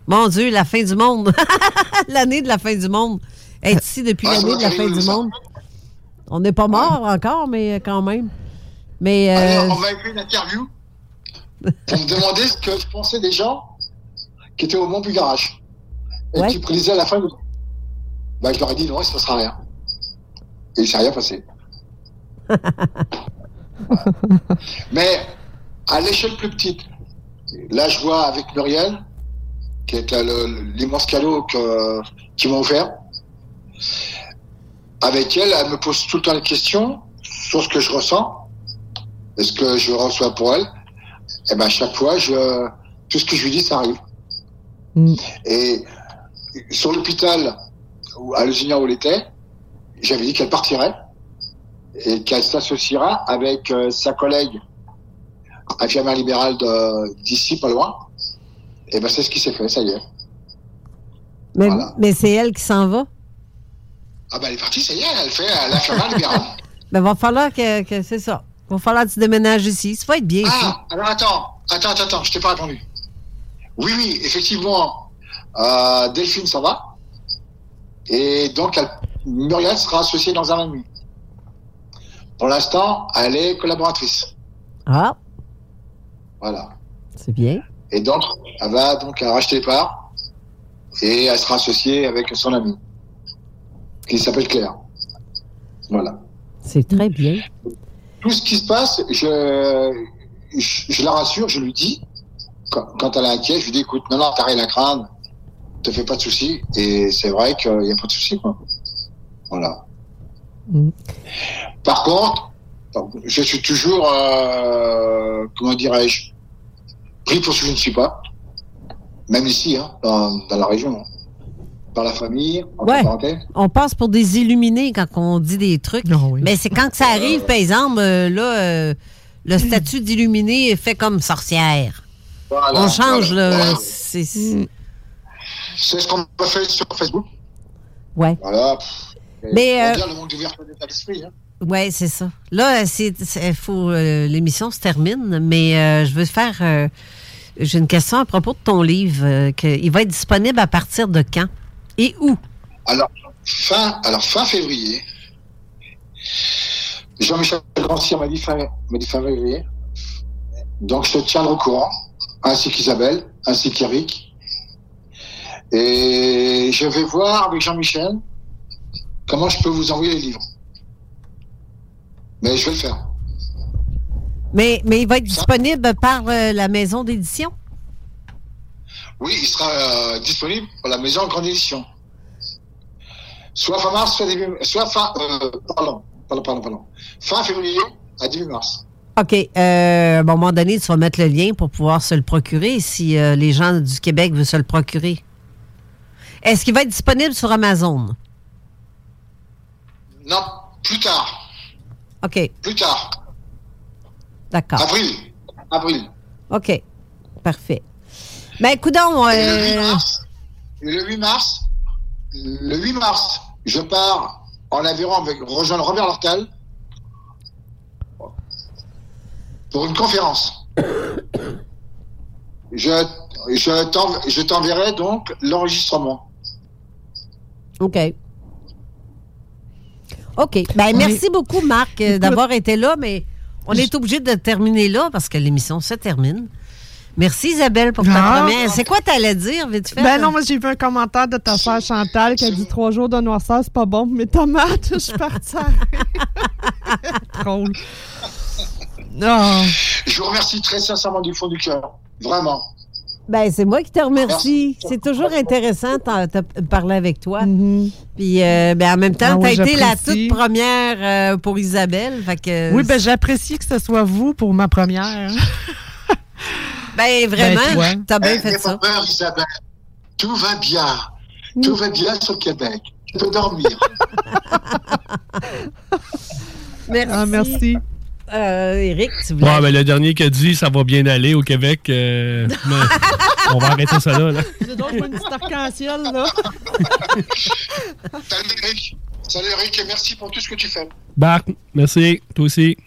Mon Dieu, la fin du monde. [laughs] l'année de la fin du monde. Elle est ici depuis l'année de la fin du monde. On n'est pas mort encore, mais quand même. Mais. euh, Alors, on m'a fait une interview pour me demander ce que je pensais des gens qui étaient au Mont du Garage et Ouais. qui prédisaient la fin du bah, Je leur ai dit non, il ne se passera rien. Et il ne s'est rien passé. [laughs] Mais à l'échelle plus petite, là je vois avec Muriel, qui est l'immense cadeau qu'ils m'ont offert. Avec elle, elle me pose tout le temps des questions sur ce que je ressens, et ce que je reçois pour elle. Et ben à chaque fois, je, tout ce que je lui dis, ça arrive. Et sur l'hôpital, à l'usine où elle était, j'avais dit qu'elle partirait et qu'elle s'associera avec euh, sa collègue infirmière libérale d'ici, pas loin. Et ben c'est ce qui s'est fait, ça y est. mais mais c'est elle qui s'en va? Ah ben elle est partie, ça y est, elle fait l'infirmière libérale. [laughs] Ben, va falloir que, que c'est ça. Va falloir que tu déménages ici. Ça va être bien ici. Ah, alors attends, attends, attends, attends, je t'ai pas répondu. Oui, oui, effectivement, euh, Delphine, ça va. Et donc, elle- Muriel sera associée dans un an et demi. Pour l'instant, elle est collaboratrice. Ah, Voilà. c'est bien. Et donc, elle va donc racheter les parts et elle sera associée avec son ami, qui s'appelle Claire. Voilà. C'est très bien. Tout ce qui se passe, je, je, je la rassure, je lui dis, quand, quand elle est inquiète, je lui dis, écoute, non, non, t'as rien à craindre, te fais pas de soucis. Et c'est vrai qu'il n'y a pas de soucis, quoi. Voilà. Par contre, je suis toujours, euh, comment dirais-je, pris pour ce que je ne suis pas. Même ici, hein, dans, dans la région. hein. Par la famille, entre Ouais. On passe pour des illuminés quand on dit des trucs. Mais c'est quand que ça arrive, par exemple, euh, là, euh, le statut d'illuminé est fait comme sorcière. Voilà, on change, voilà, là. voilà. C'est. C'est ce qu'on a fait sur Facebook. Ouais. Voilà. Mais, On euh, le d'ouverture d'esprit. Hein. Oui, c'est ça. Là, c'est, c'est- faut, euh, l'émission se termine, mais euh, je veux faire. euh, j'ai une question à propos de ton livre. euh, que, il va être disponible à partir de quand? Et où? Alors, fin, alors, fin février, Jean-Michel Grandcir m'a dit fin, m'a dit fin février. Donc, je te tiendrai au courant, ainsi qu'Isabelle, ainsi qu'Eric. Et je vais voir avec Jean-Michel comment je peux vous envoyer les livres. Mais je vais le faire. Mais, mais il va être disponible par euh, la maison d'édition? Oui, il sera euh, disponible pour la maison grande édition. Soit fin mars, soit début, soit fin, euh, pardon, pardon, pardon, pardon. Fin février à début mars. OK. à un moment donné, tu vas mettre le lien pour pouvoir se le procurer si les gens du Québec veulent se le procurer. Est-ce qu'il va être disponible sur Amazon? Non, plus tard, OK. plus tard. D'accord. Avril, avril. OK. Parfait. Ben, Et le 8 euh, mars, le 8 mars, le 8 mars, je pars en aviron avec rejoindre Robert Lortal pour une conférence. [coughs] Je, je t'enverrai donc l'enregistrement. OK. OK. Ben, merci beaucoup, Marc, euh, d'avoir été là, mais on est obligé de terminer là parce que l'émission se termine. Merci, Isabelle, pour ta Ah. première. C'est quoi t'allais dire, vite fait? Ben non, moi j'ai vu un commentaire de ta sœur Chantal qui a dit trois jours de noirceur, c'est pas bon. Mais tomates, je suis partie. [laughs] Drôle. Non. Je vous remercie très sincèrement du fond du cœur. Vraiment. Ben, c'est moi qui te remercie. C'est toujours intéressant de parler avec toi. Mm-hmm. Puis, euh, ben, en même temps, Ah tu as été la toute première euh, pour Isabelle. Fait que, Oui, ben j'apprécie que ce soit vous pour ma première. [laughs] ben, vraiment, Ben, toi. t'as bien Eh, fait n'aie ça. peur, Isabelle. Tout va bien. Tout va bien sur Québec. Tu peux dormir. [laughs] Merci. Ah, merci. Euh, Eric, tu voulais... Ouais, ben, le dernier qui a dit ça va bien aller au Québec, euh, [laughs] on va arrêter ça là. là. J'ai donc une petite arc-en-ciel, là. Salut Eric. Salut Eric et merci pour tout ce que tu fais. Bart, merci, toi aussi.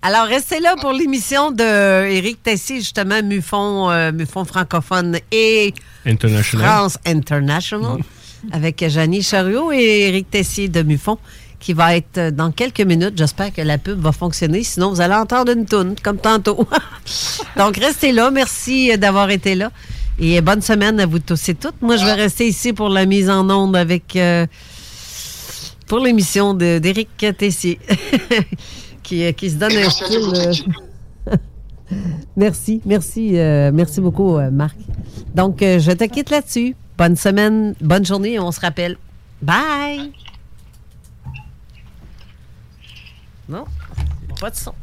Alors, restez là pour l'émission de Éric Tessier, justement, Mufon, euh, Mufon francophone et International. France International, avec Janie Chariot et Éric Tessier de Mufon, qui va être euh, dans quelques minutes. J'espère que la pub va fonctionner. Sinon, vous allez entendre une toune, comme tantôt. [laughs] Donc, restez là. Merci euh, d'avoir été là. Et bonne semaine à vous tous et toutes. Moi, je vais rester ici pour la mise en onde avec... euh, pour l'émission d'Éric Tessier, [laughs] qui, qui se donne Et un merci style... euh. Merci, merci, euh, merci beaucoup, Marc. Donc, je te quitte là-dessus. Bonne semaine, bonne journée on se rappelle. Bye! Non, pas de son.